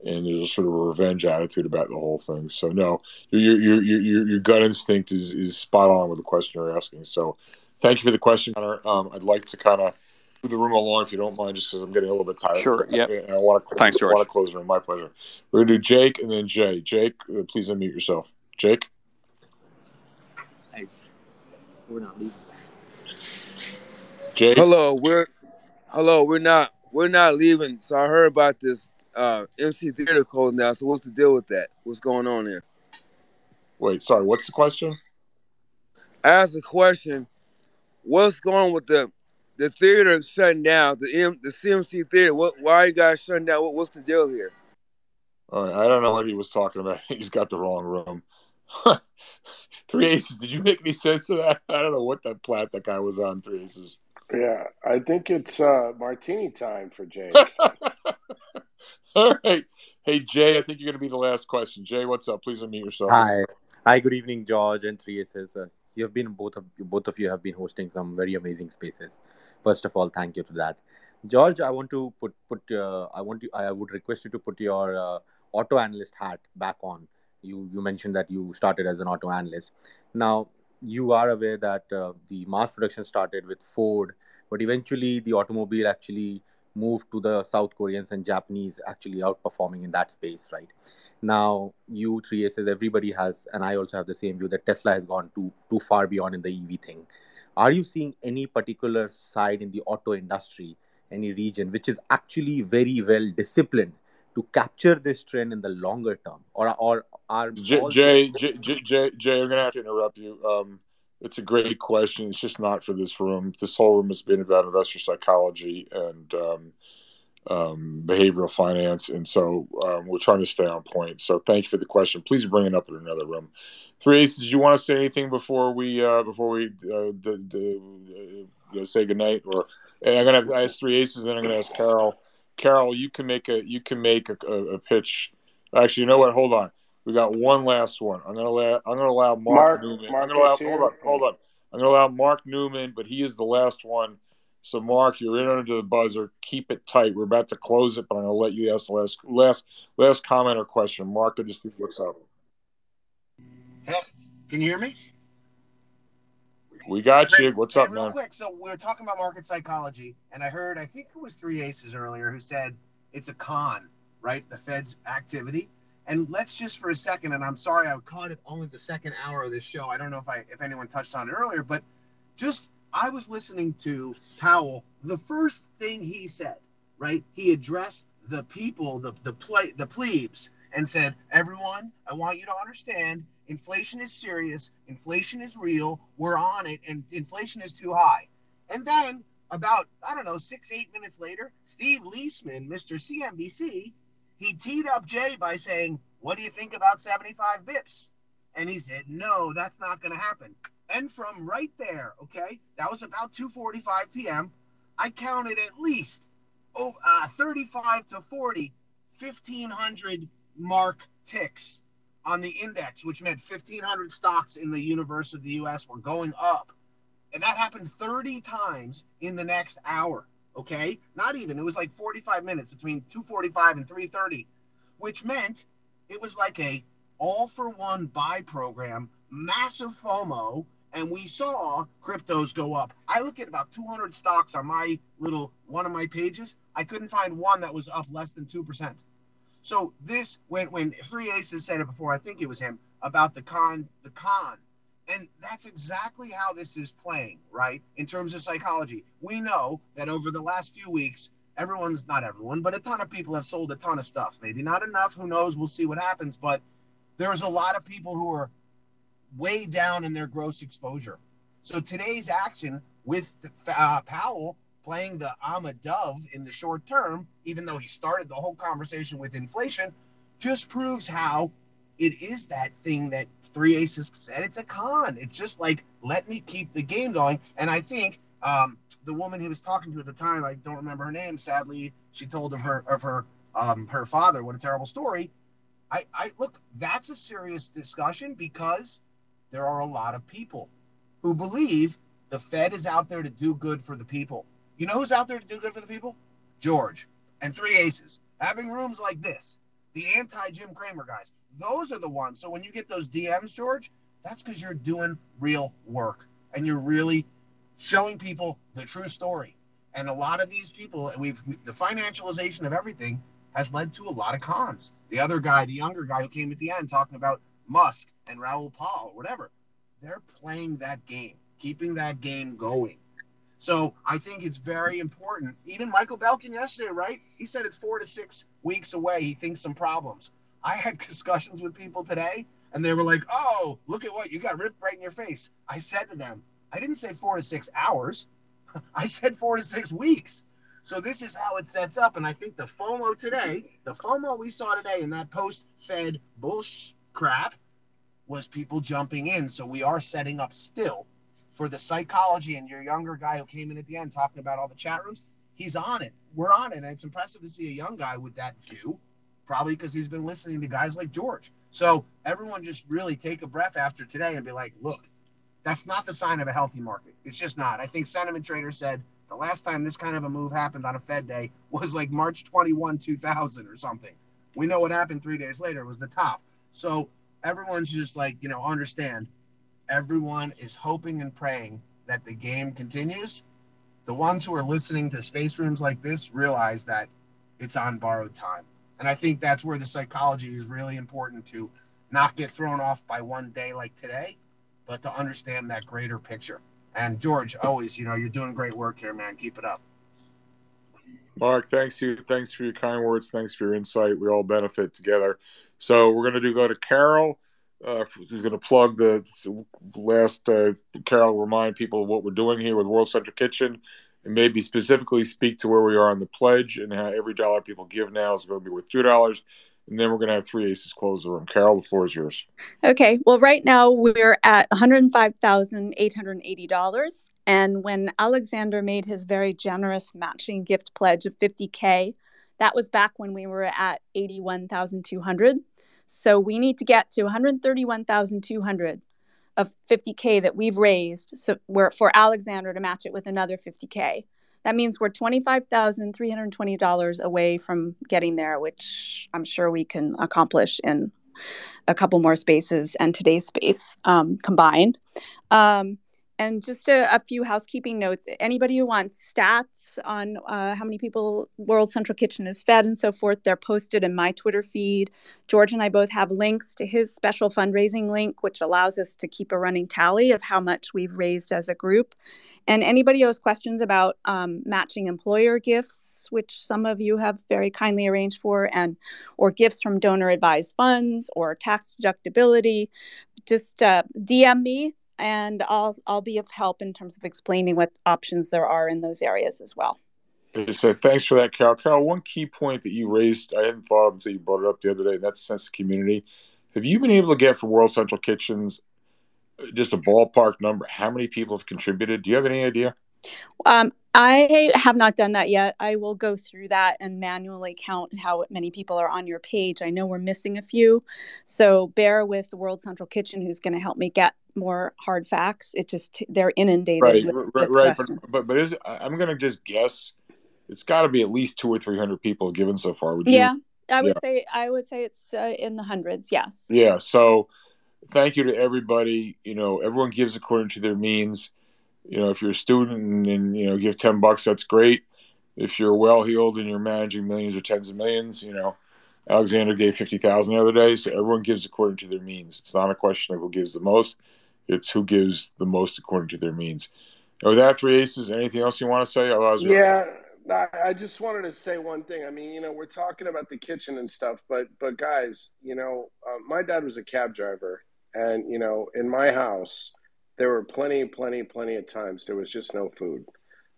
and there's a sort of a revenge attitude about the whole thing. So no, your your your your, your gut instinct is is spot on with the question you're asking. So thank you for the question, Connor. Um, I'd like to kind of move the room along if you don't mind, just because I'm getting a little bit tired. Sure. Yeah. I want to. Thanks, George. I want to close the room. My pleasure. We're gonna do Jake and then Jay. Jake, uh, please unmute yourself. Jake. Thanks. We're not leaving. Jake. Hello. We're hello. We're not. We're not leaving. So I heard about this uh, MC Theater closing now. So what's the deal with that? What's going on here? Wait. Sorry. What's the question? Ask the question. What's going on with the the theater shutting down, the M, the CMC theater. What? Why are you guys shutting down? What, what's the deal here? All right, I don't know what he was talking about. [LAUGHS] He's got the wrong room. [LAUGHS] three aces. Did you make any sense to that? I don't know what that plat that guy was on. Three aces. Yeah, I think it's uh, martini time for Jay. [LAUGHS] All right. Hey Jay, I think you're going to be the last question. Jay, what's up? Please unmute yourself. Hi. Hi. Good evening, George and three aces. Uh, you have been both of both of you have been hosting some very amazing spaces. First of all, thank you to that, George. I want to put put uh, I want you I would request you to put your uh, auto analyst hat back on. You you mentioned that you started as an auto analyst. Now you are aware that uh, the mass production started with Ford, but eventually the automobile actually moved to the South Koreans and Japanese actually outperforming in that space, right? Now, you three says everybody has, and I also have the same view that Tesla has gone too too far beyond in the EV thing. Are you seeing any particular side in the auto industry, any region which is actually very well disciplined to capture this trend in the longer term, or or are Jay Jay, Jay Jay Jay, I'm gonna have to interrupt you. Um, it's a great question. It's just not for this room. This whole room has been about investor psychology and um, um, behavioral finance, and so um, we're trying to stay on point. So thank you for the question. Please bring it up in another room. Three Aces, did you want to say anything before we uh, before we uh, d- d- uh, say goodnight? Or I'm gonna have ask Three Aces, and I'm gonna ask Carol. Carol, you can make a you can make a, a, a pitch. Actually, you know what? Hold on. We got one last one. I'm gonna allow. I'm gonna allow Mark, Mark Newman. Mark I'm gonna allow, hold on, hold on. I'm gonna allow Mark Newman, but he is the last one. So Mark, you're in under the buzzer. Keep it tight. We're about to close it, but I'm gonna let you ask the last last last comment or question. Mark, I just think what's up. Hey, can you hear me? We got Great. you. What's hey, up, real man? quick. So we were talking about market psychology, and I heard I think it was three aces earlier who said it's a con, right? The Fed's activity. And let's just for a second, and I'm sorry I caught it only the second hour of this show. I don't know if I if anyone touched on it earlier, but just I was listening to Powell. The first thing he said, right? He addressed the people, the the play the plebes, and said, "Everyone, I want you to understand, inflation is serious. Inflation is real. We're on it, and inflation is too high." And then about, I don't know, six, eight minutes later, Steve Liesman, Mr. CNBC, he teed up Jay by saying, What do you think about 75 bips? And he said, No, that's not going to happen. And from right there, okay, that was about 2:45 p.m. I counted at least oh, uh, 35 to 40 1500 mark ticks on the index, which meant 1500 stocks in the universe of the US were going up. And that happened 30 times in the next hour. Okay? Not even. It was like 45 minutes between 245 and 330, which meant it was like a all for one buy program, massive FOMO, and we saw cryptos go up. I look at about 200 stocks on my little one of my pages. I couldn't find one that was up less than 2%. So this when when Three Aces said it before, I think it was him about the con the con. And that's exactly how this is playing, right? In terms of psychology. We know that over the last few weeks, everyone's not everyone, but a ton of people have sold a ton of stuff. Maybe not enough, who knows, we'll see what happens, but there's a lot of people who are way down in their gross exposure. So today's action with uh, Powell playing the I'm a dove in the short term, even though he started the whole conversation with inflation, just proves how it is that thing that three aces said it's a con. It's just like let me keep the game going. And I think um, the woman he was talking to at the time, I don't remember her name. Sadly, she told of her of her um, her father. What a terrible story. I, I look. That's a serious discussion because there are a lot of people who believe the Fed is out there to do good for the people. You know who's out there to do good for the people? George and three aces having rooms like this the anti Jim Cramer guys. Those are the ones. So when you get those DMs, George, that's because you're doing real work and you're really showing people the true story. And a lot of these people, we've the financialization of everything has led to a lot of cons. The other guy, the younger guy who came at the end talking about Musk and Raoul Pal, whatever, they're playing that game, keeping that game going. So I think it's very important. Even Michael Belkin yesterday, right? He said it's four to six weeks away. He thinks some problems. I had [LAUGHS] discussions with people today, and they were like, "Oh, look at what you got ripped right in your face." I said to them, "I didn't say four to six hours. [LAUGHS] I said four to six weeks." So this is how it sets up, and I think the FOMO today, the FOMO we saw today in that post-Fed bullsh crap, was people jumping in. So we are setting up still for the psychology and your younger guy who came in at the end talking about all the chat rooms, he's on it. We're on it. And it's impressive to see a young guy with that view, probably because he's been listening to guys like George. So everyone just really take a breath after today and be like, look, that's not the sign of a healthy market. It's just not. I think Sentiment Trader said the last time this kind of a move happened on a Fed day was like March 21, 2000 or something. We know what happened three days later. Was the top. So everyone's just like, you know, understand everyone is hoping and praying that the game continues. The ones who are listening to space rooms like this realize that it's on borrowed time. And I think that's where the psychology is really important to not get thrown off by one day like today, but to understand that greater picture. And George, always, you know, you're doing great work here, man. Keep it up. Mark, thanks you. Thanks for your kind words. Thanks for your insight. We all benefit together. So we're going to do go to Carol uh, who's going to plug the last uh, Carol remind people of what we're doing here with World Central Kitchen and maybe specifically speak to where we are on the pledge and how every dollar people give now is going to be worth two dollars. And then we're going to have three aces close the room. Carol, the floor is yours. Okay. Well, right now we're at $105,880. And when Alexander made his very generous matching gift pledge of 50K, that was back when we were at 81,200. So we need to get to 131,200 of 50k that we've raised. So we're for Alexander to match it with another 50k. That means we're $25,320 away from getting there, which I'm sure we can accomplish in a couple more spaces and today's space um, combined. Um, and just a, a, few housekeeping notes. Anybody who wants stats on uh, how many people World Central Kitchen is fed and so forth, they're posted in my Twitter feed. George and I both have links to his special fundraising link, which allows us to keep a running tally of how much we've raised as a group. And anybody who has questions about um, matching employer gifts, which some of you have very kindly arranged for, and or gifts from donor advised funds or tax deductibility, just uh, DM me and I'll I'll be of help in terms of explaining what options there are in those areas as well. So thanks for that, Carol. Carol, one key point that you raised, I hadn't thought of until you brought it up the other day, and that's sense of community. Have you been able to get from World Central Kitchens uh, just a ballpark number? How many people have contributed? Do you have any idea? Um, I have not done that yet. I will go through that and manually count how many people are on your page. I know we're missing a few, so bear with the World Central Kitchen, who's going to help me get more hard facts. It just they're inundated right, with, right, with right. But, but but is I'm going to just guess it's got to be at least two or three hundred people given so far. Would you? yeah, I would Yeah. say I would say it's uh, in the hundreds. Yes. Yeah. So thank you to everybody. You know, everyone gives according to their means. You know, if you're a student and, you know give ten bucks, that's great. If you're well heeled and you're managing millions or tens of millions, you know, Alexander gave fifty thousand the other day. So everyone gives according to their means. It's not a question of who gives the most. It's who gives the most according to their means. And with that, three aces. Anything else you want to say? Otherwise, Yeah, I, I just wanted to say one thing. I mean, you know, we're talking about the kitchen and stuff, but but guys, you know, uh, my dad was a cab driver, and you know, in my house, there were plenty, plenty, plenty of times there was just no food.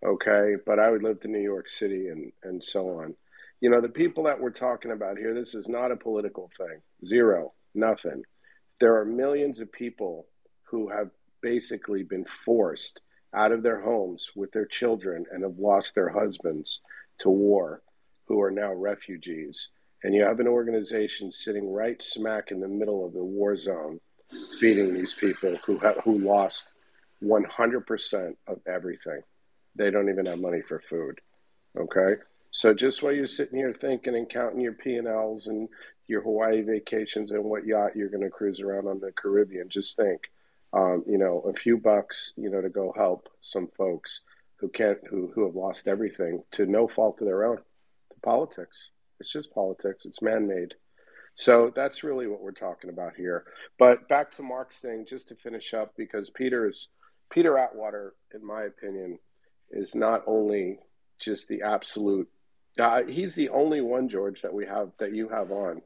Okay, but I would live in New York City and and so on. You know, the people that we're talking about here, this is not a political thing. Zero, nothing. There are millions of people who have basically been forced out of their homes with their children and have lost their husbands to war who are now refugees. And you have an organization sitting right smack in the middle of the war zone feeding these people who, who lost 100% of everything. They don't even have money for food. Okay? So just while you're sitting here thinking and counting your P&Ls and your Hawaii vacations and what yacht you're going to cruise around on the Caribbean, just think um, you know, a few bucks, you know, to go help some folks who can't, who, who have lost everything to no fault of their own, to politics. It's just politics. It's man-made. So that's really what we're talking about here. But back to Mark's thing, just to finish up, because Peter is Peter Atwater, in my opinion, is not only just the absolute. Uh, he's the only one, George, that we have that you have on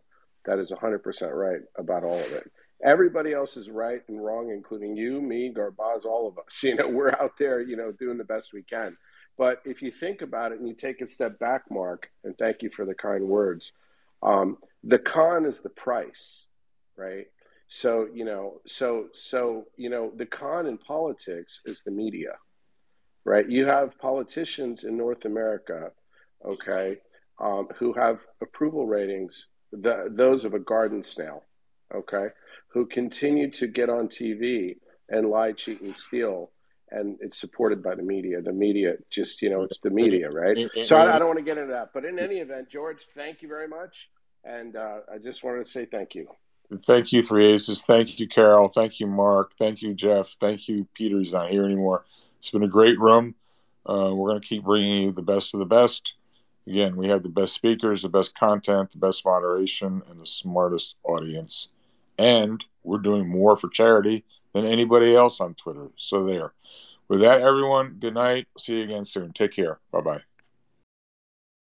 that is 100% right about all of it. Everybody else is right and wrong, including you, me, Garbaz, all of us. [LAUGHS] You know, we're out there, you know, doing the best we can. But if you think about it and you take a step back, Mark, and thank you for the kind words, um, the con is the price, right? So, you know, so, so, you know, the con in politics is the media, right? You have politicians in North America, okay, um, who have approval ratings, the, those of a garden snail, okay, who continue to get on TV and lie, cheat, and steal. And it's supported by the media. The media just, you know, it's the media, right? So I, I don't want to get into that. But in any event, George, thank you very much. And uh, I just wanted to say thank you. Thank you, Three Aces. Thank you, Carol. Thank you, Mark. Thank you, Jeff. Thank you, Peter. He's not here anymore. It's been a great room. Uh, we're going to keep bringing you the best of the best. Again, we have the best speakers, the best content, the best moderation, and the smartest audience. And we're doing more for charity than anybody else on Twitter. So, there. With that, everyone, good night. See you again soon. Take care. Bye bye.